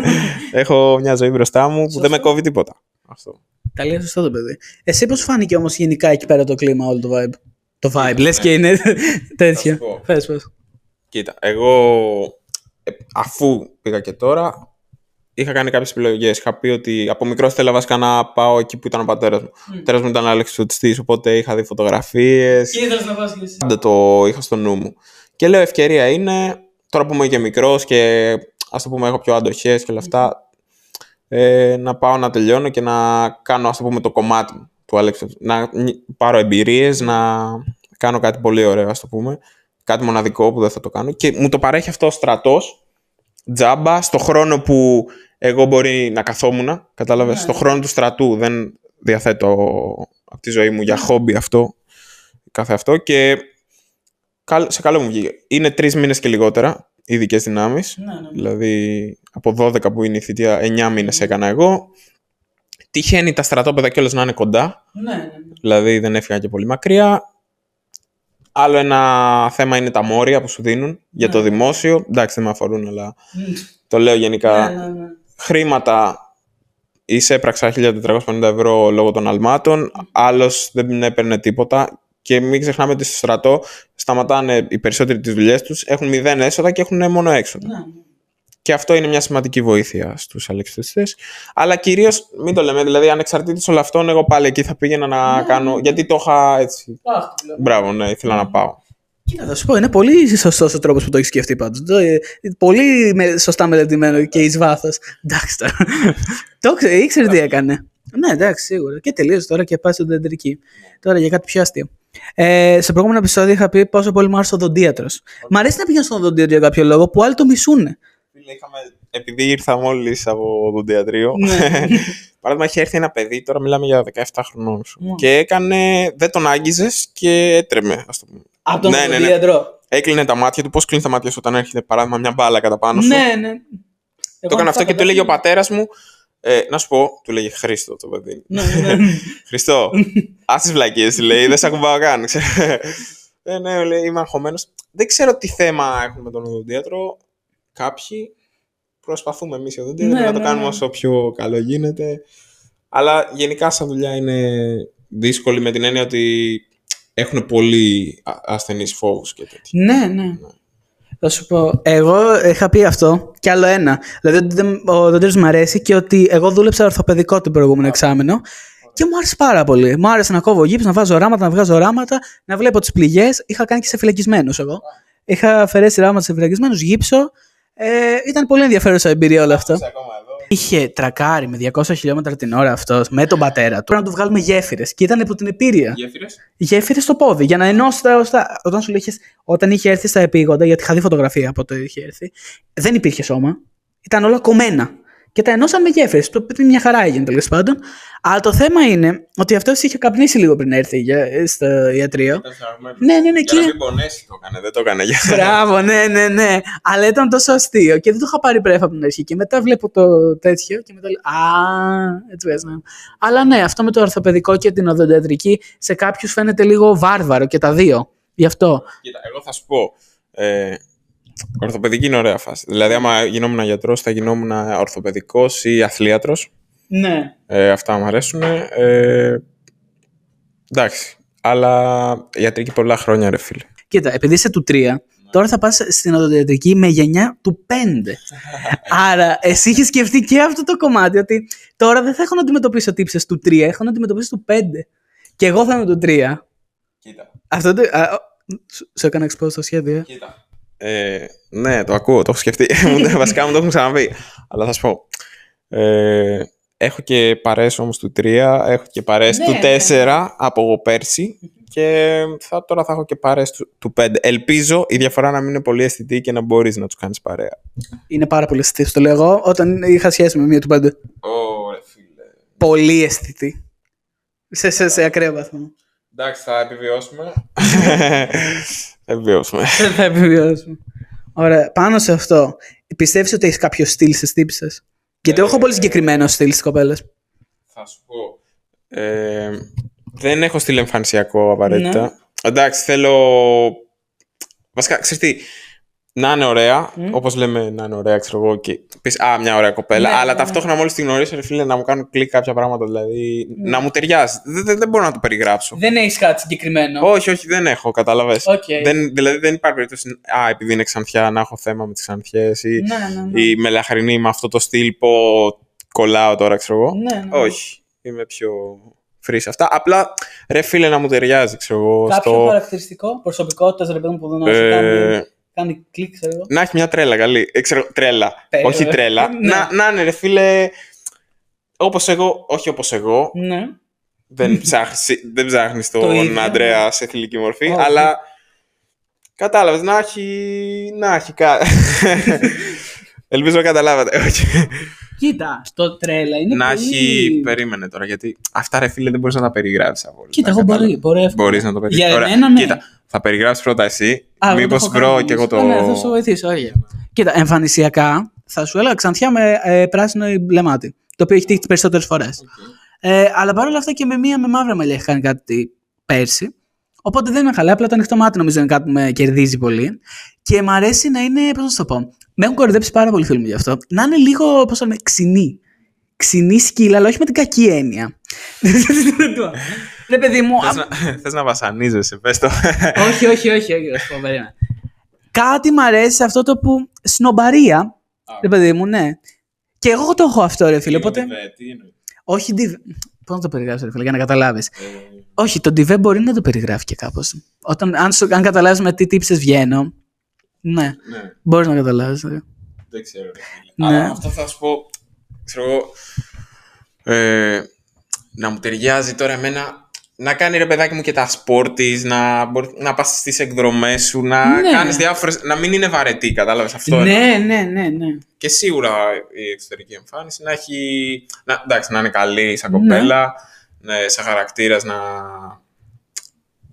Έχω μια ζωή μπροστά μου που δεν με Σωστό. κόβει τίποτα. Αυτό. Τα λέει σωστό το παιδί. Εσύ πώς φάνηκε όμως γενικά εκεί πέρα το κλίμα, όλο το vibe; Το vibe, λες και είναι τέτοιο. σου πω. Πες, πες. Κοίτα, εγώ ε, αφού πήγα και τώρα, είχα κάνει κάποιες επιλογές. Είχα πει ότι από μικρό ήθελα βασικά να πάω εκεί που ήταν ο πατέρας μου. Ο πατέρας μου ήταν Άλεξ Φωτιστή, οπότε είχα δει φωτογραφίες. ήθελες να πας και εσύ. Πάντα το είχα στο νου μου. Και λέω ευκαιρία είναι, τώρα που είμαι και μικρός και ας το πούμε έχω πιο αντοχές και όλα αυτά, ε, να πάω να τελειώνω και να κάνω ας το πούμε το κομμάτι μου του Άλεξ. Να νι- πάρω εμπειρίες, να κάνω κάτι πολύ ωραίο, ας το πούμε. Κάτι μοναδικό που δεν θα το κάνω. Και μου το παρέχει αυτό ο στρατός, τζάμπα, στο χρόνο που εγώ μπορεί να καθόμουν. Κατάλαβες, Ναι. στο χρόνο του στρατού. Δεν διαθέτω από τη ζωή μου για χόμπι αυτό, κάθε αυτό. Και καλ- σε καλό μου βγήκε. Είναι τρεις μήνες και λιγότερα οι ειδικές δυνάμεις. Ναι, ναι. Δηλαδή από 12 που είναι η θητεία, 9 μήνες έκανα εγώ. Τυχαίνει τα στρατόπεδα κιόλας να είναι κοντά. Ναι, ναι. Δηλαδή δεν έφυγα και πολύ μακριά. Άλλο ένα θέμα είναι τα μόρια που σου δίνουν για το Ναι. δημόσιο. Εντάξει, δεν με αφορούν, αλλά Μμ. το λέω γενικά. Ναι, ναι, ναι. Χρήματα εισέπραξα 1450 ευρώ λόγω των αλμάτων. Άλλος δεν έπαιρνε τίποτα. Και μην ξεχνάμε ότι στο στρατό σταματάνε οι περισσότεροι τις δουλειές τους, έχουν μηδέν έσοδα και έχουν μόνο έξοδα. Ναι, ναι. Και αυτό είναι μια σημαντική βοήθεια στους αλεξιπτωτιστές. Αλλά κυρίως, μην το λέμε, δηλαδή ανεξαρτήτως όλων αυτών, εγώ πάλι εκεί θα πήγαινα να Ναι, κάνω, ναι. γιατί το είχα έτσι. Αχ, τι λέω. Μπράβο, ναι, ήθελα να πάω. Κοίτα, θα σου πω, είναι πολύ σωστός ο τρόπος που το έχεις σκεφτεί πάντως. Πολύ με, σωστά μελετημένο και εις βάθος. Εντάξει τώρα. το ξέρει, ήξερε τι έκανε. Ναι, εντάξει, σίγουρα. Και τελείωσε τώρα και πάει στον τεντρική. Τώρα για κάτι πιο αστείο. Ε, στο προηγούμενο επεισόδιο είχα πει πόσο πολύ μου άρεσε ο οδοντίατρο. Μ' αρέσει να πηγαίνω στον οδοντίατρο για κάποιο λόγο που άλλοι το μισούνε. Επειδή ήρθα μόλις από οδοντιατρίο, Ναι. παράδειγμα, είχε έρθει ένα παιδί, τώρα μιλάμε για 17 χρονών σου. Ναι. Και έκανε, δεν τον άγγιζες και έτρεμε, ας το πούμε. Από τον Ναι, ναι, ναι. οδοντίατρο. Έκλεινε τα μάτια του. Πώς κλείνει τα μάτια σου όταν έρχεται, παράδειγμα, μια μπάλα κατά πάνω σου; Ναι, ναι. Το έκανε αυτό και του έλεγε ο πατέρας μου. Ε, να σου πω, του λέγε Χρήστο το παιδί. Ναι, ναι, ναι. Χριστό, α τις βλακίες, λέει, δεν σε ακουμπάω καν. ξέρω. ε, ναι, λέει, είμαι αγχωμένος. Δεν ξέρω τι θέμα έχουν με τον οδοντίατρο. Κάποιοι προσπαθούμε εμείς οι οδοντίατροι Ναι, να το ναι, κάνουμε ναι. όσο πιο καλό γίνεται. Αλλά γενικά σαν δουλειά είναι δύσκολη με την έννοια ότι έχουν πολύ α- ασθενείς φόβους και τέτοια. Ναι, ναι. Θα σου πω, εγώ είχα πει αυτό και άλλο ένα. Δηλαδή ότι δεν- ο δοντήρος μου αρέσει και ότι εγώ δούλεψα ορθοπαιδικό το προηγούμενο εξάμενο και μου άρεσε πάρα πολύ. Μου άρεσε να κόβω γύψη, να βάζω ράματα, να βγάζω ράματα, να βλέπω τις πληγές. Είχα κάνει και σε φυλακισμένους εγώ. Είχα αφαιρέσει ράματα σε φυλακισμένους, γύψω. Ε, ήταν πολύ ενδιαφέρουσα εμπειρία όλο αυτό. Ακόμα εδώ. Είχε τρακάρει με 200 χιλιόμετρα την ώρα αυτός με τον πατέρα του. Πρέπει να του βγάλουμε γέφυρες. Και ήταν από την επίρρεια Γέφυρες; γέφυρες στο πόδι για να ενώσει τα οστά. Όταν, σου λέει, είχες- όταν είχε έρθει στα επίγοντα, γιατί είχα δει φωτογραφία από το είχε έρθει, δεν υπήρχε σώμα. Ήταν όλα κομμένα. Και τα ενώσαν με γέφυρε. Το παιδί μια χαρά έγινε τέλος πάντων. Αλλά το θέμα είναι ότι αυτός είχε καπνίσει λίγο πριν έρθει για- στο ιατρείο. Ναι, ναι, ναι, Για να κύριε. μην πονέσει το έκανε, δεν το έκανε για Μπράβο, ναι, ναι, ναι. Αλλά ήταν τόσο αστείο και δεν το είχα πάρει πρέφα από την αρχή. Και μετά βλέπω το τέτοιο και μετά λέω Α, έτσι πες, ναι. Αλλά ναι, αυτό με το ορθοπαιδικό και την οδοντιατρική σε κάποιους φαίνεται λίγο βάρβαρο και τα δύο. Γι' αυτό. Κοίτα, εγώ θα σου πω. Ε, ορθοπαιδική είναι ωραία φάση. Δηλαδή, άμα γινόμουν γιατρός, θα γινόμουν ορθοπαιδικός ή αθλίατρος. Ναι. Ε, αυτά μου αρέσουν. Ε, εντάξει. Αλλά ιατρική πολλά χρόνια, ρε φίλε. Κοίτα, επειδή είσαι του 3, τώρα θα πας στην οδοντιατρική με γενιά του 5. Άρα, εσύ έχεις σκεφτεί και αυτό το κομμάτι, ότι τώρα δεν θα έχω να αντιμετωπίσω τύψεις του 3, έχω να αντιμετωπίσω του 5. Και εγώ θα είμαι του 3. Κοίτα. Αυτό το... α, σου- σου έκανα expose το σχέδιο. ε. Κοίτα. Ε, ναι, το ακούω, το έχω σκεφτεί. Μου- Βασικά μου το έχουν ξαναπεί. Αλλά θα σου πω. Ε, έχω και παρέες όμως του 3, έχω και παρέες Ναι, του ναι. 4 από εγώ πέρσι και θα, τώρα θα έχω και παρέες του, του 5. Ελπίζω η διαφορά να μην είναι πολύ αισθητή και να μπορείς να τους κάνεις παρέα. Είναι πάρα πολύ αισθητή, το λέω εγώ, όταν είχα σχέση με μία του 5. Ωραία, φίλε. Πολύ αισθητή. Σε, σε, σε ακραίο βαθμό. Εντάξει, θα επιβιώσουμε. θα επιβιώσουμε. Δεν θα επιβιώσουμε. Ωραία. Πάνω σε αυτό, πιστεύεις ότι έχεις κάποιο στυλ στις τύπισσες; Γιατί εγώ έχω πολύ συγκεκριμένο στυλ στις κοπέλες. Θα σου πω. Ε, δεν έχω στυλ εμφανισιακό απαραίτητα. Ναι. Εντάξει, θέλω. Βασικά, ξέρεις τι. Να είναι ωραία, Μμ. όπως λέμε να είναι ωραία, ξέρω εγώ, και πεις «Α, μια ωραία κοπέλα», Ναι, αλλά ναι, ταυτόχρονα μόλις την γνωρίσω, ρε φίλε, να μου κάνουν κλικ κάποια πράγματα, δηλαδή, να μου ταιριάζει. Δεν, δεν, δεν μπορώ να το περιγράψω. Δεν έχεις κάτι συγκεκριμένο. Όχι, όχι, δεν έχω, κατάλαβες. Οκ. Δεν, δηλαδή, δεν υπάρχει περίπτωση, α, επειδή είναι ξανθιά, να έχω θέμα με τις ξανθιές ή, Ναι, ναι, ναι. ή με λαχρινή με αυτό το στυλ πω κολλάω τώρα, ξέρω εγώ. Ναι, ναι. Όχι. Είμαι πιο free σε αυτά. Απλά ρε φίλε να μου ταιριάζει, ξέρω εγώ. Κάποιο στο- χαρακτηριστικό προσωπικότητας, ρε παιδί μου, που δεν να σου Ε, κάνει, κάνει κλικ, ξέρω εγώ. να έχει μια τρέλα καλή. Ε, ξέρω, τρέλα. Ε, όχι ε, τρέλα. ναι. Να, να είναι ρε φίλε. Όπως εγώ, όχι όπως εγώ. Ναι. δεν ψάχνεις, δεν ψάχνεις Το τον ίδιο. Αντρέα σε θηλυκή μορφή, Όχι. αλλά κατάλαβες να έχει, να έχει κάτι. Ελπίζω να καταλάβατε. όχι. Κοίτα, το τρέλα είναι να πολύ... έχει. Περίμενε τώρα, γιατί αυτά ρε φίλε δεν μπορείς να τα περιγράψεις από όλα. Κοίτα, εγώ μπορεί, μπορεί εύκολα. Μπορείς να το περιγράψει. Για εμένα, ναι. Κοίτα, θα περιγράψεις πρώτα εσύ. Α, εγώ το Μήπως έχω βρω κάνει και εγώ το. όμως. Ναι, θα σου βοηθήσω, όχι. Κοίτα, εμφανισιακά θα σου έλεγα ξανθιά με ε, πράσινο ή μπλε μάτι. Το οποίο έχει τύχει τις περισσότερες φορές. Ε, αλλά παρόλα αυτά και με μία με μαύρα μαλλιά έχει κάνει κάτι πέρσι. Οπότε δεν είναι χαλά, απλά το ανοιχτό μάτι νομίζω είναι κάτι που με κερδίζει πολύ. Και μ' αρέσει να είναι, πώς να σου το πω. Με έχουν κορυδέψει πάρα πολύ φίλοι μου γι' αυτό. Να είναι λίγο, πώς το λέμε, ξινή. Ξινή σκύλα, αλλά όχι με την κακή έννοια. Ρε παιδί μου, Θες να, θες να βασανίζεσαι, πες το. όχι, όχι, όχι, όχι, όχι, περίμενα. Κάτι μ' αρέσει σε αυτό το που σνομπαρία. Ρε παιδί μου, ναι. Και εγώ το έχω αυτό, ρε φίλε. Οπότε. Όχι, διβ... Πώς να το περιγράψω, ρε φίλε, για να καταλάβεις. Ε, Όχι, το ντιβέ μπορεί να το περιγράφει και κάπως. Όταν, αν, σου- αν καταλάβεις με τι τύψεις βγαίνω. Ναι, Ναι, μπορείς να καταλάβεις. δεν ξέρω. ρε φίλε. Ναι. Αλλά αυτό θα σου πω, ξέρω εγώ, ε, να μου ταιριάζει τώρα εμένα να κάνει ρε παιδάκι μου και τα σπορ της, να, μπορεί, να πας στις εκδρομές σου, να Ναι. κάνεις διάφορες, να μην είναι βαρετή, κατάλαβες αυτό. Ναι, ναι, ναι, ναι. Και σίγουρα η εξωτερική εμφάνιση να έχει. Να, εντάξει, να είναι καλή σαν Ναι. κοπέλα, ναι, σαν χαρακτήρας να.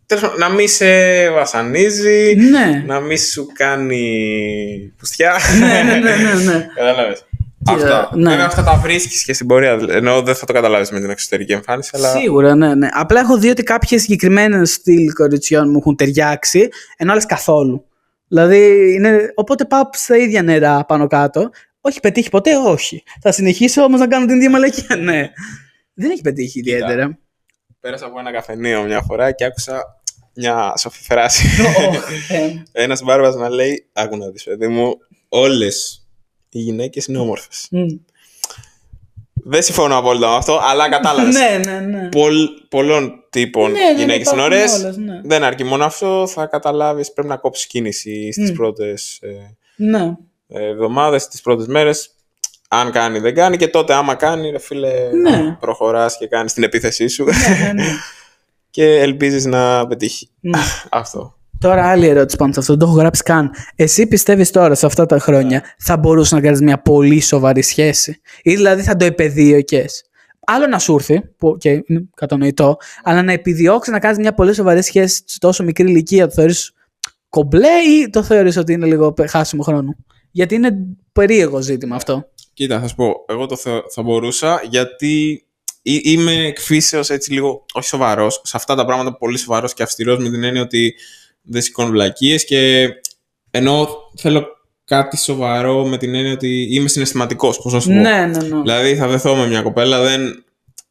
Τέλος πάντων, να μην σε βασανίζει, Ναι. να μην σου κάνει πουστιά. ναι, ναι, ναι, ναι, ναι. Κατάλαβες. Και, Αυτά. ναι. Βέβαια, αυτά τα βρίσκεις και στην πορεία. Ενώ δεν θα το καταλάβεις με την εξωτερική εμφάνιση, αλλά. Σίγουρα, ναι, ναι. Απλά έχω δει ότι κάποιες συγκεκριμένες στυλ κοριτσιών μου έχουν ταιριάξει, ενώ άλλες καθόλου. Δηλαδή, είναι... οπότε πάω στα ίδια νερά πάνω κάτω. Όχι πετύχει ποτέ, όχι. Θα συνεχίσω όμως να κάνω την ίδια μαλακία, ναι. Δεν έχει πετύχει ιδιαίτερα. Πέρασα από ένα καφενείο μια φορά και άκουσα μια σοφή φράση. Ωχ, Θεέ μου. Ένας μπάρμπας να λέει: Άκου να δεις, παιδί μου, όλες οι γυναίκες είναι όμορφες. Μμ. Δεν συμφωνώ απόλυτα με αυτό, αλλά κατάλαβες. Ναι, ναι, ναι. πολλών τύπων Ναι, δεν γυναίκες είναι υπάρχουν ωραίες. όλες, ναι. Δεν αρκεί μόνο αυτό, θα καταλάβεις. Πρέπει να κόψεις κίνηση στις Μμ. πρώτες Ναι. εβδομάδες, τις πρώτες μέρες. Αν κάνει, δεν κάνει. Και τότε, άμα κάνει, ρε φίλε, Ναι. προχωράς και κάνεις την επίθεσή σου. ναι, ναι, ναι. και ελπίζεις να πετύχει. Ναι. αυτό. Τώρα άλλη ερώτηση πάνω σε αυτό. Δεν το έχω γράψει καν. Εσύ πιστεύεις τώρα σε αυτά τα χρόνια θα μπορούσες να κάνεις μια πολύ σοβαρή σχέση, ή δηλαδή θα το επεδίωκε. Άλλο να σου έρθει, που και είναι κατανοητό, αλλά να επιδιώξεις να κάνεις μια πολύ σοβαρή σχέση σε τόσο μικρή ηλικία, το θεωρείς κομπλέ ή το θεωρείς ότι είναι λίγο πε- χάσιμο χρόνο; Γιατί είναι περίεργο ζήτημα αυτό. Κοίτα, θα σου πω. Εγώ το θεω- θα μπορούσα γιατί εί- είμαι εκφύσεως έτσι λίγο, όχι σοβαρός, σε αυτά τα πράγματα πολύ σοβαρός και αυστηρός με την έννοια ότι δεν σηκώνω βλακίες και ενώ θέλω κάτι σοβαρό με την έννοια ότι είμαι συναισθηματικός. Πώς να σου πω. Ναι, ναι, ναι. Δηλαδή θα δεθώ με μια κοπέλα, δεν,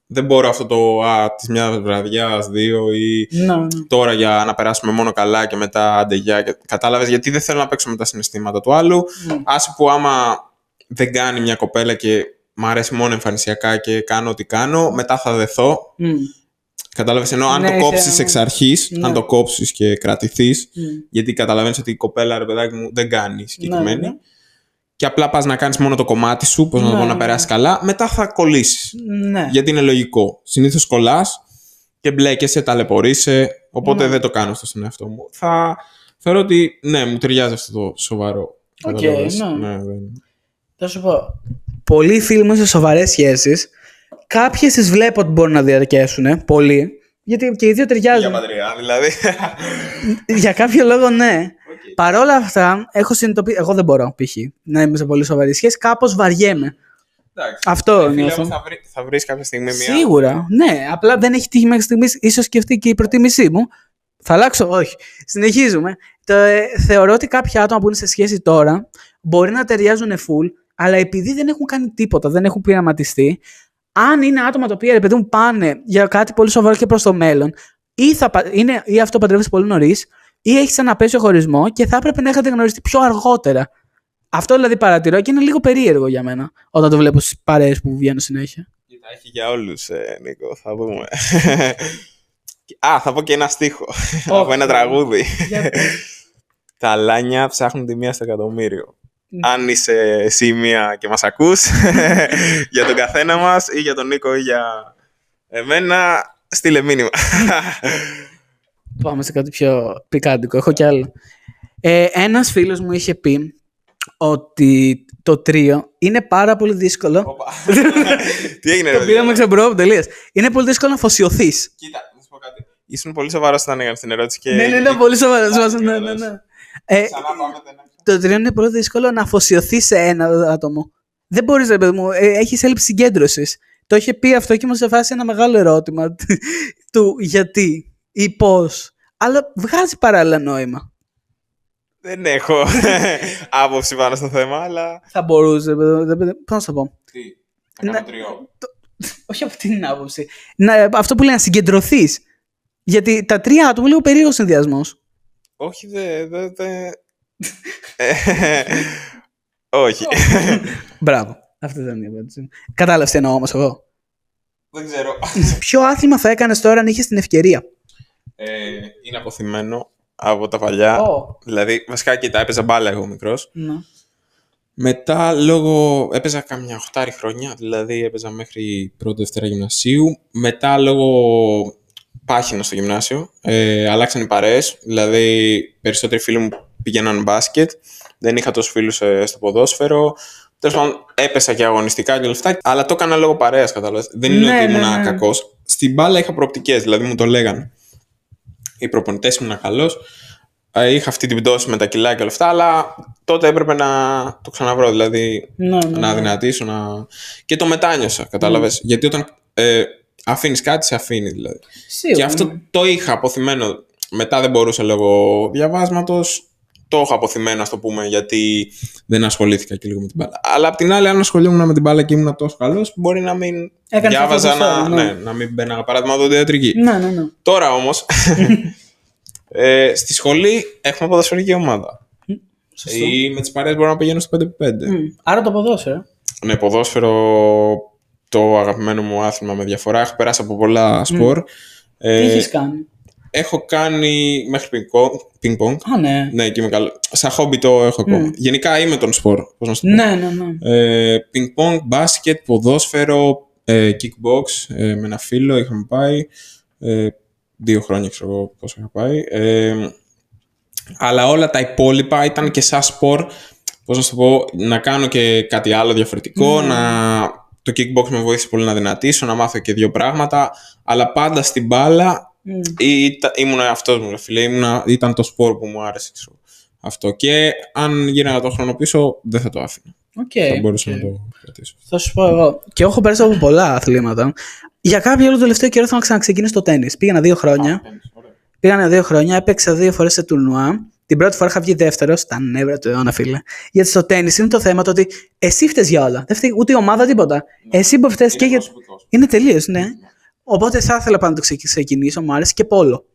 δεν μπορώ αυτό το α, της μιας βραδιάς, δύο ή Ναι, ναι. τώρα για να περάσουμε μόνο καλά και μετά άντε γεια. Και- Κατάλαβες γιατί δεν θέλω να παίξω με τα συναισθήματα του άλλου. Ναι. Άσε που άμα δεν κάνει μια κοπέλα και μ' αρέσει μόνο εμφανισιακά και κάνω ό,τι κάνω, μετά θα δεθώ. Μμ. Κατάλαβες, ενώ αν Ναι, το κόψεις θε- εξ αρχής, Ναι. αν το κόψεις και κρατηθείς, Μμ. γιατί καταλαβαίνεις ότι η κοπέλα, ρε παιδάκι μου, δεν κάνει συγκεκριμένη. Ναι, ναι. Και απλά πας να κάνεις μόνο το κομμάτι σου, πώς να το Ναι, πω, να ναι. περάσει καλά, μετά θα κολλήσεις. Ναι. Γιατί είναι λογικό. Συνήθως κολλάς και μπλέκεσαι, ταλαιπωρείσαι, οπότε Ναι. δεν το κάνω αυτό στον εαυτό μου. Θα θεωρώ ότι, ναι, μου ταιριάζει αυτό το σοβαρό. Οκ, Κατάλαβες. ναι. Δεν- Θα σου πω. Πολλοί φίλοι μου σε σοβαρές σχέσεις, κάποιες τις βλέπω ότι μπορούν να διαρκέσουν. Πολλοί. Γιατί και οι δύο ταιριάζουν. παντρειά, δηλαδή. Για κάποιο λόγο, ναι. Παρ' όλα αυτά, έχω συνειδητοποιήσει. Εγώ δεν μπορώ, π.χ. να είμαι σε πολύ σοβαρή σχέση. Κάπως βαριέμαι. Εντάξει. Αυτό Ε, φίλε νιώθω. μου, θα, βρει, θα βρεις κάποια στιγμή μια... Σίγουρα, ναι. Απλά δεν έχει τύχει μέχρι στιγμής, ίσως και αυτή και η προτίμησή μου. Θα αλλάξω, όχι. Συνεχίζουμε. Το, ε, θεωρώ ότι κάποια άτομα που είναι σε σχέση τώρα μπορεί να ταιριάζουν full, αλλά επειδή δεν έχουν κάνει τίποτα, δεν έχουν πειραματιστεί, αν είναι άτομα τα οποία ρε παιδί μου πάνε για κάτι πολύ σοβαρό και προς το μέλλον, ή, θα, πα- είναι, ή αυτό παντρεύεσαι πολύ νωρίς, ή έχεις ένα απέσιο χωρισμό και θα έπρεπε να έχετε γνωριστεί πιο αργότερα. Αυτό δηλαδή παρατηρώ και είναι λίγο περίεργο για μένα όταν το βλέπω στις παρέες που βγαίνουν συνέχεια. Κοίτα, έχει για όλους, ε, Νίκο, θα δούμε. Α, θα πω και ένα στίχο από ένα τραγούδι. Τα λάνια ψάχνουν τη μία στο εκατομμύριο. Αν είσαι εσύ μία και μας ακούς, για τον καθένα μας ή για τον Νίκο ή για εμένα, στείλε μήνυμα. Πάμε σε κάτι πιο πικάντικο. Έχω κι άλλο. Ε, ένας φίλος μου είχε πει ότι το τρίο είναι πάρα πολύ δύσκολο. Όπα. Τι έγινε, ρε Το παιδιά; πήραμε ξεμπρό τελείως. Είναι πολύ δύσκολο να αφοσιωθείς. Κοίτα, να σου πω κάτι. Ήσουν πολύ σοβαρός όταν έκανες την ερώτηση και... Ναι, ναι, ναι, πολύ σοβαρός. σοβαρός, Ναι, ναι, ναι. Ε, Ξανά πάμε, δεν το τρίο είναι πολύ δύσκολο να αφοσιωθεί σε ένα άτομο. Δεν μπορείς, ρε παιδί μου, ε, έχεις έλλειψη συγκέντρωσης. Το είχε πει αυτό και μου σε φάσει ένα μεγάλο ερώτημα του γιατί ή πώς. Αλλά βγάζει παράλληλα νόημα. Δεν έχω άποψη πάνω στο θέμα, αλλά... Θα μπορούσε, πώς να σου το πω. Τι, να κάνω τριό. όχι από την άποψη. Να, αυτό που λέει να συγκεντρωθείς. Γιατί τα τρία άτομα είναι λίγο περίεργος συνδυασμός. Όχι, δεν... Δε, δε... Ε, Όχι. Μπράβο. Αυτή ήταν η απάντηση. Κατάλαβες τι εννοώ όμως εγώ. δεν ξέρω. Ποιο άθλημα θα έκανες τώρα αν είχες την ευκαιρία; Ε, είναι αποθυμένο από τα παλιά. Ω. Δηλαδή, βασικά, κοίτα, έπαιζα μπάλα εγώ μικρός. Ναι. Μετά, λόγω. έπαιζα κάμια 8 χρόνια, δηλαδή έπαιζα μέχρι πρώτη Δευτέρα γυμνασίου. Μετά, λόγω πάχυνας στο γυμνάσιο, ε, αλλάξαν οι παρέες. Δηλαδή, περισσότεροι φίλοι μου πήγαιναν μπάσκετ. Δεν είχα τόσους φίλους ε, στο ποδόσφαιρο. Τέλος πάντων, έπεσα και αγωνιστικά και όλα αυτά. Αλλά το έκανα λόγω παρέας, κατάλαβες. Δεν είναι Ναι, ότι ναι, ήμουν ναι. κακός. Στην μπάλα είχα προοπτικές, δηλαδή μου το λέγανε. Οι προπονητές ήμουν καλός. Είχα αυτή την πτώση με τα κιλά και όλα αυτά, αλλά τότε έπρεπε να το ξαναβρω. Δηλαδή, Ναι, ναι, να ναι. δυνατήσω να. Και το μετάνιωσα, κατάλαβες. Γιατί όταν ε, αφήνεις κάτι, σε αφήνει δηλαδή. Σίγουρα, Και αυτό ναι. το είχα αποθυμένο. Μετά δεν μπορούσα λόγω διαβάσματος. Το είχα αποθυμένο, ας το πούμε, γιατί δεν ασχολήθηκα και λίγο με την μπάλα. Αλλά απ' την άλλη, αν ασχολούμουν με την μπάλα και ήμουν τόσο καλός, μπορεί να μην Έκανες αυτό διάβαζα που να, θέλω, ναι. ναι, να μην μπαίνα παράδειγμα οδοντιατρική. Ναι, ναι, ναι. Τώρα όμως, ε, στη σχολή έχουμε ποδοσφαιρική ομάδα. Σωστό. Ή με τις παρέες μπορώ να πηγαίνω στο 5x5. Μμ. Άρα το ποδόσφαιρο. Ναι, ποδόσφαιρο το αγαπημένο μου άθλημα με διαφορά. Έχω περάσει από πολλά σπορ. Τι Ε, έχεις κάνει; Έχω κάνει μέχρι πινκ-πονγκ. Α, ναι. Ναι, και είμαι καλό. Σαν χόμπι το έχω ακόμα. Μμ. Γενικά είμαι τον σπορ. Πώς να σου το πω. Ναι, ναι, ναι. Ε, πινκ-πονγκ, μπάσκετ, ποδόσφαιρο, ε, kickbox. Ε, με ένα φίλο είχαμε πάει. Ε, δύο χρόνια ξέρω εγώ πώς είχα πάει. Ε, αλλά όλα τα υπόλοιπα ήταν και σαν σπορ. Πώς να σου το πω, να κάνω και κάτι άλλο διαφορετικό. Ναι. Να... Το kickbox με βοήθησε πολύ να δυνατήσω, να μάθω και δύο πράγματα. Αλλά πάντα στην μπάλα Μμ. Ήτα, ήμουν αυτός μου, ρε φίλε. Ήμουνα, ήταν το σπορ που μου άρεσε. Ξέρω. Αυτό. Και αν γύρναγα το χρόνο πίσω, δεν θα το άφηνα. Οκ. θα μπορούσα οκ. να το κρατήσω. Θα σου πω εγώ. Και έχω περάσει από πολλά αθλήματα. Για κάποιο άλλο το τελευταίο καιρό θέλω να ξαναξεκινήσω το τέννη. Πήγαινα δύο χρόνια. Πήγανε δύο χρόνια, έπαιξα δύο φορές σε τουρνουά Την πρώτη φορά είχα βγει δεύτερος, στα νεύρα του αιώνα, φίλε. Γιατί στο τέννη είναι το θέμα το ότι εσύ φταις για όλα. Δεν φταίει ούτε η ομάδα, τίποτα. Εσύ που φταίει και για. Είναι τελείως, ναι. Οπότε θα ήθελα πάντα να το ξεκινήσω, μου άρεσε και πόλο.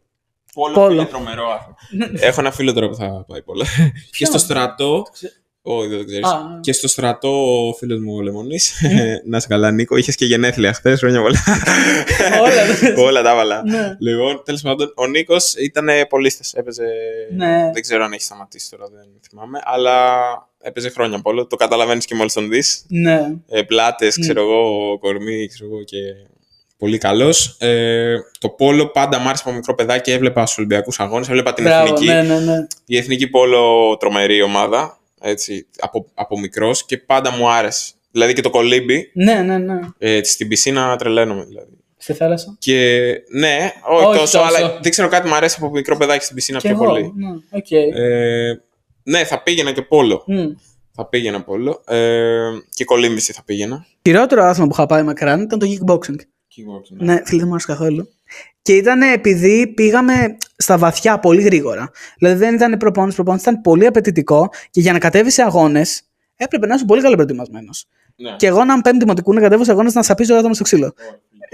Πόλο, Πόλο. φίλε, τρομερό άθλημα. Έχω ένα φίλο τώρα που θα πάει πολλά. και στο στρατό. Όχι, δεν το ξέρεις. Α. Και στο στρατό, ο φίλος μου ο Λεμονής. να σε καλά, Νίκο. Είχες και γενέθλια χθες, χρόνια πολλά. Όλα. Όλα τα έβαλα. Ναι. Λοιπόν, τέλος πάντων, ο Νίκος ήταν πολίστε. Έπαιζε. Ναι. Δεν ξέρω αν έχει σταματήσει τώρα, δεν θυμάμαι. Αλλά έπαιζε χρόνια πόλο. Το καταλαβαίνεις και μόλις τον δεις. Ναι. Ε, Πλάτες, ξέρω εγώ, κορμί, ξέρω εγώ και. Πολύ καλός. Ε, το πόλο πάντα μ' άρεσε από μικρό παιδάκι. Έβλεπα στους Ολυμπιακούς Αγώνες. Έβλεπα την Μπράβο, εθνική. ναι, ναι, ναι. Η εθνική πόλο τρομερή ομάδα. Έτσι, από, από μικρός και πάντα μου άρεσε. Δηλαδή και το κολύμπι. Ναι, ναι, ναι. Ε, στην πισίνα τρελαίνομαι δηλαδή. Στη θάλασσα; Και ναι, όχι, Όχι τόσο, τόσο. αλλά δεν ξέρω κάτι μου αρέσει από μικρό παιδάκι στην πισίνα Και πιο εγώ. πολύ. Ναι, οκ. Ε, ναι, θα πήγαινα και πόλο. Μμ. Θα πήγαινα πόλο. Ε, και κολύμβηση θα πήγαινα. Χειρότερο άθλημα που είχα πάει μακράν ήταν το kickboxing. Ναι, φίλε, δεν μου άρεσε καθόλου. Και ήταν επειδή πήγαμε στα βαθιά πολύ γρήγορα. Δηλαδή δεν ήταν προπόνηση, προπόνηση ήταν πολύ απαιτητικό και για να κατέβεις σε αγώνες έπρεπε να είσαι πολύ καλά προετοιμασμένο. Ναι. Και εγώ, να πέμπτη δημοτικού, να κατέβω σε αγώνες να σαπίζω άτομα στο ξύλο.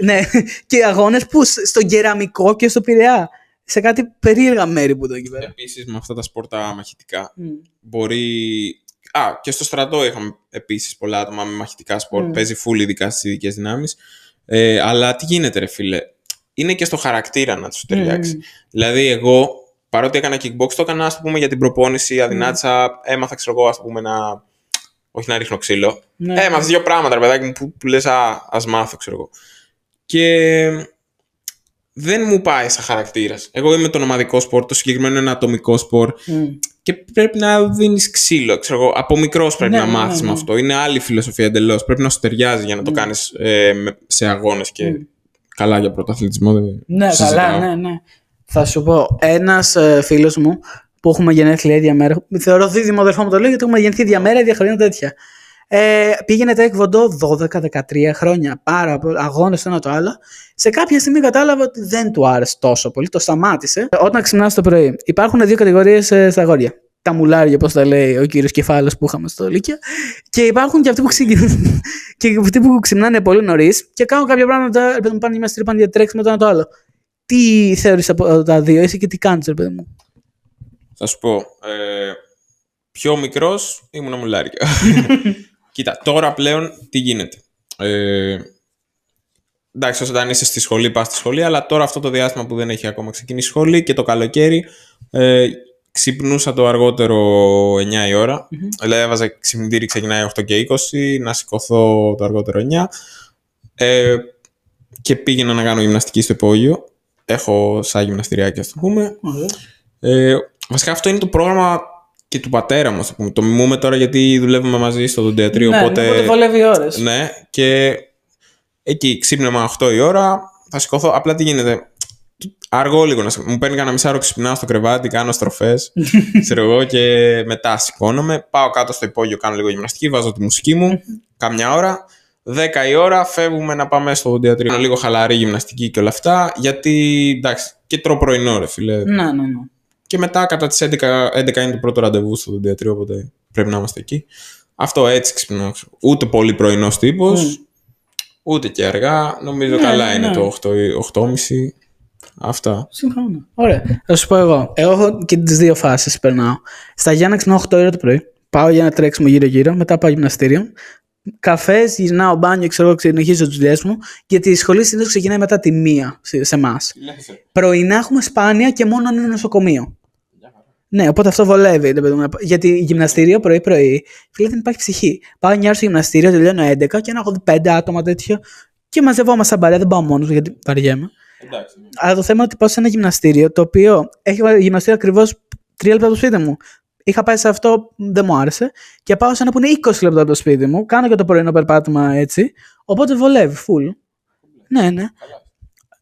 ναι, και αγώνες που σ- στον κεραμικό και στο πειραιά. Σε κάτι περίεργα μέρη που ήταν εκεί πέρα. Επίσης με αυτά τα σπορτα μαχητικά Μμ. μπορεί. Α, και στο στρατό είχαμε επίσης πολλά άτομα με μαχητικά σπορ. Μμ. Παίζει full ειδικά στις ειδικές δυνάμεις. Ε, αλλά τι γίνεται, ρε φίλε; Είναι και στο χαρακτήρα να τους ταιριάξει. Μμ. Δηλαδή, εγώ παρότι έκανα kickbox, το έκανα ας το πούμε για την προπόνηση, αδυνάτησα. Έμαθα, ξέρω εγώ, ας πούμε, να. Όχι να ρίχνω ξύλο. Ναι. Έμαθα δύο πράγματα, ρε παιδάκι μου, που, που λες, α ας μάθω, ξέρω εγώ. Και δεν μου πάει σαν χαρακτήρας. Εγώ είμαι το ομαδικό σπορ, το συγκεκριμένο είναι ατομικό σπορ Μμ. και πρέπει να δίνεις ξύλο. Ξέρω εγώ. Από μικρός πρέπει Ναι, να ναι, μάθεις ναι, με ναι. αυτό. Είναι άλλη φιλοσοφία εντελώς. Πρέπει να σου ταιριάζει για να το Ναι. κάνεις ε, με- σε αγώνες και Μμ. καλά για πρωταθλητισμό. δεν Ναι, συζητάω. καλά, ναι, ναι. Θα σου πω, ένας ε, φίλος μου που έχουμε γενέθλια ίδια μέρα. Θεωρώ δίδυμο αδερφό μου το λέω γιατί έχουμε γεννηθεί ίδια μέρα, ίδια χρόνια τέτοια. Ε, πήγαινε τέκβοντο 12-13 χρόνια, πάρα πολλοί αγώνες το ένα το άλλο. Σε κάποια στιγμή κατάλαβα ότι δεν του άρεσε τόσο πολύ, το σταμάτησε. Όταν ξυπνά το πρωί, υπάρχουν δύο κατηγορίες στα αγόρια. Τα μουλάρια, όπως τα λέει ο κύριος Κεφάλαιος που είχαμε στο Λύκειο. Και υπάρχουν και αυτοί που, ξυ... και αυτοί που ξυπνάνε πολύ νωρίς και κάνουν κάποια πράγματα. Ρε παιδί μου, πάνε γυμναστήριο, πάνε για τρέξιμο το ένα το άλλο. Τι θεωρείς από τα δύο, εσύ και τι κάνεις, ρε παιδί μου; Θα σου πω. Ε, πιο μικρός ήμουν μουλάρικο. Κοίτα, τώρα πλέον τι γίνεται. Ε, εντάξει, όταν είσαι στη σχολή, πας στη σχολή, αλλά τώρα αυτό το διάστημα που δεν έχει ακόμα ξεκινήσει η σχολή και το καλοκαίρι, ε, ξυπνούσα το αργότερο 9 η ώρα. Δηλαδή, έβαζα ξυπνητήρι, ξεκινάει 8 και 20, να σηκωθώ το αργότερο 9. Ε, και πήγαινα να κάνω γυμναστική στο υπόγειο. Έχω σαν γυμναστηριάκι, ας το πούμε. Ε, βασικά αυτό είναι το πρόγραμμα και του πατέρα μου, ας το πούμε. Το μιμούμε τώρα γιατί δουλεύουμε μαζί στο δοντιατρίο. ναι, οπότε, οπότε βολεύει ώρες. ναι, και εκεί ξύπνημα 8 η ώρα, θα σηκωθώ. Απλά τι γίνεται. Αργό λίγο να σηκω- Μου παίρνει κανένα μισάρο, ξυπνάω στο κρεβάτι, κάνω στροφές. ξέρω εγώ και μετά σηκώνομαι. Πάω κάτω στο υπόγειο, κάνω λίγο γυμναστική, βάζω τη μουσική μου. κάμια ώρα. 10 η ώρα φεύγουμε να πάμε στο δοντιατρίο. Λίγο χαλαρή γυμναστική και όλα αυτά. Γιατί εντάξει, και τρώω πρωινό, ρε φίλε. Ναι, ναι, ναι. Και μετά κατά τις 11, 11 είναι το πρώτο ραντεβού στο δοντιατρίο, οπότε πρέπει να είμαστε εκεί. Αυτό έτσι ξυπνάω. Ούτε πολύ πρωινός τύπος, Μμ. ούτε και αργά. Νομίζω Ναι, καλά ναι, είναι ναι. το 8, 8.30. Αυτά. Συμφωνώ. Ωραία. Θα σου πω εγώ. Εγώ έχω και τις δύο φάσεις περνάω. Στα Γιάννα ξυπνάω 8 ώρα το πρωί. Πάω για ένα τρέξιμο γύρω-γύρω. Μετά πάω γυμναστήριο. Καφές, γυρνάω μπάνιο, ξέρω, συνεχίζω τις δουλειές μου. Γιατί η σχολή συνήθως ξεκινάει μετά τη μία σε σε εμάς. Πρωινά έχουμε σπάνια και μόνο αν είναι νοσοκομείο. Ναι, οπότε αυτό βολεύει. ρε παιδί μου. Γιατί γυμναστήριο πρωί-πρωί, φίλε, δεν υπάρχει ψυχή. Πάω 9 ώρα στο γυμναστήριο, τελειώνω 11 και να έχω 5 άτομα τέτοιο. Και μαζευόμαστε σαν παρέα, δεν πάω μόνος μου γιατί βαριέμαι. Εντάξει. Αλλά το θέμα είναι ότι πάω σε ένα γυμναστήριο το οποίο έχει γυμναστήριο ακριβώς 3 λεπτά από το σπίτι μου. Είχα πάει σε αυτό, δεν μου άρεσε. Και πάω σε ένα που είναι 20 λεπτά από το σπίτι μου. Κάνω και το πρωινό περπάτημα έτσι. Οπότε βολεύει, full. Ναι, ναι.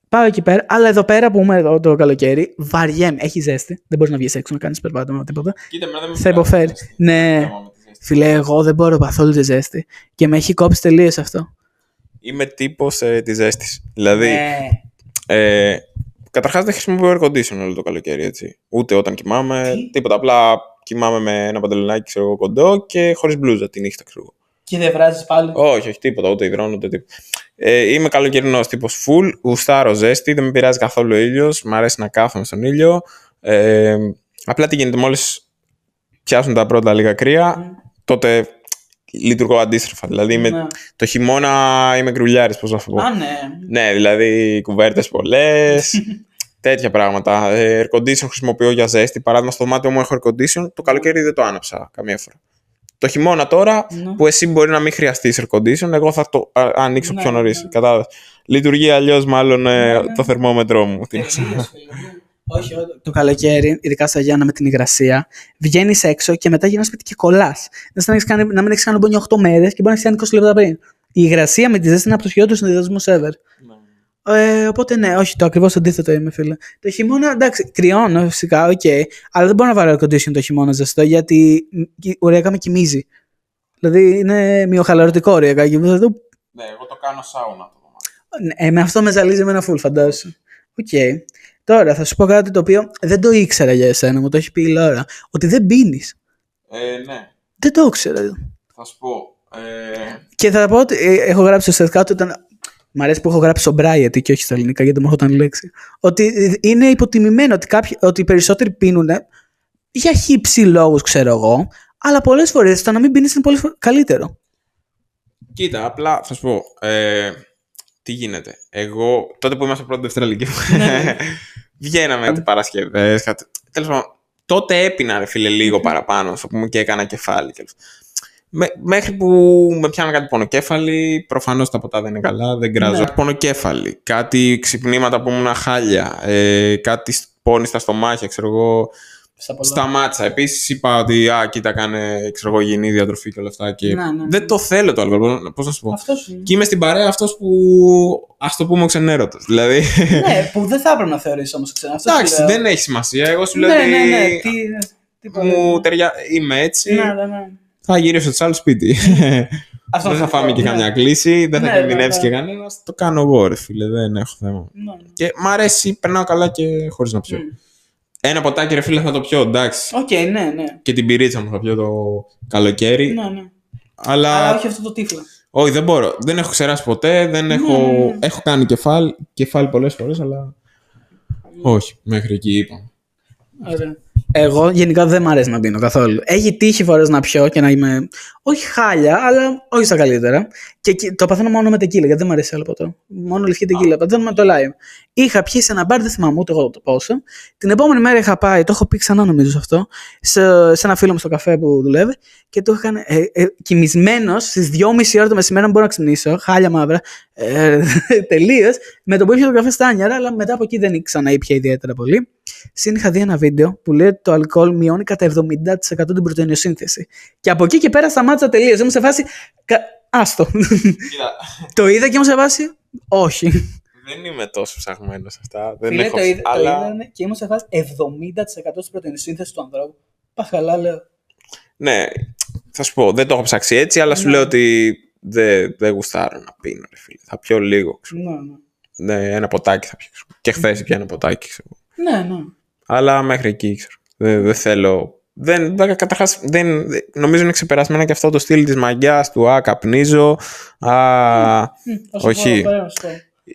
Πάω εκεί πέρα. Αλλά εδώ πέρα που είμαι εδώ το καλοκαίρι, βαριέμαι. Έχει ζέστη. Δεν μπορείς να βγεις έξω να κάνεις περπάτημα τίποτα. Κοίτα, εμένα δεν με Θα πειράζει υποφέρεις. η ζέστη. Ναι. Θέμα με τη ζέστη. Φιλέ, εγώ δεν μπορώ καθόλου τη ζέστη. Και με έχει κόψει τελείως αυτό. Είμαι τύπος ε, της ζέστης. Δηλαδή, Ναι. ε, Καταρχάς δεν χρησιμοποιώ air condition όλο το καλοκαίρι, έτσι. Ούτε όταν κοιμάμαι, Τι; τίποτα. Απλά κοιμάμαι με ένα παντελονάκι ξέρω, εγώ, κοντό και χωρίς μπλούζα τη νύχτα, ξέρω εγώ. Και δεν βράζεις πάλι. Όχι, όχι, τίποτα, ούτε υδρώνω, ούτε τίποτα. Ε, είμαι καλοκαιρινός τύπος full, γουστάρω ζέστη, δεν με πειράζει καθόλου ο ήλιος, μ' αρέσει να κάθομαι στον ήλιο. Ε, απλά τι γίνεται, μόλις πιάσουν τα πρώτα λίγα κρύα, τότε λειτουργώ αντίστροφα. Δηλαδή, είμαι, Ναι. το χειμώνα είμαι γκρουλιάρης, πώς να σου πω. Α, ναι. Ναι, δηλαδή κουβέρτες πολλές. τέτοια πράγματα. Ε, air condition χρησιμοποιώ για ζέστη. Παράδειγμα, στο δωμάτιο μου έχω air condition. Το καλοκαίρι δεν το άναψα καμία φορά. Το χειμώνα τώρα, Ναι. που εσύ μπορεί να μην χρειαστεί air condition, εγώ θα το α, ανοίξω Ναι, πιο νωρίς. ναι. Κατάλαβες. Λειτουργεί αλλιώς, μάλλον ε, Ναι, ναι. το θερμόμετρό μου. Τι να σου πω. Τελείως, φίλε μου. Όχι, όχι. Το καλοκαίρι, ειδικά στα Γιάννα με την υγρασία, βγαίνεις έξω και μετά γυρνά σπίτι και κολλάς. Δεν σαν να, έχεις κάνει, να μην έχεις κάνει μπάνιο 8 μέρες και μπορεί να έχεις κάνει 20 λεπτά πριν. Η υγρασία με τη ζέστη είναι από τους χειρότερους συνδυασμούς ever. Ε, οπότε ναι, όχι, το ακριβώς αντίθετο είμαι, φίλε. Το χειμώνα, εντάξει, κρυώνω φυσικά, οκ, αλλά δεν μπορώ να βάλω air condition το χειμώνα ζεστό γιατί μ, οριακά με κοιμίζει. Δηλαδή είναι μυοχαλαρωτικό οριακά. Και θα το Ναι, εγώ το κάνω σάουνα το δωμάτιο. ναι, με αυτό με ζαλίζει εμένα full, φαντάσου. Οκ. Τώρα θα σου πω κάτι το οποίο δεν το ήξερα για εσένα, μου το έχει πει η Λόρα. Ότι δεν πίνεις. Ε, ναι, Δεν το ήξερα. θα σου πω. Ε, Και θα πω ότι ε, έχω γράψει στο set ότι ήταν. Μ' αρέσει που έχω γράψει sobriety και όχι στα ελληνικά γιατί μου έρχονταν η λέξη. Ότι είναι υποτιμημένο ότι, κάποιοι, ότι οι περισσότεροι πίνουν για χύψη λόγους, ξέρω εγώ. Αλλά πολλές φορές το να μην πίνεις είναι πολύ φο- καλύτερο. Κοίτα, απλά θα σου πω. Ε, τι γίνεται. Εγώ, τότε που ήμασταν πρώτη Δευτέρα Λυκείου, Ναι. βγαίναμε κάτι Παρασκευές. Κάτι... Τέλος πάντων, τότε έπινα, ρε φίλε, λίγο παραπάνω, ας πούμε, και έκανα κεφάλι. και- Με, μέχρι που με πιάνω κάτι πονοκέφαλη, προφανώς τα ποτά δεν είναι καλά, δεν κράζω. Ναι. Κάτι πονοκέφαλη, κάτι ξυπνήματα που ήμουν χάλια, ε, κάτι πόνι στα στομάχια, ξέρω εγώ. Σταμάτησα. Επίσης είπα ότι α, κοίτα, κάνε ξέρω εγώ, υγιεινή διατροφή και όλα αυτά. Και Ναι, ναι. Δεν το θέλω το αλκοόλ. Πώς να σου πω; Αυτός είναι. Και είμαι στην παρέα αυτός που. ας το πούμε ο ξενέρωτος. Δηλαδή. ναι, που δεν θα έπρεπε να θεωρήσει όμως ξένα. Αυτό εντάξει, σου λέω. δεν έχει σημασία. Εγώ σου λέω Ναι, ότι. ναι, ναι. Τι, τι Μου ταιριά... Είμαι έτσι. Ναι, ναι, ναι. Θα γυρίσω στο άλλο σπίτι. Αυτό δεν θα αυτό, φάμε και ναι. καμιά κλήση. Δεν θα Ναι, ναι, κινδυνεύσει ναι. και κανένας. Το κάνω εγώ, ρε φίλε. Δεν έχω θέμα. Ναι, ναι. Και μ' αρέσει, περνάω καλά και χωρίς να πιω. Μμ. Ένα ποτάκι, ρε φίλε, θα το πιω, εντάξει. Οκ, ναι, ναι. Και την μπυρίτσα μου θα πιω το καλοκαίρι. Ναι, ναι. Αλλά. Αλλά όχι αυτό το τύφλο. Όχι, δεν μπορώ. Δεν έχω ξεράσει ποτέ. Δεν έχω, Ναι, ναι, ναι. έχω κάνει κεφάλι, κεφάλι πολλές φορές, αλλά. Όχι, μέχρι εκεί είπα. Ωραία. Εγώ γενικά δεν μ' αρέσει να πίνω καθόλου. Έχει τύχει φορές να πιω και να είμαι. Όχι χάλια, αλλά όχι στα καλύτερα. Και εκεί- το παθαίνω μόνο με τεκίλα, γιατί δεν μ' αρέσει άλλο ποτέ. Μόνο λευκή τεκίλα. Δεν με το λάει. Είχα πιει σε ένα μπαρ, δεν θυμάμαι ούτε εγώ το πόσο. Την επόμενη μέρα είχα πάει, το έχω πει ξανά νομίζω σε αυτό, σε, σε ένα φίλο μου στο καφέ που δουλεύει και το είχα κάνει. Ε, ε, Κοιμισμένος στις 2.30 ώρα το μεσημέρι, να μπορώ να ξυπνήσω, χάλια μαύρα. Ε, Τελείως. Με το που ήπια το καφέ στα άνιαρα, αλλά μετά από εκεί δεν ξαναήπια ιδιαίτερα πολύ. Συν είχα δει ένα βίντεο που λέει ότι το αλκοόλ μειώνει κατά 70% την πρωτεϊνοσύνθεση. Και από εκεί και πέρα σταμάτησα τελείως. Ήμουν σε φάση. κα- Άστο. Κοίτα, το είδα και ήμουν σε φάση. Όχι. Δεν είμαι τόσο ψαγμένος σε αυτά. Δεν Φίλε, έχω. το, είδα, αλλά... το είδανε και ήμουν σε φάση 70% της πρωτεϊνοσύνθεση του ανθρώπου. Πα καλά, λέω. Ναι, θα σου πω, δεν το έχω ψάξει έτσι, αλλά σου Ναι. λέω ότι δεν δεν γουστάρω να πίνω, ρε φίλε. Θα πιω λίγο. ξέρω. Ναι, ναι. Ναι, ένα ποτάκι θα πιω. ξέρω. Και χθες πια ένα ποτάκι. Ξέρω. Ναι, ναι. Αλλά μέχρι εκεί, ξέρω. Δεν, δεν θέλω. Δεν, καταρχάς, δεν, δεν- νομίζω είναι ξεπερασμένα και αυτό το στυλ της μαγιάς του «Α, καπνίζω», «Α, Μ, θα σου Όχι.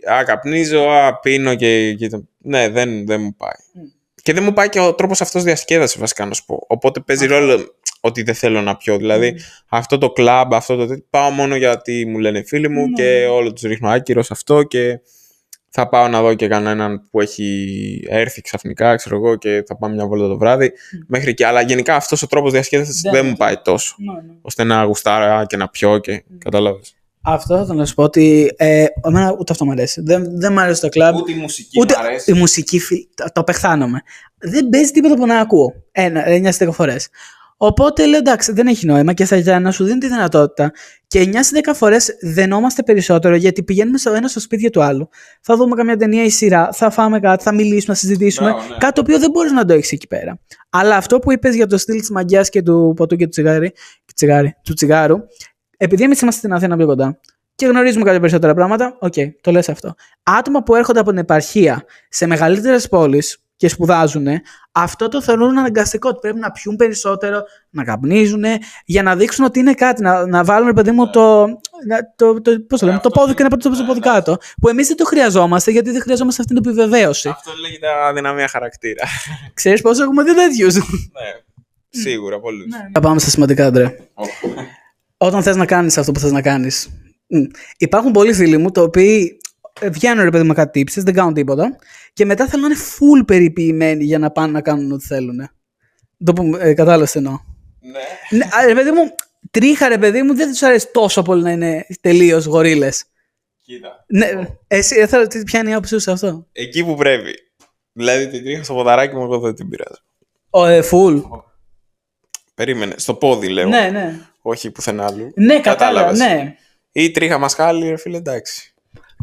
Πω, θα σου πω. α καπνίζω», «Α, πίνω» και, και το- Ναι, δεν, δεν μου πάει. Μμ. Και δεν μου πάει και ο τρόπος αυτός διασκέδασης βασικά να σου πω. Οπότε παίζει ρόλο ότι δεν θέλω να πιω. Δηλαδή, αυτό το κλαμπ, αυτό το τέτοιο, πάω μόνο γιατί μου λένε οι φίλοι μου Ναι. και όλο τους ρίχνω άκυρος σε αυτό και θα πάω να δω και κανέναν που έχει έρθει ξαφνικά, ξέρω εγώ, και θα πάμε μια βόλτα το βράδυ. Μέχρι εκεί. Αλλά γενικά αυτός ο τρόπος διασκέδασης Δεν- δεν μου πάει τόσο. Ναι, ναι. Ώστε να γουστάρω και να πιω και κατάλαβες. Αυτό θα ήθελα να σου πω ότι ε, εμένα ούτε αυτό μου αρέσει. Δεν, δεν μου αρέσει το κλαμπ. Ούτε η μουσική Ούτε μου αρέσει. η μουσική, φι- το, το πεχθάνομαι. Δεν παίζει τίποτα που να ακούω. Ένα, 9-10 φορές. Οπότε λέω εντάξει, δεν έχει νόημα και στα Γιάννα σου δίνει τη δυνατότητα και 9 10 φορές δενόμαστε περισσότερο γιατί πηγαίνουμε στο ένα στο σπίτι του άλλου. Θα δούμε καμιά ταινία ή σειρά, θα φάμε κάτι, θα μιλήσουμε, θα συζητήσουμε. Μπράβο, ναι. Κάτι το οποίο δεν μπορείς να το έχεις εκεί πέρα. Αλλά αυτό που είπες για το στυλ της μαγιάς και του ποτού και του τσιγάρι, και τσιγάρι, του τσιγάρου, επειδή εμείς είμαστε στην Αθήνα πιο κοντά και γνωρίζουμε κάποια περισσότερα πράγματα. Οκ, το λες αυτό. Άτομα που έρχονται από την επαρχία σε μεγαλύτερες πόλεις και σπουδάζουν, αυτό το θεωρούν αναγκαστικό. Ότι πρέπει να πιούν περισσότερο, να καπνίζουν, για να δείξουν ότι είναι κάτι. Να, να βάλουν, ρε παιδί μου, το, να- το, το, πώς το, λέμε, το πόδι και να πατήσουν το πόδι κάτω. Που εμείς δεν το χρειαζόμαστε, γιατί δεν χρειαζόμαστε αυτή την επιβεβαίωση. Αυτό λέγεται αδυναμία χαρακτήρα. Ξέρεις πόσο έχουμε δει τέτοιους; ναι. Σίγουρα, πολλούς. Θα πάμε στα σημαντικά, Αντρέ. Όταν θες να κάνεις αυτό που θες να κάνεις. Υπάρχουν πολλοί φίλοι μου, το οποίοι ε, βγαίνουν ρε παιδί με κάτι τύψεις, δεν κάνουν τίποτα και μετά θέλουν να είναι full περιποιημένοι για να πάνε να κάνουν ό,τι θέλουν. Το που ε, κατάλαβες τι εννοώ. Ναι. Ναι, α, ρε παιδί μου, τρίχα ρε παιδί μου, δεν τους αρέσει τόσο πολύ να είναι τελείως γορίλες. Κοίτα. Ναι, εσύ ε, θέλω, τι- ποια είναι η άποψή σου σε αυτό; Εκεί που πρέπει. Δηλαδή την τρίχα στο ποδαράκι μου, εγώ δεν την πειράζω. Ο, ε, full. Περίμενε. Στο πόδι λέω. Ναι, ναι. Όχι πουθενά άλλου. Ναι, κατάλαβα, Κατάλαβες. ναι. Ή τρίχα μασχάλη, ρε φίλε, εντάξει.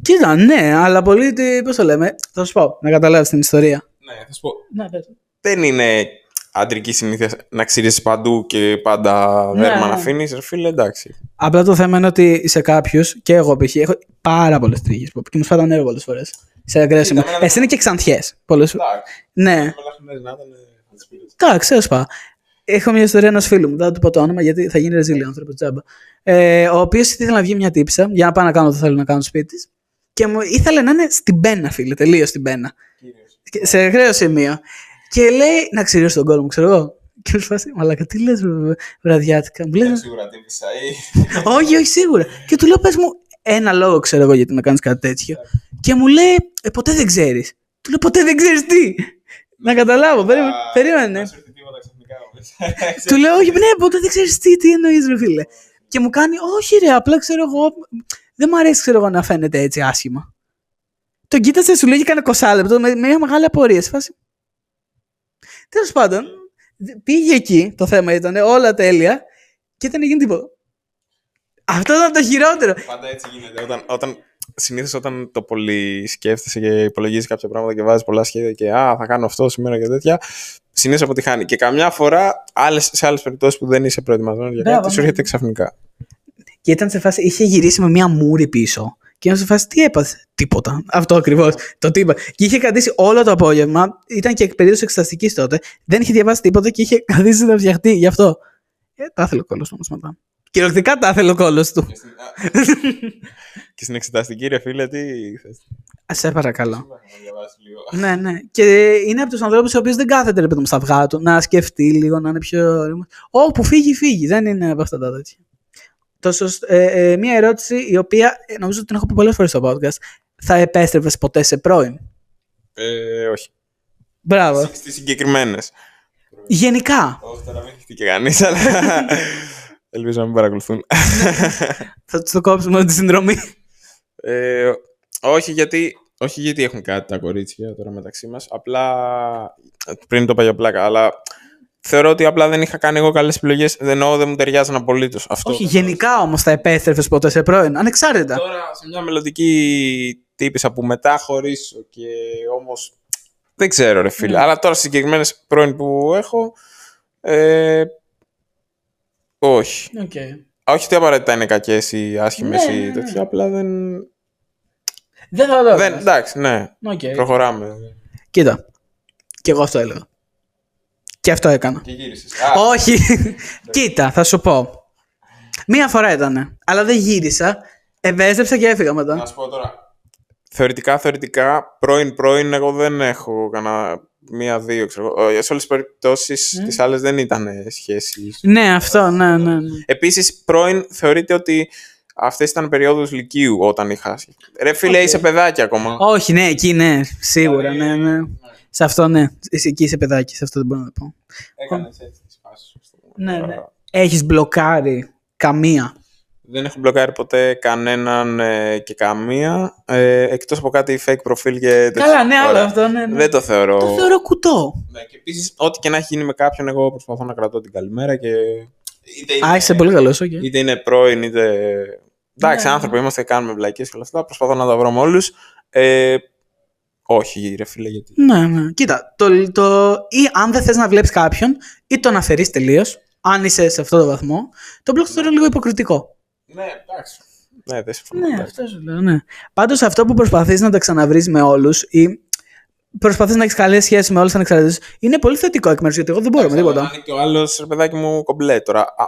Κοίτα, ναι, αλλά πολύ. τι- Πώς το λέμε, θα σου πω, να καταλάβεις την ιστορία. Ναι, θα σου πω. Ναι, πες. Δεν είναι αντρική συνήθεια να ξυρίσει παντού και πάντα Ναι, δέρμα ναι. να αφήνεις. Ρε φίλε, εντάξει. Απλά το θέμα είναι ότι σε κάποιους, και εγώ π.χ. έχω πάρα πολλές τρίχες και μου σπάταν νερό πολλές φορές. Σε αγκρέσιμο. εμένα δεν- Εσύ είναι και ξανθιές. Πολλέ φορέ. Εντάξει. Ναι, Με λαχνές να ήταν, θα τις πήρες. εντάξει, ξέρω πά. Έχω μια ιστορία ενός φίλου μου, δεν θα του πω το όνομα γιατί θα γίνει ρεζίλιο άνθρωπος τζάμπα. Ε, ο οποίος ήθελε να βγει μια τύψα για να πάει να κάνω ό,τι θέλω να κάνω στο σπίτι της. Και μου ήθελε να είναι στην πένα, φίλε, τελείως στην πένα. Κύριος. Και Σε ακραίο σημείο. Και λέει να ξηρίσω τον κόλλο μου, ξέρω εγώ. Και μου φάση, Μαλάκα, τι λες βραδιάτικα. Μου λέει, Σίγουρα τύπησα ή... όχι, όχι, σίγουρα. Και του λέω, πες μου ένα λόγο, ξέρω εγώ, γιατί να κάνεις κάτι τέτοιο. Και μου λέει, ε, ποτέ δεν ξέρεις. Του λέω, ποτέ δεν ξέρεις τι. να καταλάβω, περίμενε. Του λέω, Όχι, ναι, ποτέ δεν ξέρεις τι, τι εννοείς, ρε φίλε. Και μου κάνει, Όχι, ρε, απλά ξέρω εγώ. Δεν μου αρέσει, ξέρω εγώ, να φαίνεται έτσι άσχημα. Τον κοίτασε, σου λέγει κανένα κοσάλεπτο με με μια μεγάλη απορία. Σε φάση. Τέλος πάντων, πήγε εκεί, το θέμα ήταν όλα τέλεια και δεν έγινε τίποτα. Αυτό ήταν το χειρότερο. Πάντα έτσι γίνεται. Όταν, όταν, Συνήθως όταν το πολύ σκέφτεσαι και υπολογίζεις κάποια πράγματα και βάζεις πολλά σχέδια και Α, θα κάνω αυτό σήμερα και τέτοια, συνήθως αποτυχάνει. Και καμιά φορά άλλες, σε άλλες περιπτώσεις που δεν είσαι προετοιμασμένος για Μπράβο, κάτι, σου ναι. έρχεται ξαφνικά. Και ήταν σε φάση, είχε γυρίσει με μία μούρη πίσω. Και ήταν σε φάση, τι έπαθε; Τίποτα. Αυτό ακριβώς. Το τίποτα. Και είχε κρατήσει όλο το απόγευμα. Ήταν και περίοδος εξεταστικής τότε. Δεν είχε διαβάσει τίποτα και είχε καθίσει να φτιαχτεί. Γι' αυτό. Ε, τα ήθελε ο κόλλο όμως μετά. Κυριολεκτικά τα ήθελε ο κόλλο του. Και στην- α, και στην εξεταστική, ρε φίλε, τι θες. Α σε παρακαλώ. Να διαβάσεις λίγο. ναι, ναι. Και είναι από τους ανθρώπους οι οποίοι δεν κάθεται ρε παιδί μου στα αυγά του να σκεφτεί λίγο, να είναι πιο. Όπου φύγει, φύγει. Δεν είναι από αυτά τα τέτοια. Το σωσ- ε, ε, μία ερώτηση η οποία ε, νομίζω ότι την έχω πει πολλές φορές στο podcast. Θα επέστρεφε ποτέ σε πρώην; Ε, όχι. Μπράβο. Στις συγκεκριμένες. Γενικά. Όχι, τώρα μην χτυπήσει και κανείς, αλλά. Ελπίζω να μην παρακολουθούν. Θα τους το κόψουμε τη συνδρομή. Ε, όχι, γιατί, όχι γιατί έχουν κάτι τα κορίτσια τώρα μεταξύ μας. Απλά, πριν το είπα για πλάκα, αλλά θεωρώ ότι απλά δεν είχα κάνει εγώ καλές επιλογές. Δεν εννοώ δεν μου ταιριάζαν απολύτως. Αυτό. Όχι, γενικά όμως θα επέστρεφε ποτέ σε πρώην. Ανεξάρτητα. Τώρα σε μια μελλοντική τύπησα που μετά χωρίσω και όμως δεν ξέρω ρε φίλε. Ναι. Αλλά τώρα στις συγκεκριμένες πρώην που έχω, ε, όχι. Okay. Όχι ότι απαραίτητα είναι κακές ή άσχημες Ναι, ή ναι, ναι. τέτοια, απλά δεν... Δεν θα το δεν εντάξει, ναι. Okay. Προχωράμε. Κοίτα. Και εγώ αυτό έλεγα. Και αυτό έκανα. Και γύρισες. Όχι. Κοίτα, θα σου πω. Μία φορά ήταν. Αλλά δεν γύρισα. Επέστρεψα και έφυγα μετά. Να σου πω τώρα. Θεωρητικά, θεωρητικά, πρώην, πρώην, εγώ δεν έχω κανένα μία-δύο, ξέρω εγώ. Ε, Σε όλες τις περιπτώσεις, Μμ. τις άλλες δεν ήταν σχέση. Ναι, αυτό, ναι, ναι. ναι. Επίσης, πρώην θεωρείται ότι αυτές ήταν περίοδους λυκείου όταν είχα. Ρε φίλε, Οκ. είσαι παιδάκι ακόμα. Όχι, ναι, εκεί ναι. Σίγουρα, ναι, Δηλαδή, ναι. Σε αυτό ναι. Εσύ εκεί είσαι παιδάκι, σε αυτό δεν μπορώ να το πω. Έκανες έτσι τις φάσεις σου. Ναι, ναι. Έχεις μπλοκάρει καμία. Δεν έχω μπλοκάρει ποτέ κανέναν ε, και καμία, ε, εκτός από κάτι fake προφίλ και τέτοια. Καλά, ναι, άλλο Ωραία. αυτό, ναι. ναι. Δεν το θεωρώ. Το θεωρώ κουτό. Ναι, και επίσης, ό,τι και να έχει γίνει με κάποιον, εγώ προσπαθώ να κρατώ την καλημέρα και. Είτε είναι, Α, είσαι πολύ καλός, οκ. είτε είναι πρώην, είτε. Εντάξει, Ναι. άνθρωποι είμαστε, κάνουμε βλακείες και όλα αυτά. Προσπαθώ να τα βρω με όλους. Ε, όχι, ρε φίλε, γιατί. Ναι, ναι. Κοίτα, το, το, ή αν δεν θες να βλέπεις κάποιον, ή τον αφαιρείς τελείως, αν είσαι σε αυτό το βαθμό, το μπλοκ το θεωρώ λίγο υποκριτικό. Ναι, εντάξει. Ναι, δεν συμφωνώ. Ναι, αυτό σου λέω, ναι. Πάντως αυτό που προσπαθείς να τα ξαναβρεις με όλους ή προσπαθείς να έχεις καλές σχέσεις με όλους ανεξαρτήτω είναι πολύ θετικό εκ μέρους γιατί εγώ δεν μπορώ με Αλλά τίποτα. να είναι και ο άλλος, ρε παιδάκι μου, κομπλέ τώρα. Α,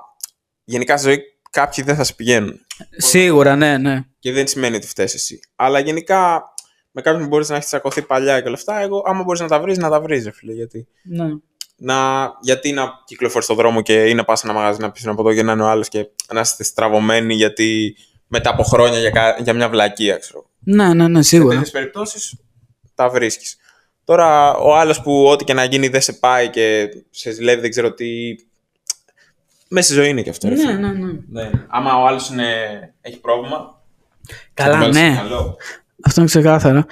γενικά στη ζωή κάποιοι δεν θα σε πηγαίνουν. Σίγουρα, ναι, ναι. Και δεν σημαίνει ότι φταίεις εσύ. Αλλά γενικά με κάποιον που μπορείς να έχεις τσακωθεί παλιά και όλα αυτά, εγώ άμα μπορείς να τα βρεις, να τα βρεις, ρε φίλε. Γιατί, ναι. Να, γιατί να κυκλοφορείς στον δρόμο και ή να πας σε ένα μαγαζί να πεις από εδώ και να είναι ο άλλος και να είστε στραβωμένοι γιατί μετά από χρόνια για, κα- για μια βλακεία, ξέρω. Ναι, ναι, ναι, Σε σίγουρα. τέτοιες περιπτώσεις τα βρίσκεις. Τώρα, ο άλλος που ό,τι και να γίνει δεν σε πάει και σε ζηλεύει, δεν ξέρω τι. Μέσα στη ζωή είναι και αυτό. ρε Ναι, φίλε. ναι, ναι. Ναι. Άμα ο άλλος έχει πρόβλημα. θα Καλά, τον βάλεις στο ναι. μυαλό. Αυτό είναι ξεκάθαρο.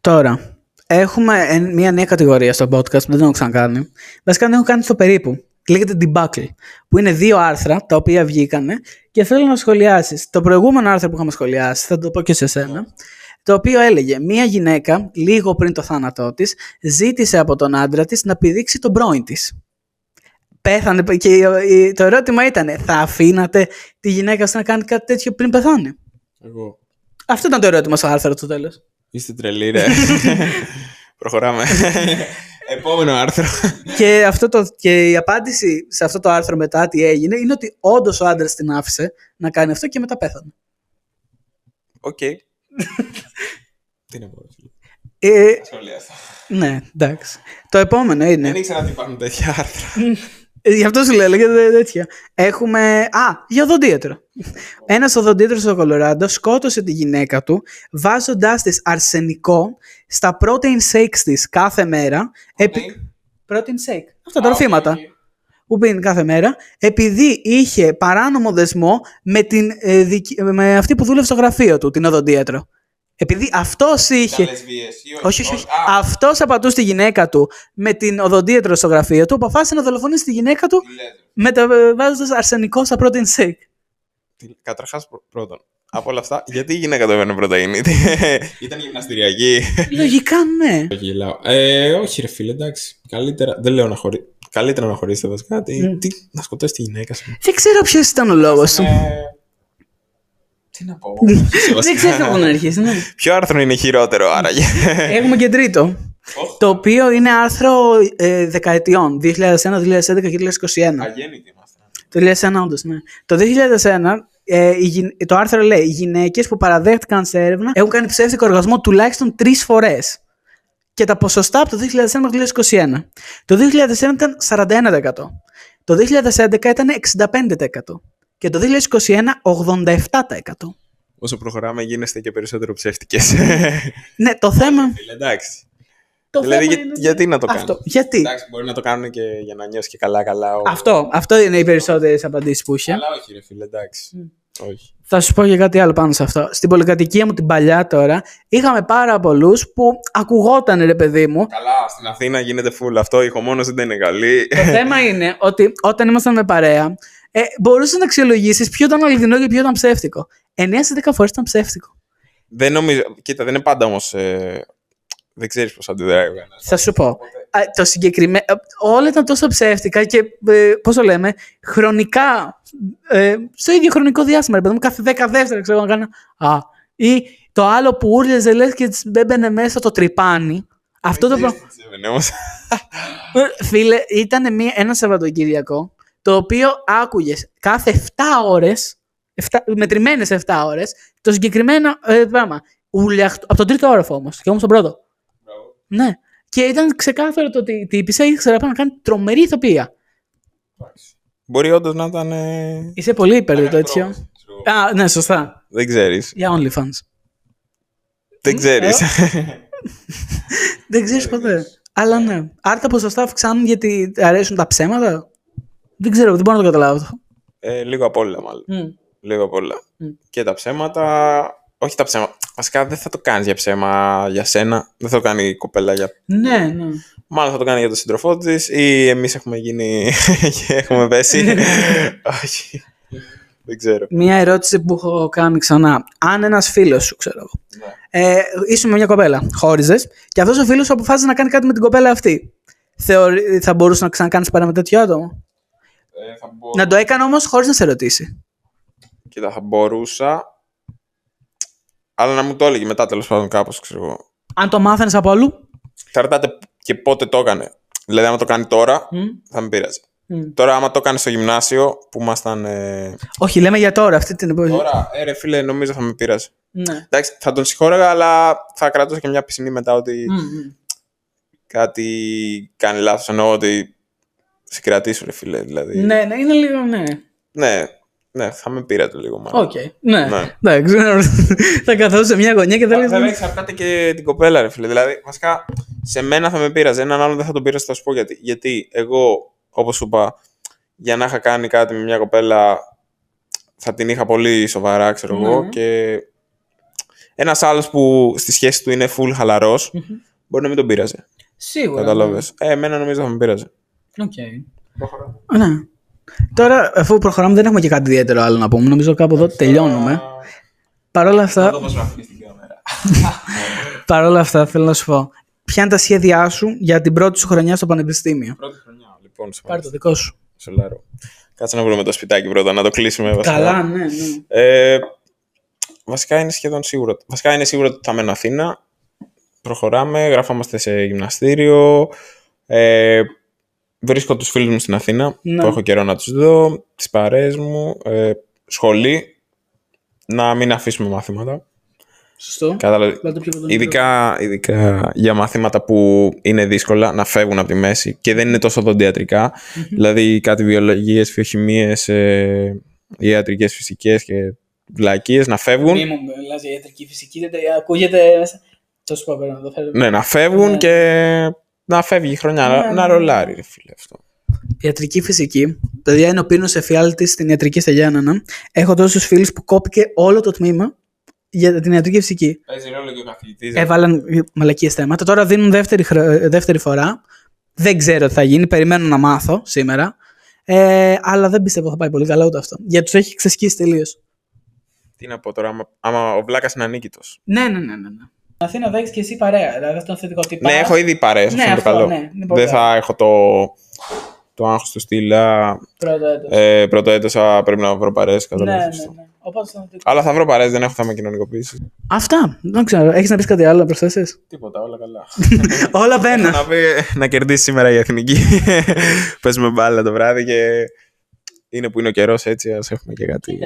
Τώρα, έχουμε εν- μια νέα κατηγορία στο podcast που δεν την έχω ξανακάνει. Βασικά την έχω κάνει στο περίπου. Λέγεται Debuckle. Που είναι δύο άρθρα τα οποία βγήκανε και θέλω να σχολιάσεις. Το προηγούμενο άρθρο που είχαμε σχολιάσει, θα το πω και σε σένα. Το οποίο έλεγε: Μία γυναίκα, λίγο πριν το θάνατό της, ζήτησε από τον άντρα της να πηδήξει τον πρώην της. Πέθανε και η- το ερώτημα ήταν: Θα αφήνατε τη γυναίκα σου να κάνει κάτι τέτοιο πριν πεθάνει; Εγώ. Αυτό ήταν το ερώτημα στο άρθρο στο τέλος. Είστε τρελοί, ρε. Προχωράμε. Επόμενο άρθρο. Και, αυτό το, και η απάντηση σε αυτό το άρθρο μετά τι έγινε είναι ότι όντως ο άντρας την άφησε να κάνει αυτό και μετά πέθανε. Οκ. Τι να πω. ρε φίλε; Ε, Σχολιάστα. ναι, εντάξει. Το επόμενο είναι. Δεν ήξερα ότι υπάρχουν τέτοια άρθρα. Ε, Γι' αυτό σου λέω, λέγεται τέτοια. Έχουμε. Α, για οδοντίατρο. Ένας οδοντίατρος στο Κολοράντο σκότωσε τη γυναίκα του βάζοντάς της αρσενικό στα protein shakes της κάθε μέρα. Επί... Protein shake. Αυτά τα ροφήματα. που πίνει κάθε μέρα, επειδή είχε παράνομο δεσμό με, την, ε, δικη- με αυτή που δούλευε στο γραφείο του, την οδοντίατρο. Επειδή αυτός είχε... Όχι, όχι, όχι. Αυτός απατούσε τη γυναίκα του με την οδοντίατρο στο γραφείο του, αποφάσισε να δολοφονήσει τη γυναίκα του μεταβάζοντας αρσενικό στα protein shake. Καταρχάς, πρώτον, από όλα αυτά, γιατί η γυναίκα το έβαινε πρωτενη. Ήταν γυμναστηριακή. Λογικά ναι. Όχι, γελάω. Ε, όχι, ρε φίλε, εντάξει. Καλύτερα, δεν λέω να χωρί... Καλύτερα να χωρίσετε βασικά. Τι, Μμ. τι, να σκοτώσει τη γυναίκα σου. Δεν ξέρω ποιος ήταν ο λόγος του. Ε, τι να πω. Δεν ξέρω από να αρχίσει, ναι. Ποιο άρθρο είναι χειρότερο, άραγε. Έχουμε και τρίτο. Το οποίο είναι άρθρο ε, δεκαετιών. 2001, 2011 και 2021. Αγέννητη είμαστε. Το 2001, όντως, ναι. Το 2001, ε, οι γυ- το άρθρο λέει: Οι γυναίκες που παραδέχτηκαν σε έρευνα έχουν κάνει ψεύτικο οργασμό τουλάχιστον τρεις φορές. Και τα ποσοστά από το 2001 μέχρι το 2021. Το 2001 ήταν 41%. Το 2011 ήταν 65%. Και το 2021 87%. Όσο προχωράμε, γίνεστε και περισσότερο ψεύτικες. Ναι, το θέμα. εντάξει. Το δηλαδή, θέμα για- είναι- γιατί να το κάνουν; Αυτό. Γιατί; Εντάξει, μπορεί να το κάνουν και για να νιώσει και καλά-καλά. ο- Αυτό, αυτό είναι οι περισσότερες απαντήσεις που είχε. Αλλά όχι, ρε φίλε, εντάξει. Όχι. Θα σου πω και κάτι άλλο πάνω σε αυτό. Στην πολυκατοικία μου την παλιά τώρα, είχαμε πάρα πολλούς που ακουγόταν ρε παιδί μου. Καλά, στην Αθήνα γίνεται full αυτό. Η ηχομόνωση δεν είναι καλή. Το θέμα είναι ότι όταν ήμασταν με παρέα, ε, μπορούσες να αξιολογήσεις ποιο ήταν αληθινό και ποιο ήταν ψεύτικο. 9 σε 10 φορές ήταν ψεύτικο. δεν νομίζω. Κοίτα, δεν είναι πάντα όμως. δεν ξέρεις πώς αντιδράει ο ένας. Θα σου πω. Α, το συγκεκριμένο. Όλα ήταν τόσο ψεύτικα και. Ε, Πώς το λέμε, χρονικά. Ε, στο ίδιο χρονικό διάστημα, ρε παιδί μου, κάθε 10 δεύτερα ξέρω να κάνω. Α, ή το άλλο που ούρλιαζε λες και της έμπαινε μέσα το τρυπάνι. Αυτό το πράγμα. Ε, Φίλε, ήταν μια, ένα Σαββατοκύριακο το οποίο άκουγες κάθε 7 ώρες, 7, μετρημένες 7 ώρες, το συγκεκριμένο ε, πράγμα. Ουλιαχτό, από τον τρίτο όροφο όμως, και όμως τον πρώτο. Ναι. Και ήταν ξεκάθαρο το ότι η τύπησα ήξερε πάνω να κάνει τρομερή ηθοποιία. Μπορεί όντως να ήταν. ε, Είσαι πολύ υπέρ του έκανε τέτοιο. πρόβαση, ξέρω εγώ. Α, ναι, σωστά. Δεν ξέρεις. Για OnlyFans. Δεν ξέρεις. Δεν ξέρεις ποτέ. Αλλά ναι. Άρα τα ποσοστά αυξάνουν γιατί αρέσουν τα ψέματα; Δεν ξέρω, δεν μπορώ να το καταλάβω αυτό. ε, λίγο απ' όλα, μάλλον. Μμ. Λίγο απ' όλα. Μμ. Και τα ψέματα. Όχι τα ψέματα. Βασικά δεν θα το κάνεις για ψέμα για σένα. Δεν θα το κάνει η κοπέλα για. Ναι, ναι. Μάλλον θα το κάνει για τον σύντροφό της ή εμείς έχουμε γίνει. και έχουμε πέσει. Όχι. Δεν ξέρω. Μια ερώτηση που έχω κάνει ξανά. Αν ένας φίλος σου, ξέρω εγώ, Ναι. ε, ήσουν με μια κοπέλα, χώριζες και αυτός ο φίλος αποφάσισε να κάνει κάτι με την κοπέλα αυτή. Θεωρεί, θα μπορούσε να ξανακάνεις παρά με τέτοιο άτομο; Ε, θα μπο... Να το έκανε όμως χωρίς να σε ρωτήσει. Κοίτα, θα μπορούσα. Αλλά να μου το έλεγε μετά τέλος πάντων κάπως, ξέρω εγώ. Αν το μάθαινες από αλλού. Εξαρτάται και πότε το έκανε. Δηλαδή, άμα το κάνει τώρα, Μμ. θα με πείραζε. Μμ. Τώρα, άμα το κάνει στο γυμνάσιο, που ήμασταν. Ε... Όχι, λέμε για τώρα, αυτή την εποχή. Τώρα, ε, ρε φίλε, νομίζω θα με πείραζε. Ναι. Εντάξει, θα τον συγχώρεγα, αλλά θα κρατούσα και μια πισινή μετά ότι Μμ, μμ. κάτι κάνει λάθος. Εννοώ ότι σε κρατήσω, ρε φίλε. Δηλαδή. Ναι, ναι, είναι λίγο, ναι. ναι, ναι, θα με πείραζε λίγο μάλλον. Οκ. Ναι. Ναι. Εντάξει, θα καθόσαι σε μια γωνιά και θα Βέβαια, λες... εξαρτάται και την κοπέλα, ρε φίλε. Δηλαδή, βασικά, σε μένα θα με πείραζε. Έναν άλλον δεν θα τον πείραζε, θα σου πω γιατί. Γιατί εγώ, όπως σου είπα, για να είχα κάνει κάτι με μια κοπέλα, θα την είχα πολύ σοβαρά, ξέρω εγώ. Ναι. Και ένας άλλος που στη σχέση του είναι full χαλαρός, Μμμ. μπορεί να μην τον πείραζε. Σίγουρα. Κατάλαβες. Ε, εμένα νομίζω θα με πείραζε. Οκ. Ναι. Τώρα, αφού προχωράμε, δεν έχουμε και κάτι ιδιαίτερο άλλο να πούμε. Νομίζω κάπου εδώ τελειώνουμε. Παρ' όλα αυτά, παρ' όλα αυτά, θέλω να σου πω. Ποια είναι τα σχέδιά σου για την πρώτη σου χρονιά στο πανεπιστήμιο; Πρώτη χρονιά, λοιπόν, σε Πάρε το δικό σου. Σολάρο. Κάτσε να βρούμε το σπιτάκι πρώτα, να το κλείσουμε. βασικά. Καλά, ναι, ναι. Ε, βασικά είναι σχεδόν σίγουρο. Βασικά είναι σίγουρο ότι θα μένω Αθήνα. Προχωράμε, γράφαμαστε σε γυμναστήριο. Ε, βρίσκω τους φίλους μου στην Αθήνα, Ναι. που έχω καιρό να τους δω, τις παρέες μου, ε, σχολή, να μην αφήσουμε μαθήματα. Σωστό. Κατάλαβε. Βάλτε πιο κοντά το Ειδικά, ειδικά για μαθήματα που είναι δύσκολα να φεύγουν από τη μέση και δεν είναι τόσο δοντιατρικά. δηλαδή κάτι βιολογίες, βιοχημίες, ε, ιατρικές, φυσικές και βλακίες να φεύγουν. Μη μου μιλάς για ιατρική φυσική, δεν τα- ακούγεται μέσα. Το σου πω πέρα, να το φέρω. Ναι, να φεύγουν Ναι. και να φεύγει η χρονιά, Ναι, να, ναι, να ναι. ρολάρει, ρε φίλε αυτό. Ιατρική φυσική. Παιδιά, είναι ο πύρνος εφιάλτης στην ιατρική στα Γιάννενα. Έχω τόσους φίλους που κόπηκε όλο το τμήμα για την ιατρική φυσική. Παίζει ρόλο και ο καθηγητής. Έβαλαν μαλακίες θέματα. Τώρα δίνουν δεύτερη, χρ- δεύτερη φορά. Δεν ξέρω τι θα γίνει. Περιμένω να μάθω σήμερα. Ε, αλλά δεν πιστεύω θα πάει πολύ καλά ούτε αυτό. Γιατί τους έχει ξεσκίσει τελείως. Τι να πω τώρα, άμα, άμα ο Βλάκας είναι ανίκητος. Ναι, ναι, ναι. ναι, ναι. Αθήνα θα έχεις και εσύ παρέα. Δηλαδή αυτό είναι θετικό τύπο. Ναι, έχω ήδη παρέε, αυτό Ναι, είναι το αυτό, καλό. ναι, είναι πολύ Δεν θα έχω το, το άγχος του στυλ. α, Πρώτο έτος. Ε, πρώτο έτος α, πρέπει να βρω παρέες. ναι, ναι, ναι. Οπότε θα θετικό. Αλλά θα βρω παρέες, δεν έχω θέμα κοινωνικοποίησης. Αυτά. Δεν ξέρω. Έχεις να πεις κάτι άλλο να προσθέσεις; Τίποτα, όλα καλά. Όλα μπαίνουν. να, πει, να κερδίσει σήμερα η εθνική. Παίζουμε μπάλα το βράδυ και είναι που είναι ο καιρός έτσι, ας έχουμε και κάτι.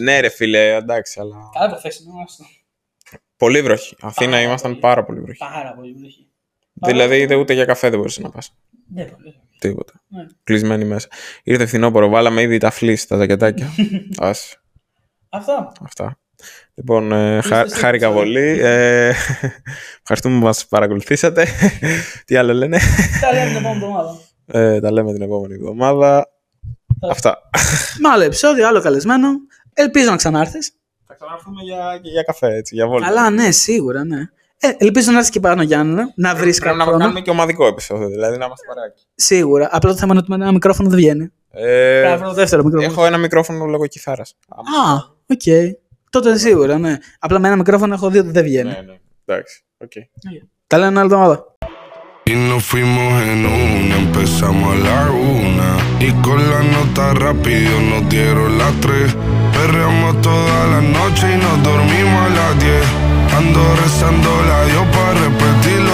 Ναι, ρε φίλε, εντάξει, αλλά. Καλά το θέσιμο, άστο. Πολύ βροχή. Αθήνα Πάρα ήμασταν πολύ. πάρα πολύ βροχή. Πάρα πολύ βροχή. Δηλαδή δε- ούτε για καφέ δεν μπορούσες να πας. Ναι, πολύ. Τίποτα. Ναι. Κλεισμένοι μέσα. Ήρθε φθινόπωρο, βάλαμε ήδη τα φλή, τα ζακετάκια. Άσε, Αυτό. αυτά. Λοιπόν, ε, χα, στο χάρηκα επεισόδιο. πολύ. Ε, ευχαριστούμε που μας παρακολουθήσατε. Τι άλλο λένε; Τα λέμε την επόμενη εβδομάδα. Ε, τα λέμε την επόμενη εβδομάδα. Αυτά. Με άλλο επεισόδιο, άλλο καλεσμένο. Ελπίζω να ξανάρθεις. Θα ξανάρθουμε για, και για καφέ, έτσι, για βόλτα. Καλά, ναι, σίγουρα, ναι. Ε, ελπίζω να έρθει και πάνω Γιάννενα, να βρει Πρέπει κάποιο να χρόνο. κάνουμε και ομαδικό επεισόδιο, δηλαδή να είμαστε παρεάκι. Σίγουρα. Απλά το θέμα είναι ότι με ένα μικρόφωνο δεν βγαίνει. Ε, Πρέπει να βρω δεύτερο μικρόφωνο. έχω ένα μικρόφωνο λόγω κιθάρας. Α, οκ. Τότε σίγουρα, ναι. Απλά με ένα μικρόφωνο έχω δει ότι δεν βγαίνει. Ναι, ναι. Εντάξει. οκ. Τα λέμε άλλη εβδομάδα. Y nos fuimos en una, empezamos a la una. Y con la nota rápido nos dieron las tres. Perreamos toda la noche y nos dormimos a las diez. Ando rezando la Dios para repetirlo